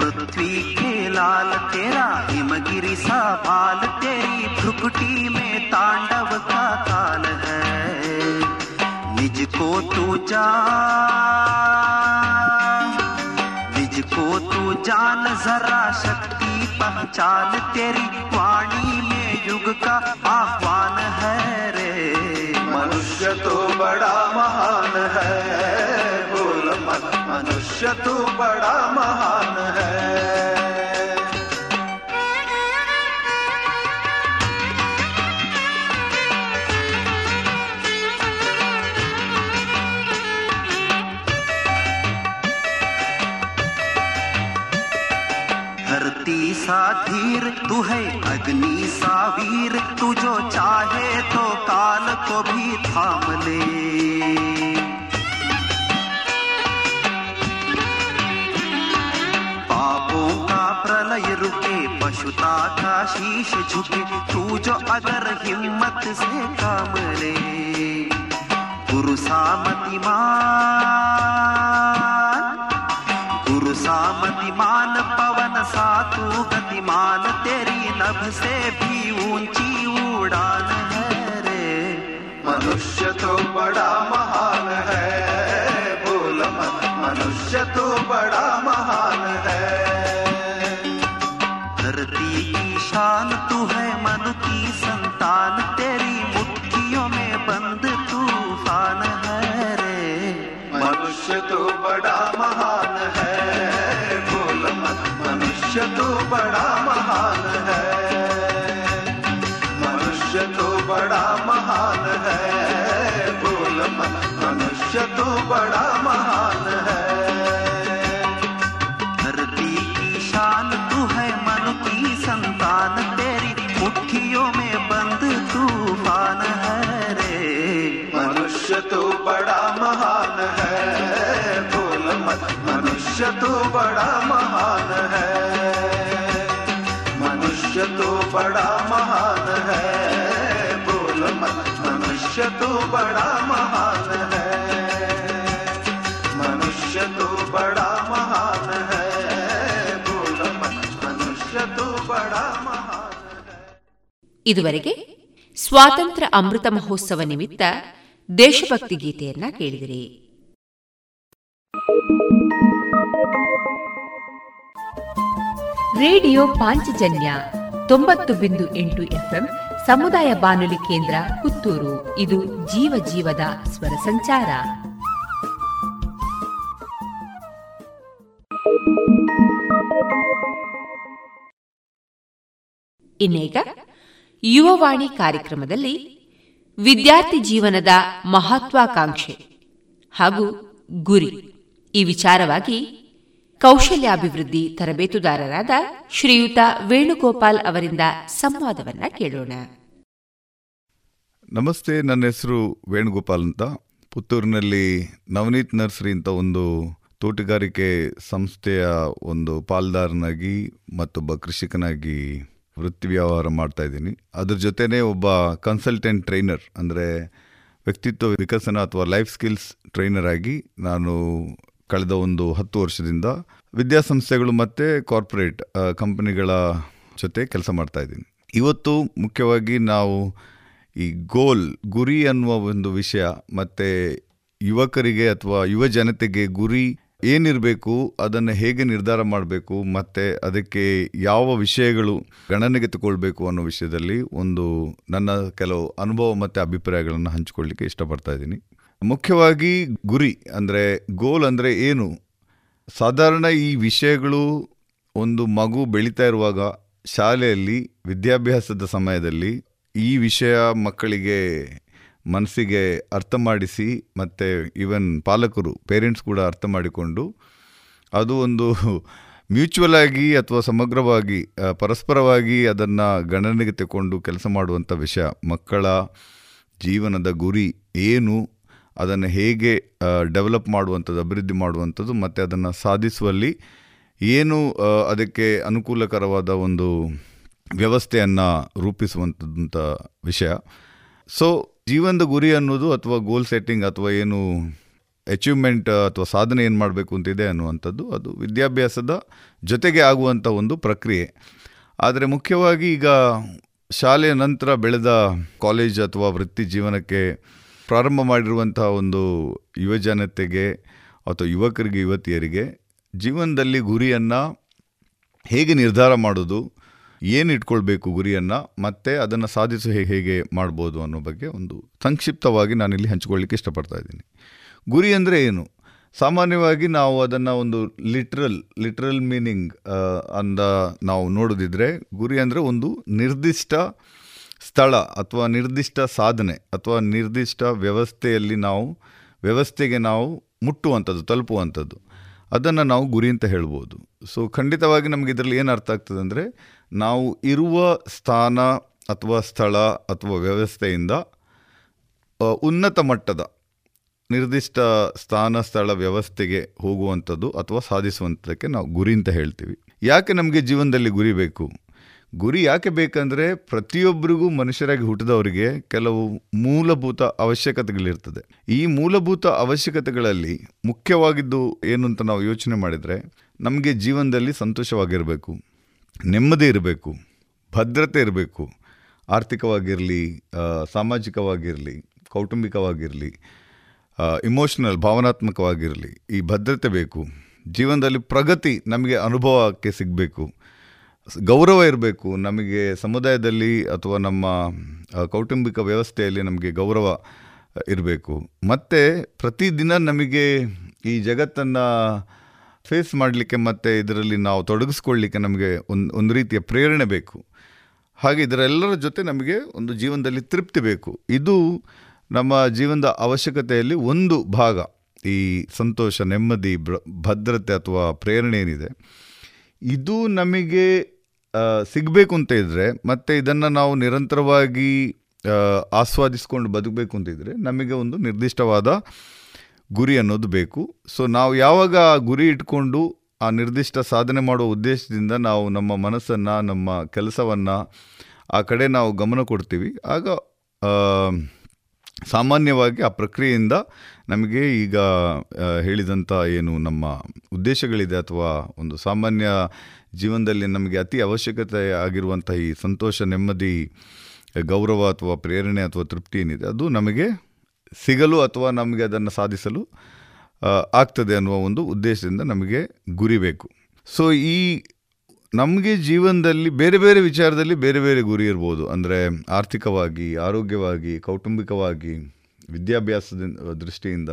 पृथ्वी के लाल तेरा हिमगिरी सा बाल, तेरी भ्रुकुटी में तांडव का काल है। निज को तू जान निज को तू जान, जरा शक्ति पहचान, तेरी वाणी में युग का आह्वान है रे। तो बड़ा महान है। बोल मत, मनुष्य तो बड़ा महान है। धरती सा धीर तू है अग्नि सा वीर तू जो चाहे थांबले. पापों का प्रलय रुके पशुता का शीश झुके तू जो अगर हिम्मत से काम ले गुरु सामति गुरु सामतिमान पवन सा तू गतिमान तेरी नभ से भी ऊंची उड़ान मनुष्य तो बड़ा महान है। बोल मन, मनुष्य तो बड़ा महान है। धरती की शान तो बड़ा महान है। धरती की शान तू है, मन की संतान, तेरी मुट्ठियों में बंद तूफ़ान है रे। मनुष्य तो बड़ा महान है, बोल मत। मनुष्य तो बड़ा महान है। मनुष्य तो बड़ा महान है, बोल मत। मनुष्य तो बड़ा महान है। ಇದುವರೆಗೆ ಸ್ವಾತಂತ್ರ್ಯ ಅಮೃತ ಮಹೋತ್ಸವ ನಿಮಿತ್ತ ದೇಶಭಕ್ತಿ ಗೀತೆಯನ್ನ ಕೇಳಿದಿರಿ. ರೇಡಿಯೋ ಪಾಂಚಜನ್ಯ ತೊಂಬತ್ತು ಬಿಂದು ಎಂಟು ಎಫ್ಎಂ ಸಮುದಾಯ ಬಾನುಲಿ ಕೇಂದ್ರ ಪುತ್ತೂರು. ಇದು ಜೀವ ಜೀವದ ಸ್ವರ ಸಂಚಾರ. ಇನ್ನೀಗ ಯುವವಾಣಿ ಕಾರ್ಯಕ್ರಮದಲ್ಲಿ ವಿದ್ಯಾರ್ಥಿ ಜೀವನದ ಮಹತ್ವಾಕಾಂಕ್ಷೆ ಹಾಗೂ ಗುರಿ. ಈ ವಿಚಾರವಾಗಿ ಕೌಶಲ್ಯಾಭಿವೃದ್ಧಿ ತರಬೇತುದಾರರಾದ ಶ್ರೀಯುತ ವೇಣುಗೋಪಾಲ್ ಅವರಿಂದ ಸಂವಾದವನ್ನ ಕೇಳೋಣ. ನಮಸ್ತೆ, ನನ್ನ ಹೆಸರು ವೇಣುಗೋಪಾಲ್ ಅಂತ. ಪುತ್ತೂರಿನಲ್ಲಿ ನವನೀತ್ ನರ್ಸರಿ ಅಂತ ಒಂದು ತೋಟಗಾರಿಕೆ ಸಂಸ್ಥೆಯ ಒಂದು ಪಾಲ್ದಾರನಾಗಿ ಮತ್ತೊಬ್ಬ ಕೃಷಿಕನಾಗಿ ವೃತ್ತಿ ವ್ಯವಹಾರ ಮಾಡ್ತಾ ಇದ್ದೀನಿ. ಅದ್ರ ಜೊತೆನೇ ಒಬ್ಬ ಕನ್ಸಲ್ಟೆಂಟ್ ಟ್ರೈನರ್ ಅಂದರೆ ವ್ಯಕ್ತಿತ್ವ ವಿಕಸನ ಅಥವಾ ಲೈಫ್ ಸ್ಕಿಲ್ಸ್ ಟ್ರೈನರ್ ಆಗಿ ನಾನು ಕಳೆದ ಒಂದು ಹತ್ತು ವರ್ಷದಿಂದ ವಿದ್ಯಾಸಂಸ್ಥೆಗಳು ಮತ್ತು ಕಾರ್ಪೊರೇಟ್ ಕಂಪನಿಗಳ ಜೊತೆ ಕೆಲಸ ಮಾಡ್ತಾ ಇದ್ದೀನಿ. ಇವತ್ತು ಮುಖ್ಯವಾಗಿ ನಾವು ಈ ಗೋಲ್ ಗುರಿ ಅನ್ನುವ ಒಂದು ವಿಷಯ ಮತ್ತು ಯುವಕರಿಗೆ ಅಥವಾ ಯುವ ಜನತೆಗೆ ಗುರಿ ಏನಿರಬೇಕು, ಅದನ್ನು ಹೇಗೆ ನಿರ್ಧಾರ ಮಾಡಬೇಕು, ಮತ್ತು ಅದಕ್ಕೆ ಯಾವ ವಿಷಯಗಳು ಗಣನೆಗೆ ತಗೊಳ್ಬೇಕು ಅನ್ನೋ ವಿಷಯದಲ್ಲಿ ಒಂದು ನನ್ನ ಕೆಲವು ಅನುಭವ ಮತ್ತು ಅಭಿಪ್ರಾಯಗಳನ್ನು ಹಂಚಿಕೊಳ್ಳಿಕ್ಕೆ ಇಷ್ಟಪಡ್ತಾ ಇದ್ದೀನಿ. ಮುಖ್ಯವಾಗಿ ಗುರಿ ಅಂದರೆ ಗೋಲ್ ಅಂದರೆ ಏನು? ಸಾಧಾರಣ ಈ ವಿಷಯಗಳು ಒಂದು ಮಗು ಬೆಳೀತಾ ಇರುವಾಗ ಶಾಲೆಯಲ್ಲಿ, ವಿದ್ಯಾಭ್ಯಾಸದ ಸಮಯದಲ್ಲಿ ಈ ವಿಷಯ ಮಕ್ಕಳಿಗೆ ಮನಸ್ಸಿಗೆ ಅರ್ಥ ಮಾಡಿಸಿ ಮತ್ತು ಈವನ್ ಪಾಲಕರು ಪೇರೆಂಟ್ಸ್ ಕೂಡ ಅರ್ಥ ಮಾಡಿಕೊಂಡು ಅದು ಒಂದು ಮ್ಯೂಚುವಲ್ ಆಗಿ ಅಥವಾ ಸಮಗ್ರವಾಗಿ ಪರಸ್ಪರವಾಗಿ ಅದನ್ನು ಗಣನೆಗೆ ತಗೊಂಡು ಕೆಲಸ ಮಾಡುವಂಥ ವಿಷಯ. ಮಕ್ಕಳ ಜೀವನದ ಗುರಿ ಏನು, ಅದನ್ನು ಹೇಗೆ ಡೆವಲಪ್ ಮಾಡುವಂಥದ್ದು, ಅಭಿವೃದ್ಧಿ ಮಾಡುವಂಥದ್ದು, ಮತ್ತು ಅದನ್ನು ಸಾಧಿಸುವಲ್ಲಿ ಏನು ಅದಕ್ಕೆ ಅನುಕೂಲಕರವಾದ ಒಂದು ವ್ಯವಸ್ಥೆಯನ್ನು ರೂಪಿಸುವಂಥದ್ದಂಥ ವಿಷಯ. ಸೊ ಜೀವನದ ಗುರಿ ಅನ್ನೋದು ಅಥವಾ ಗೋಲ್ ಸೆಟ್ಟಿಂಗ್ ಅಥವಾ ಏನು ಅಚೀವ್ಮೆಂಟ್ ಅಥವಾ ಸಾಧನೆ ಏನು ಮಾಡಬೇಕು ಅಂತಿದೆ ಅನ್ನುವಂಥದ್ದು ಅದು ವಿದ್ಯಾಭ್ಯಾಸದ ಜೊತೆಗೆ ಆಗುವಂಥ ಒಂದು ಪ್ರಕ್ರಿಯೆ. ಆದರೆ ಮುಖ್ಯವಾಗಿ ಈಗ ಶಾಲೆಯ ನಂತರ ಬೆಳೆದ ಕಾಲೇಜ್ ಅಥವಾ ವೃತ್ತಿ ಜೀವನಕ್ಕೆ ಪ್ರಾರಂಭ ಮಾಡಿರುವಂಥ ಒಂದು ಯುವಜನತೆಗೆ ಅಥವಾ ಯುವಕರಿಗೆ, ಯುವತಿಯರಿಗೆ ಜೀವನದಲ್ಲಿ ಗುರಿಯನ್ನು ಹೇಗೆ ನಿರ್ಧಾರ ಮಾಡೋದು ಏನು ಇಟ್ಕೊಳ್ಬೇಕು ಗುರಿಯನ್ನು ಮತ್ತೆ ಅದನ್ನು ಸಾಧಿಸು ಹೇಗೆ ಹೇಗೆ ಮಾಡ್ಬೋದು ಅನ್ನೋ ಬಗ್ಗೆ ಒಂದು ಸಂಕ್ಷಿಪ್ತವಾಗಿ ನಾನಿಲ್ಲಿ ಹಂಚಿಕೊಳ್ಳಿಕ್ಕೆ ಇಷ್ಟಪಡ್ತಾ ಇದ್ದೀನಿ. ಗುರಿ ಅಂದರೆ ಏನು? ಸಾಮಾನ್ಯವಾಗಿ ನಾವು ಅದನ್ನು ಒಂದು ಲಿಟ್ರಲ್ ಲಿಟ್ರಲ್ ಮೀನಿಂಗ್ ಅಂದ ನಾವು ನೋಡೋದಿದ್ರೆ ಗುರಿ ಅಂದರೆ ಒಂದು ನಿರ್ದಿಷ್ಟ ಸ್ಥಳ ಅಥವಾ ನಿರ್ದಿಷ್ಟ ಸಾಧನೆ ಅಥವಾ ನಿರ್ದಿಷ್ಟ ವ್ಯವಸ್ಥೆಯಲ್ಲಿ ನಾವು, ವ್ಯವಸ್ಥೆಗೆ ನಾವು ಮುಟ್ಟುವಂಥದ್ದು, ತಲುಪುವಂಥದ್ದು. ಅದನ್ನು ನಾವು ಗುರಿ ಅಂತ ಹೇಳ್ಬೋದು. ಸೊ ಖಂಡಿತವಾಗಿ ನಮಗೆ ಇದರಲ್ಲಿ ಏನು ಅರ್ಥ ಆಗ್ತದೆ ಅಂದರೆ ನಾವು ಇರುವ ಸ್ಥಾನ ಅಥವಾ ಸ್ಥಳ ಅಥವಾ ವ್ಯವಸ್ಥೆಯಿಂದ ಉನ್ನತ ಮಟ್ಟದ ನಿರ್ದಿಷ್ಟ ಸ್ಥಾನ, ಸ್ಥಳ, ವ್ಯವಸ್ಥೆಗೆ ಹೋಗುವಂಥದ್ದು ಅಥವಾ ಸಾಧಿಸುವಂಥದ್ದಕ್ಕೆ ನಾವು ಗುರಿ ಅಂತ ಹೇಳ್ತೀವಿ. ಯಾಕೆ ನಮಗೆ ಜೀವನದಲ್ಲಿ ಗುರಿ ಬೇಕು? ಗುರಿ ಯಾಕೆ ಬೇಕಂದರೆ ಪ್ರತಿಯೊಬ್ಬರಿಗೂ ಮನುಷ್ಯರಾಗಿ ಹುಟ್ಟಿದವರಿಗೆ ಕೆಲವು ಮೂಲಭೂತ ಅವಶ್ಯಕತೆಗಳಿರ್ತದೆ. ಈ ಮೂಲಭೂತ ಅವಶ್ಯಕತೆಗಳಲ್ಲಿ ಮುಖ್ಯವಾಗಿದ್ದು ಏನು ಅಂತ ನಾವು ಯೋಚನೆ ಮಾಡಿದರೆ, ನಮಗೆ ಜೀವನದಲ್ಲಿ ಸಂತೋಷವಾಗಿರಬೇಕು. ನೆಮ್ಮದಿ ಇರಬೇಕು, ಭದ್ರತೆ ಇರಬೇಕು, ಆರ್ಥಿಕವಾಗಿರಲಿ ಸಾಮಾಜಿಕವಾಗಿರಲಿ, ಕೌಟುಂಬಿಕವಾಗಿರಲಿ ಇಮೋಷನಲ್ ಭಾವನಾತ್ಮಕವಾಗಿರಲಿ ಈ ಭದ್ರತೆ ಬೇಕು. ಜೀವನದಲ್ಲಿ ಪ್ರಗತಿ ನಮಗೆ ಅನುಭವಕ್ಕೆ ಸಿಗಬೇಕು. ಗೌರವ ಇರಬೇಕು. ನಮಗೆ ಸಮುದಾಯದಲ್ಲಿ ಅಥವಾ ನಮ್ಮ ಕೌಟುಂಬಿಕ ವ್ಯವಸ್ಥೆಯಲ್ಲಿ ನಮಗೆ ಗೌರವ ಇರಬೇಕು. ಮತ್ತು ಪ್ರತಿದಿನ ನಮಗೆ ಈ ಜಗತ್ತನ್ನು ಫೇಸ್ ಮಾಡಲಿಕ್ಕೆ ಮತ್ತು ಇದರಲ್ಲಿ ನಾವು ತೊಡಗಿಸ್ಕೊಳ್ಳಿಕ್ಕೆ ನಮಗೆ ಒಂದು ಒಂದು ರೀತಿಯ ಪ್ರೇರಣೆ ಬೇಕು. ಹಾಗೆ ಇದರೆಲ್ಲರ ಜೊತೆ ನಮಗೆ ಒಂದು ಜೀವನದಲ್ಲಿ ತೃಪ್ತಿ ಬೇಕು. ಇದು ನಮ್ಮ ಜೀವನದ ಅವಶ್ಯಕತೆಯಲ್ಲಿ ಒಂದು ಭಾಗ. ಈ ಸಂತೋಷ, ನೆಮ್ಮದಿ ಭದ್ರತೆ ಅಥವಾ ಪ್ರೇರಣೆ ಏನಿದೆ. ಇದು ನಮಗೆ ಸಿಗಬೇಕು ಅಂತ ಇದ್ದರೆ ಮತ್ತು ಇದನ್ನು ನಾವು ನಿರಂತರವಾಗಿ ಆಸ್ವಾದಿಸ್ಕೊಂಡು ಬದುಕಬೇಕು ಅಂತ ಇದ್ದರೆ ನಮಗೆ ಒಂದು ನಿರ್ದಿಷ್ಟವಾದ ಗುರಿ ಅನ್ನೋದು ಬೇಕು. ಸೊ ನಾವು ಯಾವಾಗ ಗುರಿ ಇಟ್ಕೊಂಡು ಆ ನಿರ್ದಿಷ್ಟ ಸಾಧನೆ ಮಾಡೋ ಉದ್ದೇಶದಿಂದ ನಾವು ನಮ್ಮ ಮನಸ್ಸನ್ನು, ನಮ್ಮ ಕೆಲಸವನ್ನು ಆ ಕಡೆ ನಾವು ಗಮನ ಕೊಡ್ತೀವಿ. ಆಗ ಸಾಮಾನ್ಯವಾಗಿ ಆ ಪ್ರಕ್ರಿಯೆಯಿಂದ ನಮಗೆ ಈಗ ಹೇಳಿದಂಥ ಏನು ನಮ್ಮ ಉದ್ದೇಶಗಳಿದೆ ಅಥವಾ ಒಂದು ಸಾಮಾನ್ಯ ಜೀವನದಲ್ಲಿ ನಮಗೆ ಅತಿ ಅವಶ್ಯಕತೆ ಆಗಿರುವಂಥ ಈ ಸಂತೋಷ, ನೆಮ್ಮದಿ, ಗೌರವ ಅಥವಾ ಪ್ರೇರಣೆ ಅಥವಾ ತೃಪ್ತಿ ಏನಿದೆ, ಅದು ನಮಗೆ ಸಿಗಲು ಅಥವಾ ನಮಗೆ ಅದನ್ನು ಸಾಧಿಸಲು ಆಗ್ತದೆ ಅನ್ನುವ ಒಂದು ಉದ್ದೇಶದಿಂದ ನಮಗೆ ಗುರಿ ಬೇಕು. ಸೊ ಈ ನಮಗೆ ಜೀವನದಲ್ಲಿ ಬೇರೆ ಬೇರೆ ವಿಚಾರದಲ್ಲಿ ಬೇರೆ ಬೇರೆ ಗುರಿ ಇರ್ಬೋದು. ಅಂದರೆ ಆರ್ಥಿಕವಾಗಿ, ಆರೋಗ್ಯವಾಗಿ, ಕೌಟುಂಬಿಕವಾಗಿ, ವಿದ್ಯಾಭ್ಯಾಸದ ದೃಷ್ಟಿಯಿಂದ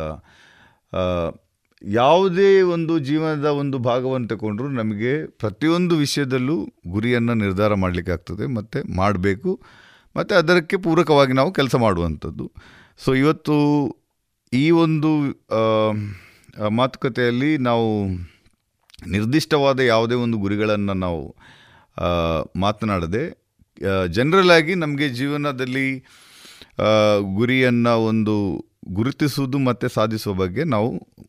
ಯಾವುದೇ ಒಂದು ಜೀವನದ ಒಂದು ಭಾಗವನ್ನು ತಗೊಂಡ್ರೂ ನಮಗೆ ಪ್ರತಿಯೊಂದು ವಿಷಯದಲ್ಲೂ ಗುರಿಯನ್ನು ನಿರ್ಧಾರ ಮಾಡಲಿಕ್ಕೆ ಆಗ್ತದೆ ಮತ್ತು ಮಾಡಬೇಕು. ಮತ್ತು ಅದಕ್ಕೆ ಪೂರಕವಾಗಿ ನಾವು ಕೆಲಸ ಮಾಡುವಂಥದ್ದು. ಸೊ ಇವತ್ತು ಈ ಒಂದು ಮಾತುಕತೆಯಲ್ಲಿ ನಾವು ನಿರ್ದಿಷ್ಟವಾದ ಯಾವುದೇ ಒಂದು ಗುರಿಗಳನ್ನು ನಾವು ಮಾತನಾಡದೆ ಜನರಲ್ ಆಗಿ ನಮಗೆ ಜೀವನದಲ್ಲಿ ಗುರಿಯನ್ನು ಒಂದು ಗುರುತಿಸುವುದು ಮತ್ತು ಸಾಧಿಸುವ ಬಗ್ಗೆ ನಾವು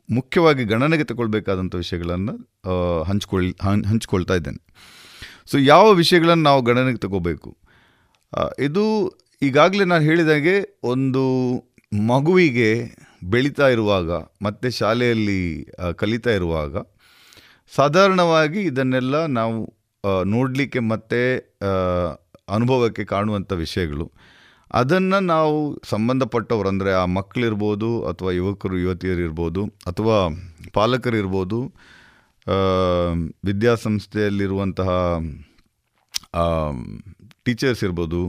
ಮುಖ್ಯವಾಗಿ ಗಣನೆಗೆ ತಗೊಳ್ಬೇಕಾದಂಥ ವಿಷಯಗಳನ್ನು ಹಂಚ್ಕೊಳ್ಳಿ ಹಂಚ್ಕೊಳ್ತಾ ಇದ್ದೇನೆ. ಸೊ ಯಾವ ವಿಷಯಗಳನ್ನು ನಾವು ಗಣನೆಗೆ ತಗೋಬೇಕು? ಇದು ಈಗಾಗಲೇ ನಾನು ಹೇಳಿದಾಗೆ ಒಂದು ಮಗುವಿಗೆ ಬೆಳೀತಾ ಇರುವಾಗ, ಮತ್ತು ಶಾಲೆಯಲ್ಲಿ ಕಲಿತಾ ಇರುವಾಗ, ಸಾಧಾರಣವಾಗಿ ಇದನ್ನೆಲ್ಲ ನಾವು ನೋಡಲಿಕ್ಕೆ ಮತ್ತು ಅನುಭವಕ್ಕೆ ಕಾಣುವಂಥ ವಿಷಯಗಳು. ಅದನ್ನು ನಾವು ಸಂಬಂಧಪಟ್ಟವರು ಅಂದರೆ ಆ ಮಕ್ಕಳಿರ್ಬೋದು ಅಥವಾ ಯುವಕರು ಯುವತಿಯರು ಇರ್ಬೋದು ಅಥವಾ ಪಾಲಕರಿರ್ಬೋದು ವಿದ್ಯಾಸಂಸ್ಥೆಯಲ್ಲಿರುವಂತಹ ಟೀಚರ್ಸ್ ಇರ್ಬೋದು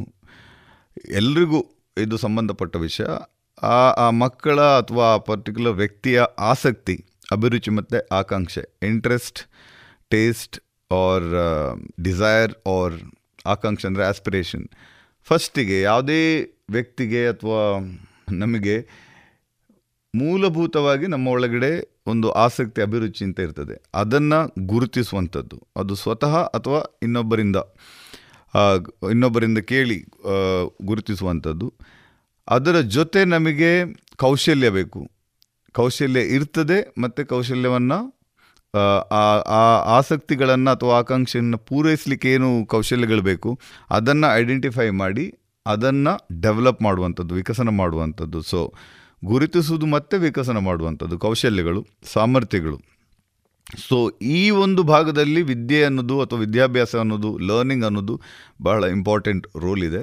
ಎಲ್ರಿಗೂ ಇದು ಸಂಬಂಧಪಟ್ಟ ವಿಷಯ. ಆ ಆ ಮಕ್ಕಳ ಅಥವಾ ಆ ಪರ್ಟಿಕ್ಯುಲರ್ ವ್ಯಕ್ತಿಯ ಆಸಕ್ತಿ, ಅಭಿರುಚಿ ಮತ್ತು ಆಕಾಂಕ್ಷೆ interest taste or desire or ಆಕಾಂಕ್ಷೆ ಅಂದರೆ ಆಸ್ಪಿರೇಷನ್ ಫಸ್ಟಿಗೆ ಯಾವುದೇ ವ್ಯಕ್ತಿಗೆ ಅಥವಾ ನಮಗೆ ಮೂಲಭೂತವಾಗಿ ನಮ್ಮ ಒಳಗಡೆ ಒಂದು ಆಸಕ್ತಿ, ಅಭಿರುಚಿ ಅಂತ ಇರ್ತದೆ. ಅದನ್ನು ಗುರುತಿಸುವಂಥದ್ದು. ಅದು ಸ್ವತಃ ಅಥವಾ ಇನ್ನೊಬ್ಬರಿಂದ. ಇನ್ನೊಬ್ಬರಿಂದ ಕೇಳಿ ಗುರುತಿಸುವಂಥದ್ದು. ಅದರ ಜೊತೆ ನಮಗೆ ಕೌಶಲ್ಯ ಬೇಕು. ಕೌಶಲ್ಯ ಇರ್ತದೆ ಮತ್ತು ಕೌಶಲ್ಯವನ್ನು, ಆ ಆಸಕ್ತಿಗಳನ್ನು ಅಥವಾ ಆಕಾಂಕ್ಷೆಯನ್ನು ಪೂರೈಸಲಿಕ್ಕೆ ಏನು ಕೌಶಲ್ಯಗಳು ಬೇಕು, ಅದನ್ನು ಐಡೆಂಟಿಫೈ ಮಾಡಿ, ಅದನ್ನು ಡೆವಲಪ್ ಮಾಡುವಂಥದ್ದು, ವಿಕಸನ ಮಾಡುವಂಥದ್ದು. ಸೊ ಗುರುತಿಸುವುದು ಮತ್ತೆ ವಿಕಸನ ಮಾಡುವಂಥದ್ದು, ಕೌಶಲ್ಯಗಳು, ಸಾಮರ್ಥ್ಯಗಳು. ಸೊ ಈ ಒಂದು ಭಾಗದಲ್ಲಿ ವಿದ್ಯೆ ಅನ್ನೋದು ಅಥವಾ ವಿದ್ಯಾಭ್ಯಾಸ ಅನ್ನೋದು ಲರ್ನಿಂಗ್ ಅನ್ನೋದು ಬಹಳ ಇಂಪಾರ್ಟೆಂಟ್ ರೋಲ್ ಇದೆ.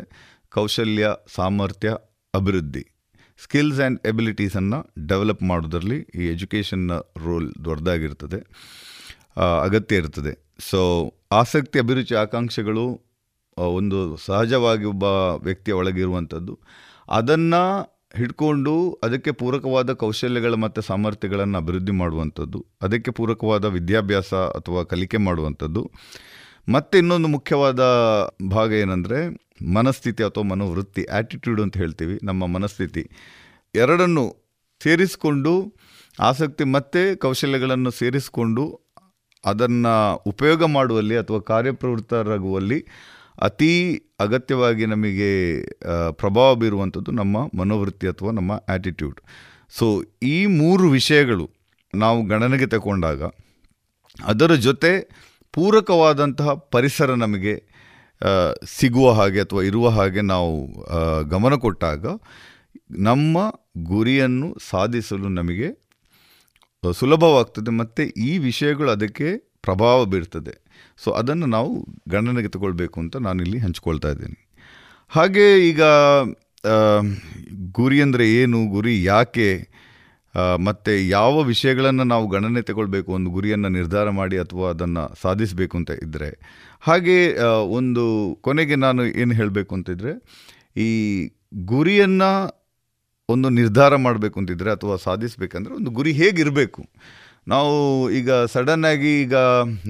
ಕೌಶಲ್ಯ, ಸಾಮರ್ಥ್ಯ, ಅಭಿವೃದ್ಧಿ ಸ್ಕಿಲ್ಸ್ ಆ್ಯಂಡ್ ಎಬಿಲಿಟೀಸನ್ನು ಡೆವಲಪ್ ಮಾಡೋದರಲ್ಲಿ ಈ ಎಜುಕೇಷನ್ನ ರೋಲ್ ದೊಡ್ಡದಾಗಿರ್ತದೆ ಅಗತ್ಯ ಇರ್ತದೆ. ಸೊ ಆಸಕ್ತಿ, ಅಭಿರುಚಿ, ಆಕಾಂಕ್ಷೆಗಳು ಒಂದು ಸಹಜವಾಗಿ ಒಬ್ಬ ವ್ಯಕ್ತಿಯ ಒಳಗಿರುವಂಥದ್ದು ಅದನ್ನು ಹಿಡ್ಕೊಂಡು ಅದಕ್ಕೆ ಪೂರಕವಾದ ಕೌಶಲ್ಯಗಳ ಮತ್ತು ಸಾಮರ್ಥ್ಯಗಳನ್ನು ಅಭಿವೃದ್ಧಿ ಮಾಡುವಂಥದ್ದು, ಅದಕ್ಕೆ ಪೂರಕವಾದ ವಿದ್ಯಾಭ್ಯಾಸ ಅಥವಾ ಕಲಿಕೆ ಮಾಡುವಂಥದ್ದು. ಮತ್ತು ಇನ್ನೊಂದು ಮುಖ್ಯವಾದ ಭಾಗ ಏನಂದರೆ ಮನಸ್ಥಿತಿ ಅಥವಾ ಮನೋವೃತ್ತಿ ಆ್ಯಟಿಟ್ಯೂಡ್ ಅಂತ ಹೇಳ್ತೀವಿ ನಮ್ಮ ಮನಸ್ಥಿತಿ. ಎರಡನ್ನು ಸೇರಿಸಿಕೊಂಡು ಆಸಕ್ತಿ ಮತ್ತು ಕೌಶಲ್ಯಗಳನ್ನು ಸೇರಿಸಿಕೊಂಡು ಅದನ್ನು ಉಪಯೋಗ ಮಾಡುವಲ್ಲಿ ಅಥವಾ ಕಾರ್ಯಪ್ರವೃತ್ತರಾಗುವಲ್ಲಿ ಅತೀ ಅಗತ್ಯವಾಗಿ ನಮಗೆ ಪ್ರಭಾವ ಬೀರುವಂಥದ್ದು ನಮ್ಮ ಮನೋವೃತ್ತಿ ಅಥವಾ ನಮ್ಮ ಆ್ಯಟಿಟ್ಯೂಡ್ ಸೊ ಈ ಮೂರು ವಿಷಯಗಳು ನಾವು ಗಣನೆಗೆ ತಗೊಂಡಾಗ ಅದರ ಜೊತೆ ಪೂರಕವಾದಂತಹ ಪರಿಸರ ನಮಗೆ ಸಿಗುವ ಹಾಗೆ ಅಥವಾ ಇರುವ ಹಾಗೆ ನಾವು ಗಮನ ಕೊಟ್ಟಾಗ ನಮ್ಮ ಗುರಿಯನ್ನು ಸಾಧಿಸಲು ನಮಗೆ ಸುಲಭವಾಗ್ತದೆ ಮತ್ತು ಈ ವಿಷಯಗಳು ಅದಕ್ಕೆ ಪ್ರಭಾವ ಬೀರ್ತದೆ. ಸೊ ಅದನ್ನು ನಾವು ಗಣನೆಗೆ ತಗೊಳ್ಬೇಕು ಅಂತ ನಾನಿಲ್ಲಿ ಹಂಚ್ಕೊಳ್ತಾ ಇದ್ದೀನಿ. ಹಾಗೆ ಈಗ ಗುರಿ ಅಂದರೆ ಏನು, ಗುರಿ ಯಾಕೆ ಮತ್ತು ಯಾವ ವಿಷಯಗಳನ್ನು ನಾವು ಗಣನೆ ತಗೊಳ್ಬೇಕು, ಒಂದು ಗುರಿಯನ್ನು ನಿರ್ಧಾರ ಮಾಡಿ ಅಥವಾ ಅದನ್ನು ಸಾಧಿಸಬೇಕು ಅಂತ ಇದ್ದರೆ ಹಾಗೆ ಒಂದು ಕೊನೆಗೆ ನಾನು ಏನು ಹೇಳಬೇಕು ಅಂತಿದ್ರೆ ಈ ಗುರಿಯನ್ನು ಒಂದು ನಿರ್ಧಾರ ಮಾಡಬೇಕು ಅಂತಿದ್ರೆ ಅಥವಾ ಸಾಧಿಸಬೇಕಂದ್ರೆ ಒಂದು ಗುರಿ ಹೇಗಿರಬೇಕು. ನಾವು ಈಗ ಸಡನ್ನಾಗಿ ಈಗ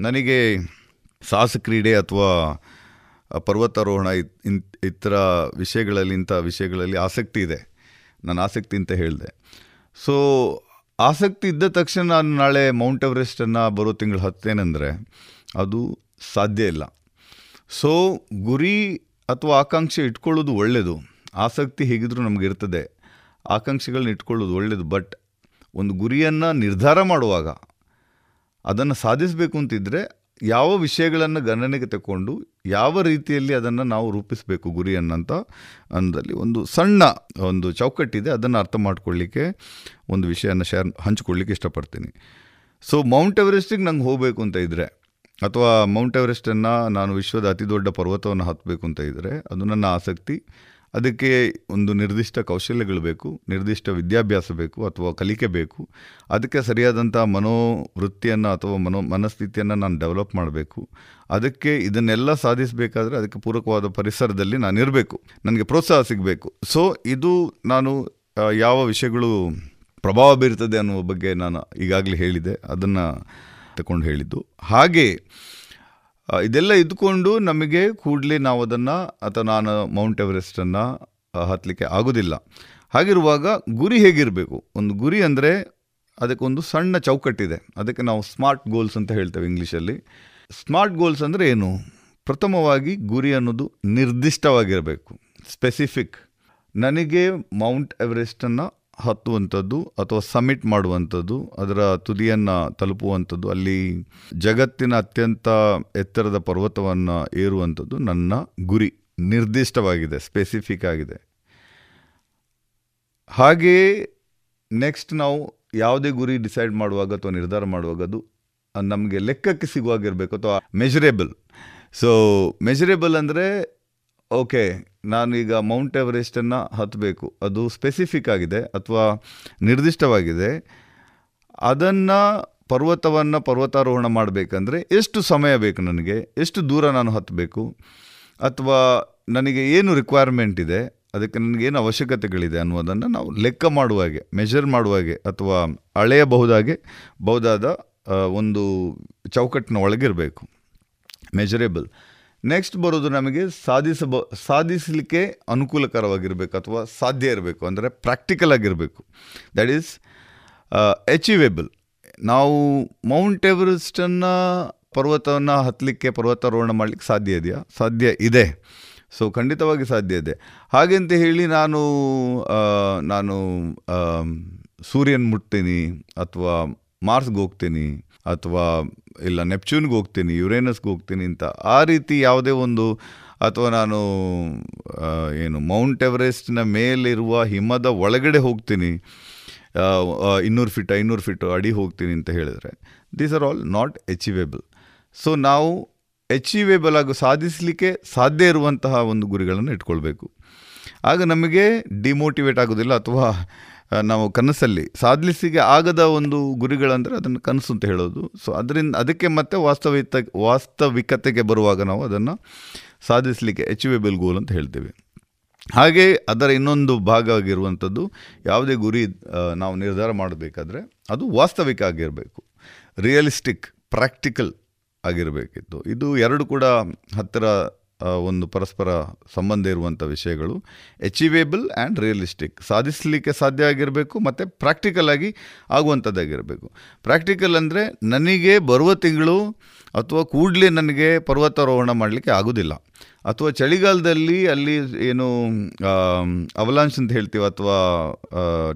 ನನಗೆ ಸಾಹಸ ಕ್ರೀಡೆ ಅಥವಾ ಪರ್ವತಾರೋಹಣ ಇತರ ವಿಷಯಗಳಲ್ಲಿ, ಇಂಥ ವಿಷಯಗಳಲ್ಲಿ ಆಸಕ್ತಿ ಇದೆ. ನಾನು ಆಸಕ್ತಿ ಅಂತ ಹೇಳಿದೆ. ಸೊ, ಆಸಕ್ತಿ ಇದ್ದ ತಕ್ಷಣ ನಾನು ನಾಳೆ ಮೌಂಟ್ ಎವರೆಸ್ಟನ್ನು ಬರೋ ತಿಂಗಳು ಹತ್ತೇನೆಂದರೆ, ಅದು ಸಾಧ್ಯ ಇಲ್ಲ. ಸೊ, ಗುರಿ ಅಥವಾ ಆಕಾಂಕ್ಷೆ ಇಟ್ಕೊಳ್ಳೋದು ಒಳ್ಳೆಯದು ಆಸಕ್ತಿ ಹೇಗಿದ್ರೂ ನಮಗಿರ್ತದೆ ಆಕಾಂಕ್ಷೆಗಳನ್ನ ಇಟ್ಕೊಳ್ಳೋದು ಒಳ್ಳೆಯದು ಬಟ್, ಒಂದು ಗುರಿಯನ್ನು ನಿರ್ಧಾರ ಮಾಡುವಾಗ, ಅದನ್ನು ಸಾಧಿಸಬೇಕು ಅಂತಿದ್ದರೆ ಯಾವ ವಿಷಯಗಳನ್ನು ಗಣನೆಗೆ ತಗೊಂಡು ಯಾವ ರೀತಿಯಲ್ಲಿ ಅದನ್ನು ನಾವು ರೂಪಿಸಬೇಕು ಗುರಿಯನ್ನಂತ ಅಂದಲ್ಲಿ ಒಂದು ಸಣ್ಣ ಒಂದು ಚೌಕಟ್ಟಿದೆ, ಅದನ್ನು ಅರ್ಥ ಮಾಡ್ಕೊಳ್ಳಿಕ್ಕೆ ಒಂದು ವಿಷಯನ ಶೇರ್ ಹಂಚ್ಕೊಳ್ಳಿಕ್ಕೆ ಇಷ್ಟಪಡ್ತೀನಿ. ಸೊ ಮೌಂಟ್ ಎವರೆಸ್ಟಿಗೆ ನಂಗೆ ಹೋಗಬೇಕು ಅಂತ ಇದ್ದರೆ ಅಥವಾ ಮೌಂಟ್ ಎವರೆಸ್ಟನ್ನು ನಾನು ವಿಶ್ವದ ಅತಿ ದೊಡ್ಡ ಪರ್ವತವನ್ನು ಹತ್ತಬೇಕು ಅಂತ ಇದ್ದರೆ ಅದು ನನ್ನ ಆಸಕ್ತಿ. ಅದಕ್ಕೆ ಒಂದು ನಿರ್ದಿಷ್ಟ ಕೌಶಲ್ಯಗಳು ಬೇಕು, ನಿರ್ದಿಷ್ಟ ವಿದ್ಯಾಭ್ಯಾಸ ಬೇಕು ಅಥವಾ ಕಲಿಕೆ ಬೇಕು. ಅದಕ್ಕೆ ಸರಿಯಾದಂಥ ಮನೋವೃತ್ತಿಯನ್ನು ಅಥವಾ ಮನೋ ಮನಸ್ಥಿತಿಯನ್ನು ನಾನು ಡೆವಲಪ್ ಮಾಡಬೇಕು. ಅದಕ್ಕೆ ಇದನ್ನೆಲ್ಲ ಸಾಧಿಸಬೇಕಾದ್ರೆ ಅದಕ್ಕೆ ಪೂರಕವಾದ ಪರಿಸರದಲ್ಲಿ ನಾನು ಇರಬೇಕು. ನನಗೆ ಪ್ರೋತ್ಸಾಹ ಸಿಗಬೇಕು. ಸೊ ಇದು ನಾನು ಯಾವ ವಿಷಯಗಳು ಪ್ರಭಾವ ಬೀರ್ತದೆ ಅನ್ನುವ ಬಗ್ಗೆ ನಾನು ಈಗಾಗಲೇ ಹೇಳಿದೆ ಅದನ್ನು ತಗೊಂಡು ಹೇಳಿದ್ದು. ಹಾಗೆ ಇದೆಲ್ಲ ಇದ್ಕೊಂಡು ನಮಗೆ ಕೂಡಲೇ ನಾವು ಅದನ್ನು ಅಥವಾ ನಾನು ಮೌಂಟ್ ಎವರೆಸ್ಟನ್ನು ಹತ್ತಲಿಕ್ಕೆ ಆಗೋದಿಲ್ಲ. ಹಾಗಿರುವಾಗ ಗುರಿ ಹೇಗಿರಬೇಕು? ಒಂದು ಗುರಿ ಅಂದರೆ ಅದಕ್ಕೊಂದು ಸಣ್ಣ ಚೌಕಟ್ಟಿದೆ. ಅದಕ್ಕೆ ನಾವು ಸ್ಮಾರ್ಟ್ ಗೋಲ್ಸ್ ಅಂತ ಹೇಳ್ತೇವೆ ಇಂಗ್ಲೀಷಲ್ಲಿ. ಸ್ಮಾರ್ಟ್ ಗೋಲ್ಸ್ ಅಂದರೆ ಏನು? ಪ್ರಥಮವಾಗಿ ಗುರಿ ಅನ್ನೋದು ನಿರ್ದಿಷ್ಟವಾಗಿರಬೇಕು. ಸ್ಪೆಸಿಫಿಕ್. ನನಗೆ ಮೌಂಟ್ ಎವರೆಸ್ಟನ್ನು ಹತ್ತುವಂಥದ್ದು ಅಥವಾ ಸಮಿಟ್ ಮಾಡುವಂಥದ್ದು, ಅದರ ತುದಿಯನ್ನು ತಲುಪುವಂಥದ್ದು, ಅಲ್ಲಿ ಜಗತ್ತಿನ ಅತ್ಯಂತ ಎತ್ತರದ ಪರ್ವತವನ್ನು ಏರುವಂಥದ್ದು ನನ್ನ ಗುರಿ. ನಿರ್ದಿಷ್ಟವಾಗಿದೆ ಸ್ಪೆಸಿಫಿಕ್ ಆಗಿದೆ. ಹಾಗೆಯೇ ನೆಕ್ಸ್ಟ್ ನಾವು ಯಾವುದೇ ಗುರಿ ಡಿಸೈಡ್ ಮಾಡುವಾಗ ಅಥವಾ ನಿರ್ಧಾರ ಮಾಡುವಾಗ ಅದು ನಮಗೆ ಲೆಕ್ಕಕ್ಕೆ ಸಿಗುವಾಗಿರಬೇಕು ಅಥವಾ ಮೆಜರೇಬಲ್ ಸೊ ಮೆಜರೇಬಲ್ ಅಂದರೆ ಓಕೆ ನಾನು ಈಗ ಮೌಂಟ್ ಎವರೆಸ್ಟನ್ನು ಹತ್ತಬೇಕು ಅದು ಸ್ಪೆಸಿಫಿಕ್ ಆಗಿದೆ ಅಥವಾ ನಿರ್ದಿಷ್ಟವಾಗಿದೆ. ಅದನ್ನು ಪರ್ವತವನ್ನು ಪರ್ವತಾರೋಹಣ ಮಾಡಬೇಕಂದ್ರೆ ಎಷ್ಟು ಸಮಯ ಬೇಕು ನನಗೆ? ಎಷ್ಟು ದೂರ ನಾನು ಹತ್ತಬೇಕು ಅಥವಾ ನನಗೆ ಏನು ರಿಕ್ವೈರ್ಮೆಂಟ್ ಇದೆ? ಅದಕ್ಕೆ ನನಗೇನು ಅವಶ್ಯಕತೆಗಳಿದೆ ಅನ್ನೋದನ್ನು ನಾವು ಲೆಕ್ಕ ಮಾಡುವಾಗೆ ಮೆಷರ್ ಮಾಡುವಾಗೆ ಅಥವಾ ಅಳೆಯಬಹುದಾಗೆ ಬಹುದಾದ ಒಂದು ಚೌಕಟ್ಟಿನ ಒಳಗಿರಬೇಕು. ಮೆಜರೇಬಲ್ ನೆಕ್ಸ್ಟ್ ಬರೋದು ನಮಗೆ ಸಾಧಿಸಬ, ಸಾಧಿಸಲಿಕ್ಕೆ ಅನುಕೂಲಕರವಾಗಿರಬೇಕು ಅಥವಾ ಸಾಧ್ಯ ಇರಬೇಕು, ಅಂದರೆ ಪ್ರಾಕ್ಟಿಕಲ್ ಆಗಿರಬೇಕು. ದ್ಯಾಟ್ ಈಸ್ ಅಚೀವೇಬಲ್ ನಾವು ಮೌಂಟ್ ಎವರೆಸ್ಟನ್ನು ಪರ್ವತವನ್ನು ಹತ್ತಲಿಕ್ಕೆ ಪರ್ವತಾರೋಹಣ ಮಾಡಲಿಕ್ಕೆ ಸಾಧ್ಯ ಇದೆಯಾ? ಸಾಧ್ಯ ಇದೆ. ಸೊ ಖಂಡಿತವಾಗಿ ಸಾಧ್ಯ ಇದೆ. ಹಾಗೆಂತ ಹೇಳಿ ನಾನು ನಾನು ಸೂರ್ಯನ ಮುಟ್ತೀನಿ ಅಥವಾ ಮಾರ್ಸ್ಗೆ ಹೋಗ್ತೀನಿ. ಅಥವಾ ಇಲ್ಲ, ನೆಪ್ಚೂನ್ಗೆ ಹೋಗ್ತೀನಿ, ಯುರೇನಸ್ಗೆ ಹೋಗ್ತೀನಿ ಅಂತ, ಆ ರೀತಿ ಯಾವುದೇ ಒಂದು, ಅಥವಾ ನಾನು ಏನು, ಮೌಂಟ್ ಎವರೆಸ್ಟ್ನ ಮೇಲಿರುವ ಹಿಮದ ಒಳಗಡೆ ಹೋಗ್ತೀನಿ ಇನ್ನೂರು ಫೀಟ್, ಐನೂರು ಫೀಟ್ ಅಡಿ ಹೋಗ್ತೀನಿ ಅಂತ ಹೇಳಿದರೆ these are all not achievable so ನಾವು ಎಚೀವೇಬಲ್ ಆಗಿ ಸಾಧಿಸಲಿಕ್ಕೆ ಸಾಧ್ಯ ಇರುವಂತಹ ಒಂದು ಗುರಿಗಳನ್ನು ಇಟ್ಕೊಳ್ಬೇಕು. ಆಗ ನಮಗೆ ಡಿಮೋಟಿವೇಟ್ ಆಗೋದಿಲ್ಲ, ಅಥವಾ ನಾವು ಕನಸಲ್ಲಿ ಸಾಧಿಸಿಗೆ ಆಗದ ಒಂದು ಗುರಿಗಳಂದರೆ ಅದನ್ನು ಕನಸು ಅಂತ ಹೇಳೋದು. ಸೊ ಅದರಿಂದ ಅದಕ್ಕೆ ಮತ್ತೆ ವಾಸ್ತವಿಕ ವಾಸ್ತವಿಕತೆಗೆ ಬರುವಾಗ ನಾವು ಅದನ್ನು ಸಾಧಿಸಲಿಕ್ಕೆ ಅಚೀವೇಬಲ್ ಗೋಲ್ ಅಂತ ಹೇಳ್ತೇವೆ. ಹಾಗೆ ಅದರ ಇನ್ನೊಂದು ಭಾಗ ಆಗಿರುವಂಥದ್ದು ಯಾವುದೇ ಗುರಿ ನಾವು ನಿರ್ಧಾರ ಮಾಡಬೇಕಾದ್ರೆ ಅದು ವಾಸ್ತವಿಕ ಆಗಿರಬೇಕು. ರಿಯಲಿಸ್ಟಿಕ್ ಪ್ರಾಕ್ಟಿಕಲ್ ಆಗಿರಬೇಕಿತ್ತು. ಇದು ಎರಡು ಕೂಡ ಹತ್ತಿರ ಒಂದು ಪರಸ್ಪರ ಸಂಬಂಧ ಇರುವಂಥ ವಿಷಯಗಳು. ಅಚೀವೇಬಲ್ ಆ್ಯಂಡ್ ರಿಯಲಿಸ್ಟಿಕ್ ಸಾಧಿಸಲಿಕ್ಕೆ ಸಾಧ್ಯ ಆಗಿರಬೇಕು, ಮತ್ತು ಪ್ರಾಕ್ಟಿಕಲ್ ಆಗಿ ಆಗುವಂಥದ್ದಾಗಿರಬೇಕು ಪ್ರಾಕ್ಟಿಕಲ್ ಅಂದರೆ ನನಗೆ ಬರುವ ತಿಂಗಳು ಅಥವಾ ಕೂಡಲೇ ನನಗೆ ಪರ್ವತಾರೋಹಣ ಮಾಡಲಿಕ್ಕೆ ಆಗೋದಿಲ್ಲ. ಅಥವಾ ಚಳಿಗಾಲದಲ್ಲಿ ಅಲ್ಲಿ ಏನು ಅವಲಾಂಶ್ ಅಂತ ಹೇಳ್ತೀವಿ ಅಥವಾ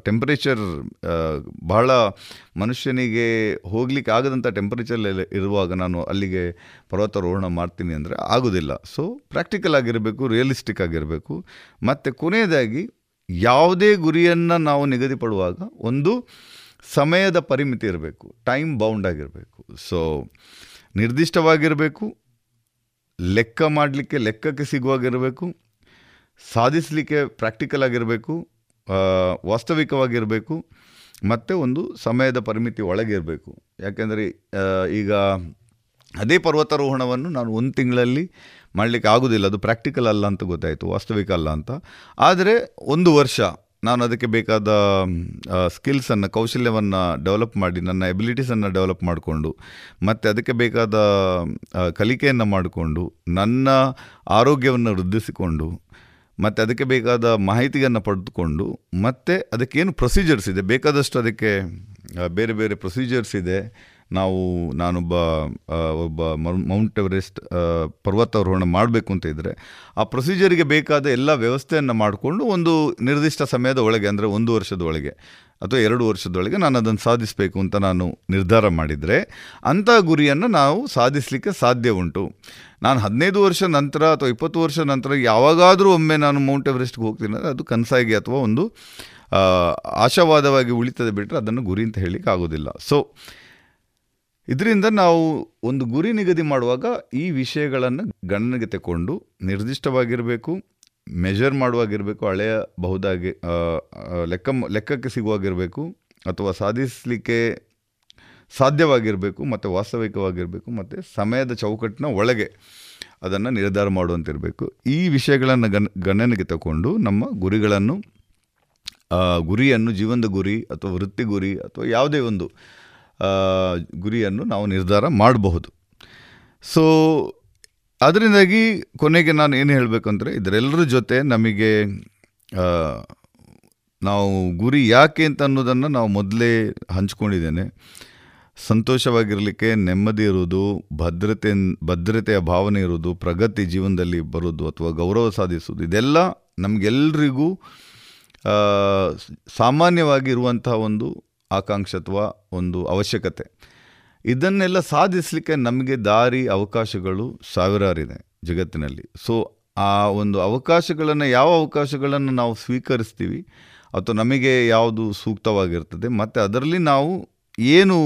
ಟೆಂಪರೇಚರ್ ಬಹಳ ಮನುಷ್ಯನಿಗೆ ಹೋಗ್ಲಿಕ್ಕೆ ಆಗದಂಥ ಟೆಂಪರೇಚರ್ ಇರುವಾಗ ನಾನು ಅಲ್ಲಿಗೆ ಪರ್ವತಾರೋಹಣ ಮಾಡ್ತೀನಿ ಅಂದರೆ ಆಗೋದಿಲ್ಲ. ಸೊ ಪ್ರಾಕ್ಟಿಕಲ್ ಆಗಿರಬೇಕು ರಿಯಲಿಸ್ಟಿಕ್ ಆಗಿರಬೇಕು. ಮತ್ತು ಕೊನೆಯದಾಗಿ ಯಾವುದೇ ಗುರಿಯನ್ನು ನಾವು ನಿಗದಿಪಡುವಾಗ ಒಂದು ಸಮಯದ ಪರಿಮಿತಿ ಇರಬೇಕು. ಟೈಮ್ ಬೌಂಡ್ ಆಗಿರಬೇಕು. ಸೊ ನಿರ್ದಿಷ್ಟವಾಗಿರಬೇಕು, ಲೆಕ್ಕ ಮಾಡಲಿಕ್ಕೆ ಲೆಕ್ಕಕ್ಕೆ ಸಿಗುವಾಗಿರಬೇಕು, ಸಾಧಿಸಲಿಕ್ಕೆ ಪ್ರಾಕ್ಟಿಕಲ್ ಆಗಿರಬೇಕು ವಾಸ್ತವಿಕವಾಗಿರಬೇಕು, ಮತ್ತು ಒಂದು ಸಮಯದ ಪರಿಮಿತಿ ಒಳಗಿರಬೇಕು. ಯಾಕೆಂದರೆ ಈಗ ಅದೇ ಪರ್ವತಾರೋಹಣವನ್ನು ನಾನು ಒಂದು ತಿಂಗಳಲ್ಲಿ ಮಾಡಲಿಕ್ಕೆ ಆಗೋದಿಲ್ಲ. ಅದು ಪ್ರಾಕ್ಟಿಕಲ್ ಅಲ್ಲ ಅಂತ ಗೊತ್ತಾಯಿತು, ವಾಸ್ತವಿಕ ಅಲ್ಲ ಅಂತ. ಆದರೆ ಒಂದು ವರ್ಷ ನಾನು ಅದಕ್ಕೆ ಬೇಕಾದ ಸ್ಕಿಲ್ಸನ್ನು ಕೌಶಲ್ಯವನ್ನು ಡೆವಲಪ್ ಮಾಡಿ, ನನ್ನ ಎಬಿಲಿಟೀಸನ್ನು ಡೆವಲಪ್ ಮಾಡಿಕೊಂಡು, ಮತ್ತು ಅದಕ್ಕೆ ಬೇಕಾದ ಕಲಿಕೆಯನ್ನು ಮಾಡಿಕೊಂಡು, ನನ್ನ ಆರೋಗ್ಯವನ್ನು ವೃದ್ಧಿಸಿಕೊಂಡು, ಮತ್ತು ಅದಕ್ಕೆ ಬೇಕಾದ ಮಾಹಿತಿಯನ್ನು ಪಡೆದುಕೊಂಡು, ಮತ್ತು ಅದಕ್ಕೇನು ಪ್ರೊಸೀಜರ್ಸ್ ಇದೆ? ಬೇಕಾದಷ್ಟು ಅದಕ್ಕೆ ಬೇರೆ ಬೇರೆ ಪ್ರೊಸೀಜರ್ಸ್ ಇದೆ. ನಾವು, ನಾನೊಬ್ಬ ಒಬ್ಬ ಮೌಂಟ್ ಎವರೆಸ್ಟ್ ಪರ್ವತ ಪರ್ವತಾರೋಹಣ ಮಾಡಬೇಕು ಅಂತ ಇದ್ದರೆ ಆ ಪ್ರೊಸೀಜರಿಗೆ ಬೇಕಾದ ಎಲ್ಲ ವ್ಯವಸ್ಥೆಯನ್ನು ಮಾಡಿಕೊಂಡು ಒಂದು ನಿರ್ದಿಷ್ಟ ಸಮಯದ ಒಳಗೆ, ಅಂದರೆ ಒಂದು ವರ್ಷದ ಒಳಗೆ ಅಥವಾ ಎರಡು ವರ್ಷದೊಳಗೆ ನಾನು ಅದನ್ನು ಸಾಧಿಸಬೇಕು ಅಂತ ನಾನು ನಿರ್ಧಾರ ಮಾಡಿದರೆ ಅಂಥ ಗುರಿಯನ್ನು ನಾವು ಸಾಧಿಸಲಿಕ್ಕೆ ಸಾಧ್ಯ ಉಂಟು. ನಾನು ಹದಿನೈದು ವರ್ಷ ನಂತರ ಅಥವಾ ಇಪ್ಪತ್ತು ವರ್ಷ ನಂತರ ಯಾವಾಗಾದರೂ ಒಮ್ಮೆ ನಾನು ಮೌಂಟ್ ಎವರೆಸ್ಟ್ಗೆ ಹೋಗ್ತೀನಿ ಅಂದರೆ ಅದು ಕನಸಾಗಿ ಅಥವಾ ಒಂದು ಆಶಾವಾದವಾಗಿ ಉಳಿತದೆ ಬಿಟ್ಟರೆ ಅದನ್ನು ಗುರಿ ಅಂತ ಹೇಳಲಿಕ್ಕೆ ಆಗೋದಿಲ್ಲ. ಸೊ ಇದರಿಂದ ನಾವು ಒಂದು ಗುರಿ ನಿಗದಿ ಮಾಡುವಾಗ ಈ ವಿಷಯಗಳನ್ನು ಗಣನೆಗೆ ತಗೊಂಡು ನಿರ್ದಿಷ್ಟವಾಗಿರಬೇಕು ಮೆಜರ್ ಮಾಡುವಾಗಿರಬೇಕು ಅಳೆಯಬಹುದಾಗಿ ಲೆಕ್ಕ ಲೆಕ್ಕಕ್ಕೆ ಸಿಗುವಾಗಿರಬೇಕು ಅಥವಾ ಸಾಧಿಸಲಿಕ್ಕೆ ಸಾಧ್ಯವಾಗಿರಬೇಕು ಮತ್ತು ವಾಸ್ತವಿಕವಾಗಿರಬೇಕು ಮತ್ತು ಸಮಯದ ಚೌಕಟ್ಟಿನ ಒಳಗೆ ಅದನ್ನು ನಿರ್ಧಾರ ಮಾಡುವಂತಿರಬೇಕು. ಈ ವಿಷಯಗಳನ್ನು ಗಣ, ಗಣನೆಗೆ ತಗೊಂಡು ನಮ್ಮ ಗುರಿಗಳನ್ನು ಗುರಿಯನ್ನು, ಜೀವನದ ಗುರಿ ಅಥವಾ ವೃತ್ತಿ ಗುರಿ ಅಥವಾ ಯಾವುದೇ ಒಂದು ಗುರಿಯನ್ನು ನಾವು ನಿರ್ಧಾರ ಮಾಡಬಹುದು. ಸೊ ಅದರಿಂದಾಗಿ ಕೊನೆಗೆ ನಾನು ಏನು ಹೇಳಬೇಕು ಅಂದರೆ ಇದರೆಲ್ಲರ ಜೊತೆ ನಮಗೆ ನಾವು ಗುರಿ ಯಾಕೆ ಅಂತ ಅನ್ನೋದನ್ನು ನಾವು ಮೊದಲೇ ಹಂಚ್ಕೊಂಡಿದ್ದೇನೆ. ಸಂತೋಷವಾಗಿರಲಿಕ್ಕೆ ನೆಮ್ಮದಿ ಇರುವುದು, ಭದ್ರತೆ, ಭದ್ರತೆಯ ಭಾವನೆ ಇರುವುದು, ಪ್ರಗತಿ ಜೀವನದಲ್ಲಿ ಬರೋದು ಅಥವಾ ಗೌರವ ಸಾಧಿಸುವುದು, ಇದೆಲ್ಲ ನಮಗೆಲ್ಲರಿಗೂ ಸಾಮಾನ್ಯವಾಗಿ ಇರುವಂತಹ ಒಂದು ಆಕಾಂಕ್ಷೆ ಅಥವಾ ಒಂದು ಅವಶ್ಯಕತೆ. ಇದನ್ನೆಲ್ಲ ಸಾಧಿಸಲಿಕ್ಕೆ ನಮಗೆ ದಾರಿ, ಅವಕಾಶಗಳು ಸಾವಿರಾರಿದೆ ಜಗತ್ತಿನಲ್ಲಿ. ಸೊ ಆ ಒಂದು ಅವಕಾಶಗಳನ್ನು, ಯಾವ ಅವಕಾಶಗಳನ್ನು ನಾವು ಸ್ವೀಕರಿಸ್ತೀವಿ, ಅಥವಾ ನಮಗೆ ಯಾವುದು ಸೂಕ್ತವಾಗಿರ್ತದೆ, ಮತ್ತು ಅದರಲ್ಲಿ ನಾವು ಏನು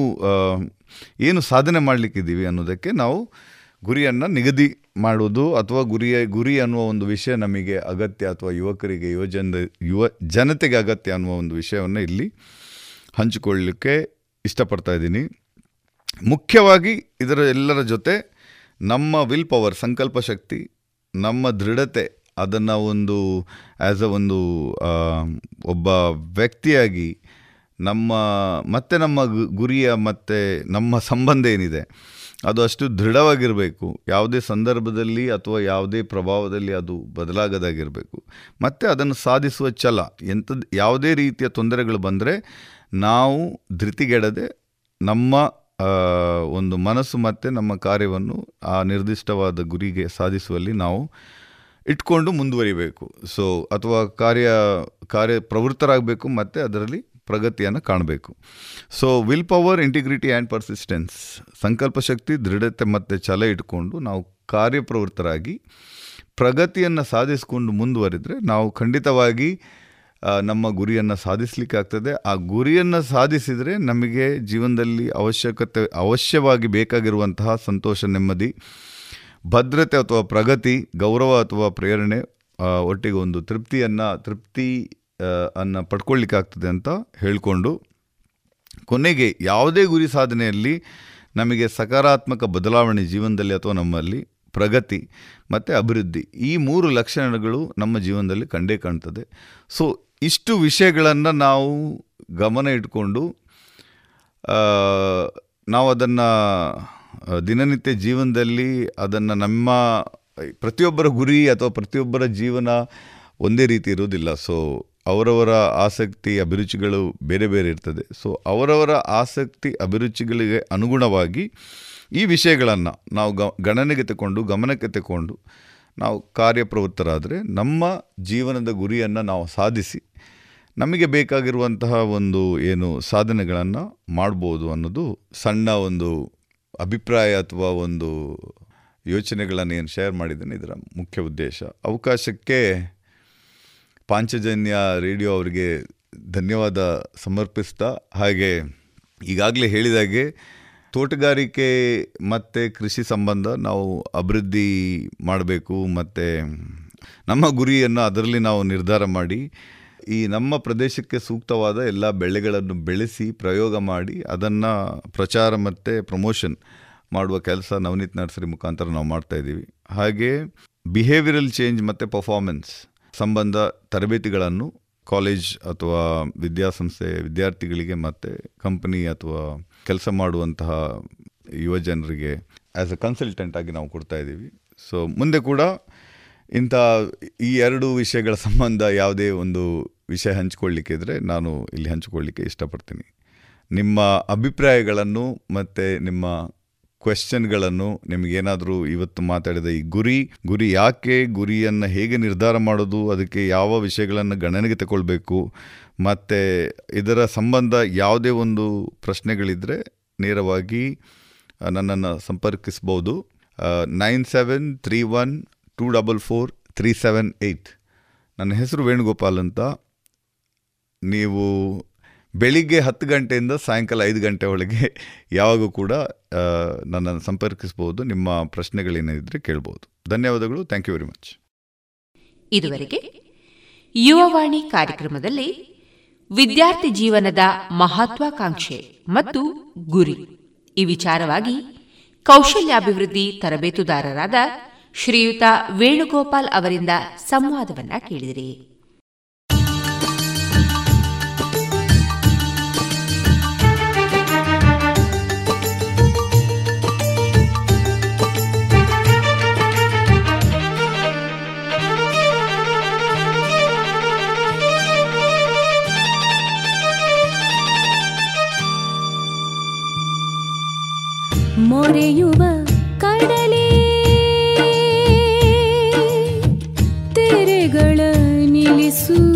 ಏನು ಸಾಧನೆ ಮಾಡಲಿಕ್ಕಿದ್ದೀವಿ ಅನ್ನೋದಕ್ಕೆ ನಾವು ಗುರಿಯನ್ನು ನಿಗದಿ ಮಾಡುವುದು, ಅಥವಾ ಗುರಿಯ, ಗುರಿ ಅನ್ನುವ ಒಂದು ವಿಷಯ ನಮಗೆ ಅಗತ್ಯ, ಅಥವಾ ಯುವಕರಿಗೆ ಯುವಜನ ಯುವ ಜನತೆಗೆ ಅಗತ್ಯ ಅನ್ನುವ ಒಂದು ವಿಷಯವನ್ನು ಇಲ್ಲಿ ಹಂಚಿಕೊಳ್ಳಲಿಕ್ಕೆ ಇಷ್ಟಪಡ್ತಾ ಇದ್ದೀನಿ. ಮುಖ್ಯವಾಗಿ ಇದರ ಎಲ್ಲರ ಜೊತೆ ನಮ್ಮ ವಿಲ್ ಪವರ್ ಸಂಕಲ್ಪ ಶಕ್ತಿ, ನಮ್ಮ ದೃಢತೆ, ಅದನ್ನು ಒಂದು ಆ್ಯಸ್ ಅ ಒಂದು ಒಬ್ಬ ವ್ಯಕ್ತಿಯಾಗಿ ನಮ್ಮ, ಮತ್ತೆ ನಮ್ಮ ಗುರಿಯ ಮತ್ತು ನಮ್ಮ ಸಂಬಂಧ ಏನಿದೆ, ಅದು ಅಷ್ಟು ದೃಢವಾಗಿರಬೇಕು. ಯಾವುದೇ ಸಂದರ್ಭದಲ್ಲಿ ಅಥವಾ ಯಾವುದೇ ಪ್ರಭಾವದಲ್ಲಿ ಅದು ಬದಲಾಗದಾಗಿರಬೇಕು. ಮತ್ತು ಅದನ್ನು ಸಾಧಿಸುವ ಛಲ ಎಂಥದ್ದು ಯಾವುದೇ ರೀತಿಯ ತೊಂದರೆಗಳು ಬಂದರೆ ನಾವು ಧೃತಿಗೆಡದೆ ನಮ್ಮ ಒಂದು ಮನಸ್ಸು ಮತ್ತು ನಮ್ಮ ಕಾರ್ಯವನ್ನು ಆ ನಿರ್ದಿಷ್ಟವಾದ ಗುರಿಗೆ ಸಾಧಿಸುವಲ್ಲಿ ನಾವು ಇಟ್ಕೊಂಡು ಮುಂದುವರಿಬೇಕು. ಸೊ ಅಥವಾ ಕಾರ್ಯ ಕಾರ್ಯ ಪ್ರವೃತ್ತರಾಗಬೇಕು ಮತ್ತು ಅದರಲ್ಲಿ ಪ್ರಗತಿಯನ್ನು ಕಾಣಬೇಕು. So will power integrity and persistence ಸಂಕಲ್ಪ ಶಕ್ತಿ, ದೃಢತೆ ಮತ್ತು ಛಲ ಇಟ್ಕೊಂಡು ನಾವು ಕಾರ್ಯಪ್ರವೃತ್ತರಾಗಿ ಪ್ರಗತಿಯನ್ನು ಸಾಧಿಸಿಕೊಂಡು ಮುಂದುವರಿದರೆ ನಾವು ಖಂಡಿತವಾಗಿ ನಮ್ಮ ಗುರಿಯನ್ನು ಸಾಧಿಸಲಿಕ್ಕೆ ಆಗ್ತದೆ ಆ ಗುರಿಯನ್ನು ಸಾಧಿಸಿದರೆ ನಮಗೆ ಜೀವನದಲ್ಲಿ ಅವಶ್ಯಕತೆ, ಅವಶ್ಯವಾಗಿ ಬೇಕಾಗಿರುವಂತಹ ಸಂತೋಷ, ನೆಮ್ಮದಿ, ಭದ್ರತೆ ಅಥವಾ ಪ್ರಗತಿ, ಗೌರವ ಅಥವಾ ಪ್ರೇರಣೆ ಒಟ್ಟಿಗೆ ಒಂದು ತೃಪ್ತಿಯನ್ನು, ತೃಪ್ತಿ ಅನ್ನು ಅನ್ನ ಪಡ್ಕೊಳ್ಳಿಕ್ಕೆ ಆಗ್ತದೆ ಅಂತ ಹೇಳಿಕೊಂಡು ಕೊನೆಗೆ ಯಾವುದೇ ಗುರಿ ಸಾಧನೆಯಲ್ಲಿ ನಮಗೆ ಸಕಾರಾತ್ಮಕ ಬದಲಾವಣೆ ಜೀವನದಲ್ಲಿ ಅಥವಾ ನಮ್ಮಲ್ಲಿ ಪ್ರಗತಿ ಮತ್ತು ಅಭಿವೃದ್ಧಿ ಈ ಮೂರು ಲಕ್ಷಣಗಳು ನಮ್ಮ ಜೀವನದಲ್ಲಿ ಕಂಡೇ ಕಾಣ್ತದೆ. ಸೊ ಇಷ್ಟು ವಿಷಯಗಳನ್ನು ನಾವು ಗಮನ ಇಟ್ಕೊಂಡು ನಾವು ಅದನ್ನು ದಿನನಿತ್ಯ ಜೀವನದಲ್ಲಿ ಅದನ್ನು ನಮ್ಮ ಪ್ರತಿಯೊಬ್ಬರ ಗುರಿ ಅಥವಾ ಪ್ರತಿಯೊಬ್ಬರ ಜೀವನ ಒಂದೇ ರೀತಿ ಇರೋದಿಲ್ಲ ಸೊ ಅವರವರ ಆಸಕ್ತಿ, ಅಭಿರುಚಿಗಳು ಬೇರೆ ಬೇರೆ ಇರ್ತದೆ. ಸೊ ಅವರವರ ಆಸಕ್ತಿ, ಅಭಿರುಚಿಗಳಿಗೆ ಅನುಗುಣವಾಗಿ ಈ ವಿಷಯಗಳನ್ನು ನಾವು ಗಣನೆಗೆ ತಗೊಂಡು, ಗಮನಕ್ಕೆ ತಗೊಂಡು ನಾವು ಕಾರ್ಯಪ್ರವೃತ್ತರಾದರೆ ನಮ್ಮ ಜೀವನದ ಗುರಿಯನ್ನು ನಾವು ಸಾಧಿಸಿ ನಮಗೆ ಬೇಕಾಗಿರುವಂತಹ ಒಂದು ಏನು ಸಾಧನೆಗಳನ್ನು ಮಾಡ್ಬೋದು ಅನ್ನೋದು ಸಣ್ಣ ಒಂದು ಅಭಿಪ್ರಾಯ ಅಥವಾ ಒಂದು ಯೋಚನೆಗಳನ್ನು ಏನು ಶೇರ್ ಮಾಡಿದ್ದೇನೆ ಇದರ ಮುಖ್ಯ ಉದ್ದೇಶ. ಅವಕಾಶಕ್ಕೆ ಪಾಂಚಜನ್ಯ ರೇಡಿಯೋ ಅವರಿಗೆ ಧನ್ಯವಾದ ಸಮರ್ಪಿಸ್ತಾ ಹಾಗೆ ಈಗಾಗಲೇ ಹೇಳಿದಾಗೆ ತೋಟಗಾರಿಕೆ ಮತ್ತು ಕೃಷಿ ಸಂಬಂಧ ನಾವು ಅಭಿವೃದ್ಧಿ ಮಾಡಬೇಕು ಮತ್ತು ನಮ್ಮ ಗುರಿಯನ್ನು ಅದರಲ್ಲಿ ನಾವು ನಿರ್ಧಾರ ಮಾಡಿ ಈ ನಮ್ಮ ಪ್ರದೇಶಕ್ಕೆ ಸೂಕ್ತವಾದ ಎಲ್ಲ ಬೆಳೆಗಳನ್ನು ಬೆಳೆಸಿ ಪ್ರಯೋಗ ಮಾಡಿ ಅದನ್ನು ಪ್ರಚಾರ ಮತ್ತು ಪ್ರಮೋಷನ್ ಮಾಡುವ ಕೆಲಸ ನವನೀತ್ ನರ್ಸರಿ ಮುಖಾಂತರ ನಾವು ಮಾಡ್ತಾಯಿದ್ದೀವಿ ಹಾಗೆ ಬಿಹೇವಿಯರಲ್ ಚೇಂಜ್ ಮತ್ತು ಪರ್ಫಾರ್ಮೆನ್ಸ್ ಸಂಬಂಧ ತರಬೇತಿಗಳನ್ನು ಕಾಲೇಜ್ ಅಥವಾ ವಿದ್ಯಾಸಂಸ್ಥೆ ವಿದ್ಯಾರ್ಥಿಗಳಿಗೆ ಮತ್ತು ಕಂಪನಿ ಅಥವಾ ಕೆಲಸ ಮಾಡುವಂತಹ ಯುವ ಜನರಿಗೆ ಆ್ಯಸ್ ಅ ಕನ್ಸಲ್ಟೆಂಟ್ ಆಗಿ ನಾವು ಕೊಡ್ತಾ ಇದ್ದೀವಿ. ಸೊ ಮುಂದೆ ಕೂಡ ಇಂಥ ಈ ಎರಡು ವಿಷಯಗಳ ಸಂಬಂಧ ಯಾವುದೇ ಒಂದು ವಿಷಯ ಹಂಚಿಕೊಳ್ಳಿಕ್ಕೆ ಇದ್ದರೆ ನಾನು ಇಲ್ಲಿ ಹಂಚಿಕೊಳ್ಳಿಕ್ಕೆ ಇಷ್ಟಪಡ್ತೀನಿ. ನಿಮ್ಮ ಅಭಿಪ್ರಾಯಗಳನ್ನು ಮತ್ತು ನಿಮ್ಮ ಕ್ವೆಶ್ಚನ್ಗಳನ್ನು ನಿಮಗೇನಾದರೂ ಇವತ್ತು ಮಾತಾಡಿದ ಈ ಗುರಿ ಗುರಿ ಯಾಕೆ, ಗುರಿಯನ್ನು ಹೇಗೆ ನಿರ್ಧಾರ ಮಾಡೋದು, ಅದಕ್ಕೆ ಯಾವ ವಿಷಯಗಳನ್ನು ಗಣನೆಗೆ ತಗೊಳ್ಬೇಕು ಮತ್ತು ಇದರ ಸಂಬಂಧ ಯಾವುದೇ ಒಂದು ಪ್ರಶ್ನೆಗಳಿದ್ದರೆ ನೇರವಾಗಿ ನನ್ನನ್ನು ಸಂಪರ್ಕಿಸ್ಬೋದು. Nine seven three one two double four three seven eight ನನ್ನ ಹೆಸರು ವೇಣುಗೋಪಾಲ್ ಅಂತ. ನೀವು ಬೆಳಿಗ್ಗೆ ಹತ್ತು ಗಂಟೆಯಿಂದ ಸಾಯಂಕಾಲ ಐದು ಗಂಟೆ ಒಳಗೆ ಯಾವಾಗೂ ಕೂಡ ನನ್ನನ್ನು ಸಂಪರ್ಕಿಸ್ಬೋದು. ನಿಮ್ಮ ಪ್ರಶ್ನೆಗಳೇನಿದ್ರೆ ಕೇಳ್ಬೋದು. ಧನ್ಯವಾದಗಳು. ಥ್ಯಾಂಕ್ ಯು ವೆರಿ ಮಚ್ ಇದುವರೆಗೆ ಯುವವಾಣಿ ಕಾರ್ಯಕ್ರಮದಲ್ಲಿ ವಿದ್ಯಾರ್ಥಿ ಜೀವನದ ಮಹತ್ವಾಕಾಂಕ್ಷೆ ಮತ್ತು ಗುರಿ. ಈ ವಿಚಾರವಾಗಿ ಕೌಶಲ್ಯಾಭಿವೃದ್ಧಿ ತರಬೇತುದಾರರಾದ ಶ್ರೀಯುತ ವೇಣುಗೋಪಾಲ್ ಅವರಿಂದ ಸಂವಾದವನ್ನ ಕೇಳಿದಿರಿ. ಮೊರೆಯುವ ಕಡಲೇ ತೆರೆಗಳ ನಿಲ್ಲಿಸು.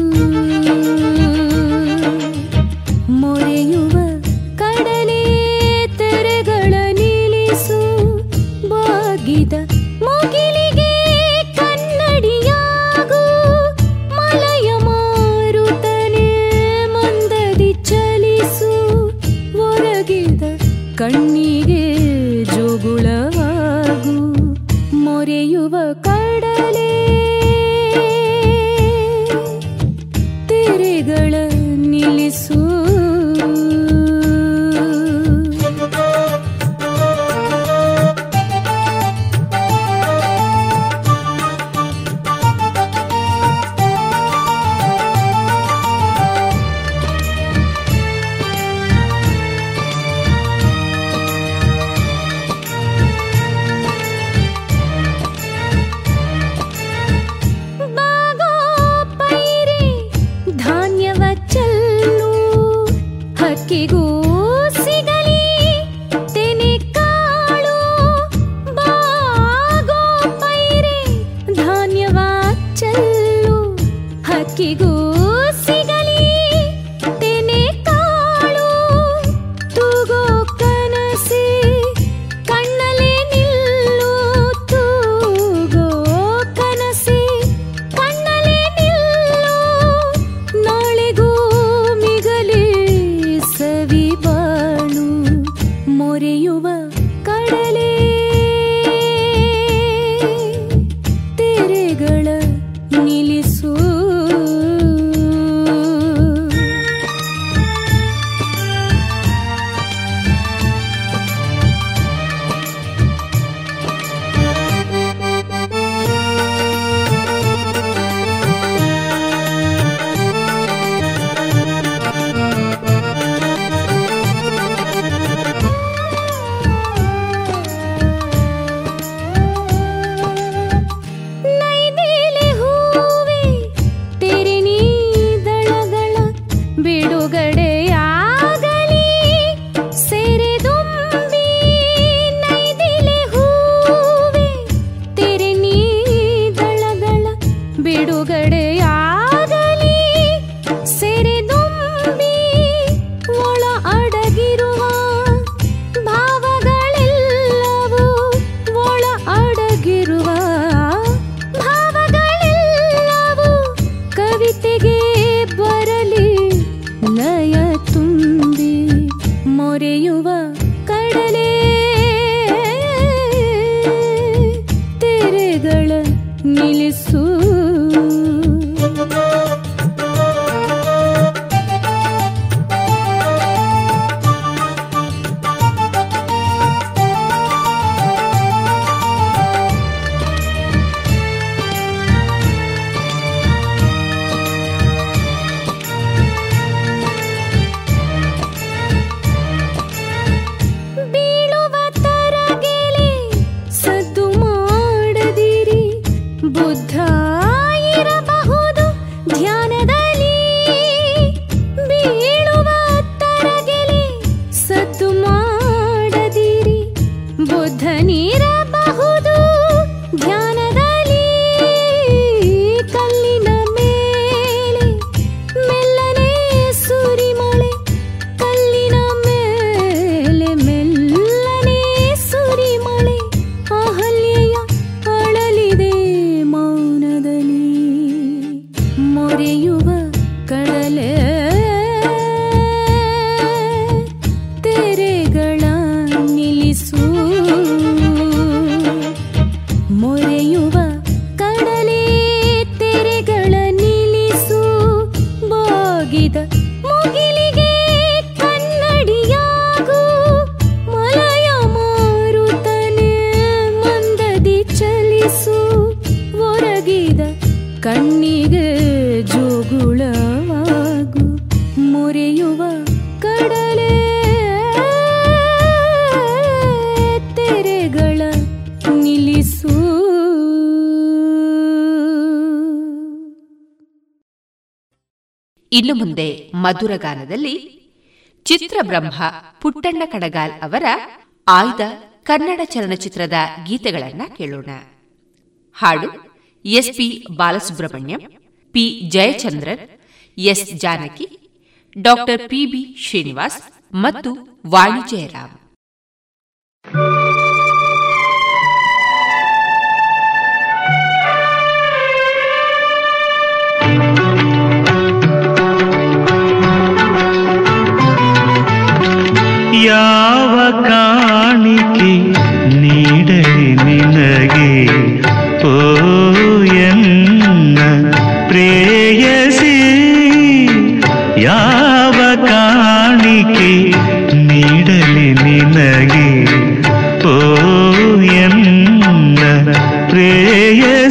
ಇನ್ನು ಮುಂದೆ ಮಧುರಗಾನದಲ್ಲಿ ಚಿತ್ರಬ್ರಹ್ಮ ಪುಟ್ಟಣ್ಣ ಕಡಗಾಲ್ ಅವರ ಆಯ್ದ ಕನ್ನಡ ಚಲನಚಿತ್ರದ ಗೀತೆಗಳನ್ನ ಕೇಳೋಣ. ಹಾಡು S P Balasubrahmanyam, P Jayachandran, S Janaki, doctor P B Srinivas ಮತ್ತು ವಾಣಿ ಯಾವ ಕಾಣಿಕೆ ನೀಡಲಿ ನಿನಗೆ ಓ ಎನ್ನ ಪ್ರೇಯಸಿ ಯಾವ ಕಾಣಿಕೆ ನೀಡಲಿ ನಿನಗೆ ಓ ಎನ್ನ ಪ್ರೇಯಸಿ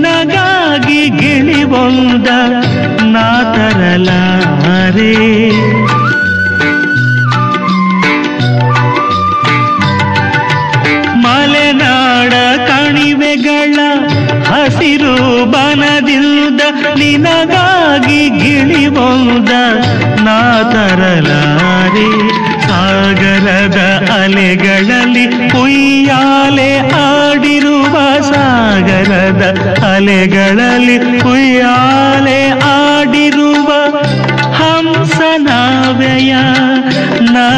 ನಿನಗಾಗಿ ಗಿಳಿಬೊಂದ ನಾ ತರಲಾರೆ. ಮಲೆನಾಡ ಕಣಿವೆಗಳ ಹಸಿರು ಬನದಿಂದ ನಿನಗಾಗಿ ಗಿಳಿಬೊಂದ ನಾ ತರಲಾರೆ. ಸಾಗರದ ಅಲೆಗಳಲ್ಲಿ ಕುಯ್ಯಾಲೆ ಸಾಗರದ ಅಲೆಗಳಲ್ಲಿ ಉಯ್ಯಾಲೆ ಆಡಿರುವ ಹಂಸನಾವ್ಯಯ ನಾ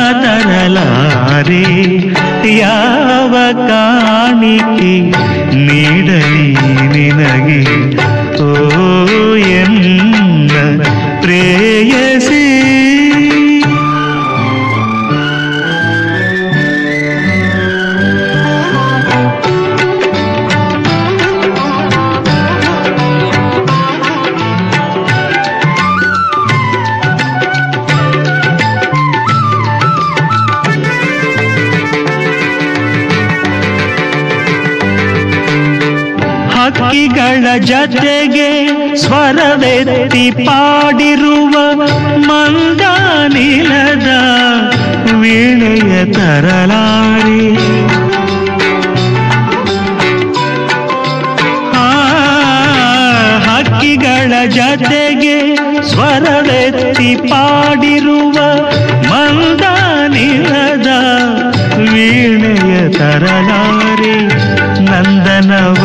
ಯಾವ ಕಾಣಿಕೆ ನೀಡಲಿ ನಿನಗೆ? ಸ್ವರವೆತ್ತಿ ಪಾಡಿರುವ ಮಂದಾನಿಲದ ವೀಣೆಯ ತರಲಾರಿ. ಹಕ್ಕಿಗಳ ಜತೆಗೆ ಸ್ವರವೆತ್ತಿ ಪಾಡಿರುವ ಮಂದಾನಿಲದ ವೀಣೆಯ ತರಲಾರಿ. ನಂದನವನದ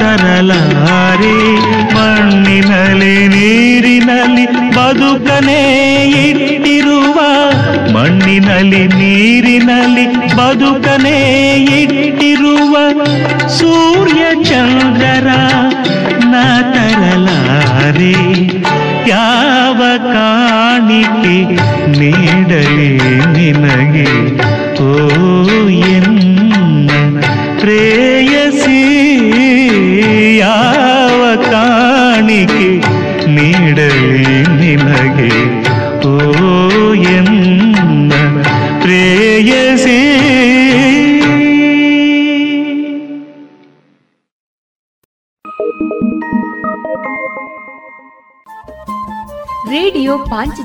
ತರಲಾರೆ ಮಣ್ಣಿನಲ್ಲಿ ನೀರಿನಲ್ಲಿ ಬದುಕನೇ ಇಟ್ಟಿರುವ ಮಣ್ಣಿನಲ್ಲಿ ನೀರಿನಲ್ಲಿ ಬದುಕನೇ ಇಟ್ಟಿರುವ ಸೂರ್ಯ ಚಂದ್ರರ ನಾ ತರಲಾರಿ ಯಾವ ಕಾಣಿಕೆ ನೀಡಲಿ ನಿನಗೆ? ಓ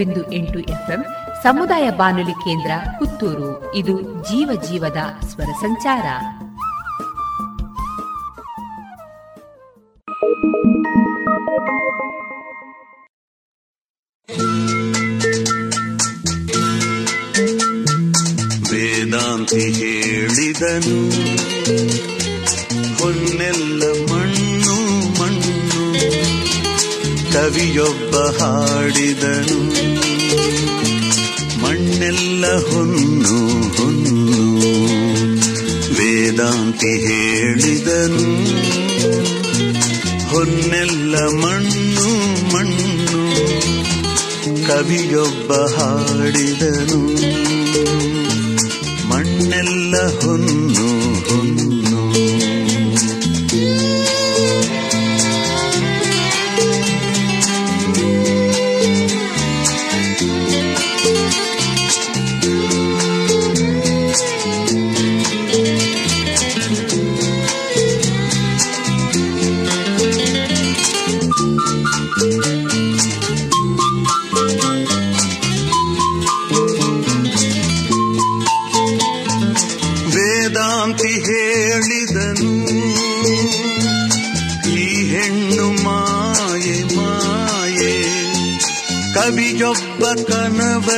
ಬಿಂದು ಎಂಟು ಎಫ್ಎಂ, ಸಮುದಾಯ ಬಾನುಲಿ ಕೇಂದ್ರ, ಪುತ್ತೂರು. ಇದು ಜೀವ ಜೀವದ ಸ್ವರ ಸಂಚಾರ. ವೇದಾಂತಿ ಹೇಳಿದನು, ಹೊನ್ನೆಲ್ಲ ಮಣ್ಣು ಮಣ್ಣು, ಕವಿಯೊಬ್ಬ ಹಾಡಿದನು. ಮಣ್ಣೆಲ್ಲ ಹೊನ್ನು ಹೊನ್ನು ವೇದಾಂತಿ ಹೇಳಿದನು ಹೊನ್ನೆಲ್ಲ ಮಣ್ಣು ಮಣ್ಣು. ಕವಿಯೊಬ್ಬ ಹಾಡಿದನು ಮಣ್ಣೆಲ್ಲ ಹೊನ್ನು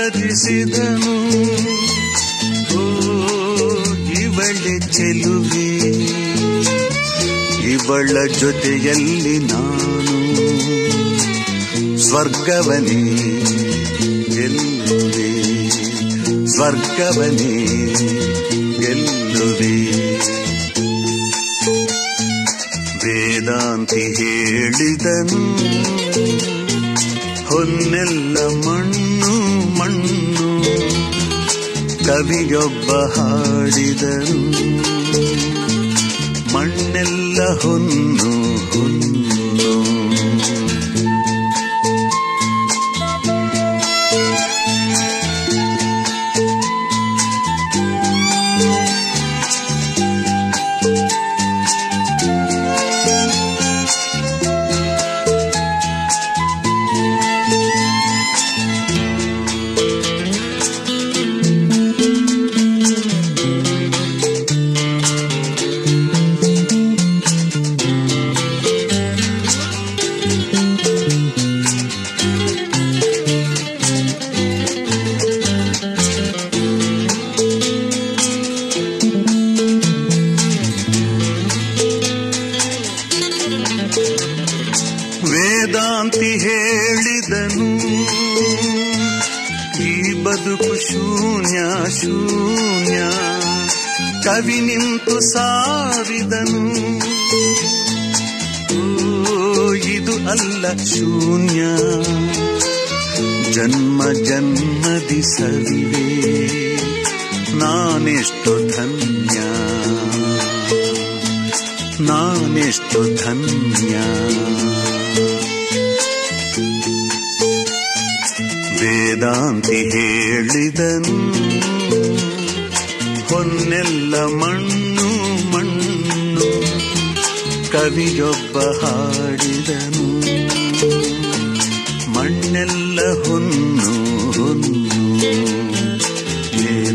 ಕನವರಿಸಿದನು ಓ ಇವಳೆ ಚೆಲುವೆ ಇವಳ ಜೊತೆಯಲ್ಲಿ ನಾನು ಸ್ವರ್ಗವನೇ ಗೆಲ್ಲುವೆ ಸ್ವರ್ಗವನೇ ಗೆಲ್ಲುವೆ ವೇದಾಂತಿ ಹೇಳಿದನು ಹೊನ್ನೆಲ್ಲ ಕವಿಯೊಬ್ಬ ಹಾಡಿದರು ಮಣ್ಣೆಲ್ಲ ಹೊನ್ನು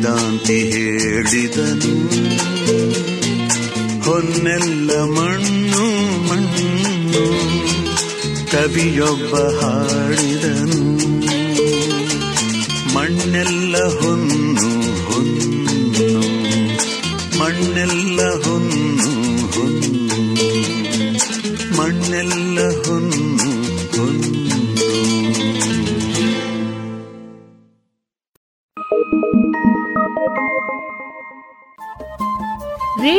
ವೇದಾಂತಿ ಹೇಳಿದನು. ಹೊನ್ನೆಲ್ಲ ಮಣ್ಣು ಮಣ್ಣು ಕವಿಯೊಬ್ಬ ಹಾಡಿದನು. ಮಣ್ಣೆಲ್ಲ ಹೊನ್ನು ಹೊನ್ನು ಮಣ್ಣೆಲ್ಲ ಹೊನ್ನು ಹೊನ್ನು. ಮಣ್ಣೆಲ್ಲ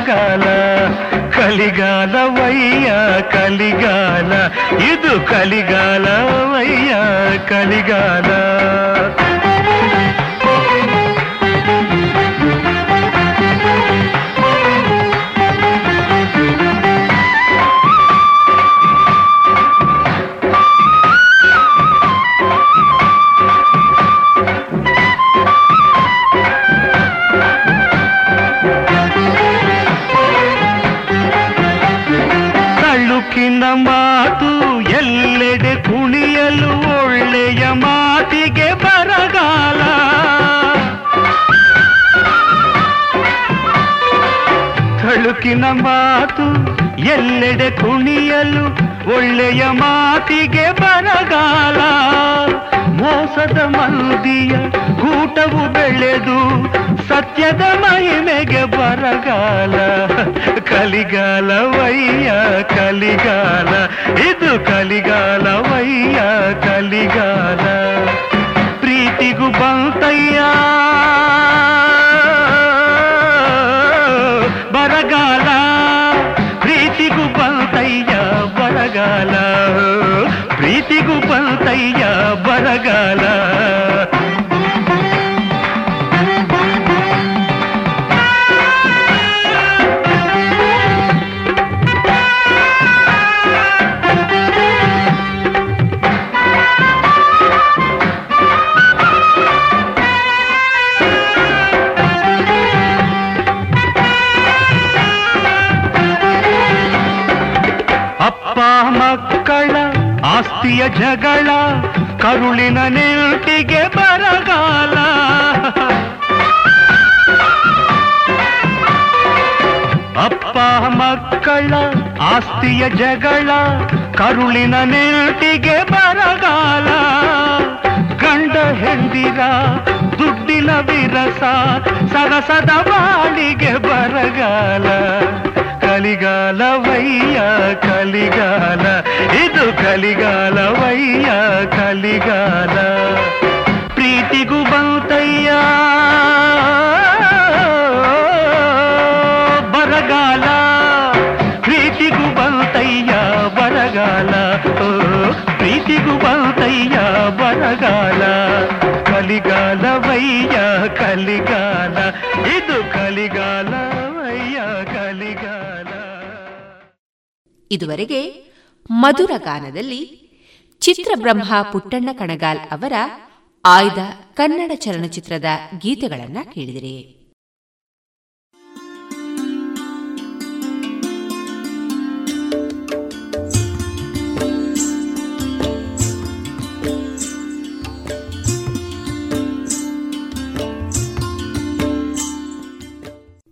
ಬರಗಾಲ ಕಲಿಗಾಲವಯ್ಯ ಕಲಿಗಾಲ ಇದು ಕಲಿಗಾಲವಯ್ಯ ಕಲಿಗಾಲ ತಳುಕಿನ ಎಲ್ಲೆಡೆ ಕುಣಿಯಲು ಒಳ್ಳೆಯ ಮಾತಿಗೆ ಬರಗಾಲ. ಮೋಸದ ಮಲ್ದಿಯ ಕೂಟವು ಬೆಳೆದು ಸತ್ಯದ ಮಹಿಮೆಗೆ ಬರಗಾಲ. ಕಲಿಗಾಲ ವಯ್ಯ ಕಲಿಗಾಲ. ಇದು ಕಲಿಗಾಲ ವಯ್ಯ ಕಲಿಗಾಲ. ಪ್ರೀತಿಗೂ ಬಂತಯ್ಯ ಬರಗಾಲ ಪ್ರೀತಿಗೂ ಬಂತಯ್ಯ ಬರಗಾಲ ಆಸ್ತಿಯ ಜಗಳ, ಕರುಳಿನ ನೆಂಟಿಗೆ ಬರಗಾಲ. ಗಂಡ ಹೆಂಡಿರ ದುಡ್ಡಿನ ವಿರಸ, ಸರಸದ ಬಾಳಿಗೆ ಬರಗಾಲ. ಕಲಿಗಾಲವಯ್ಯ, ಕಲಿಗಾಲ, ಇದು ಕಲಿಗಾಲವಯ್ಯ, ಕಲಿಗಾಲ. ಪ್ರೀತಿಗೂ ಬಂತಯ್ಯ. ಬರಗಾಲ ಓ, ಪ್ರೀತಿಗೂ ಬಂತಯ್ಯ ಬರಗಾಲ. ಕಲಿಗಾಲವಯ್ಯ ಕಲಿಗಾಲ ಇದು ಕಲಿಗಾಲವಯ್ಯ ಕಲಿಗಾಲ. ಇದುವರೆಗೆ ಮಧುರ ಗಾನದಲ್ಲಿ ಚಿತ್ರಬ್ರಹ್ಮ ಪುಟ್ಟಣ್ಣ ಕಣಗಾಲ್ ಅವರ ಆಯ್ದ ಕನ್ನಡ ಚಲನಚಿತ್ರದ ಗೀತೆಗಳನ್ನ ಕೇಳಿದಿರಿ.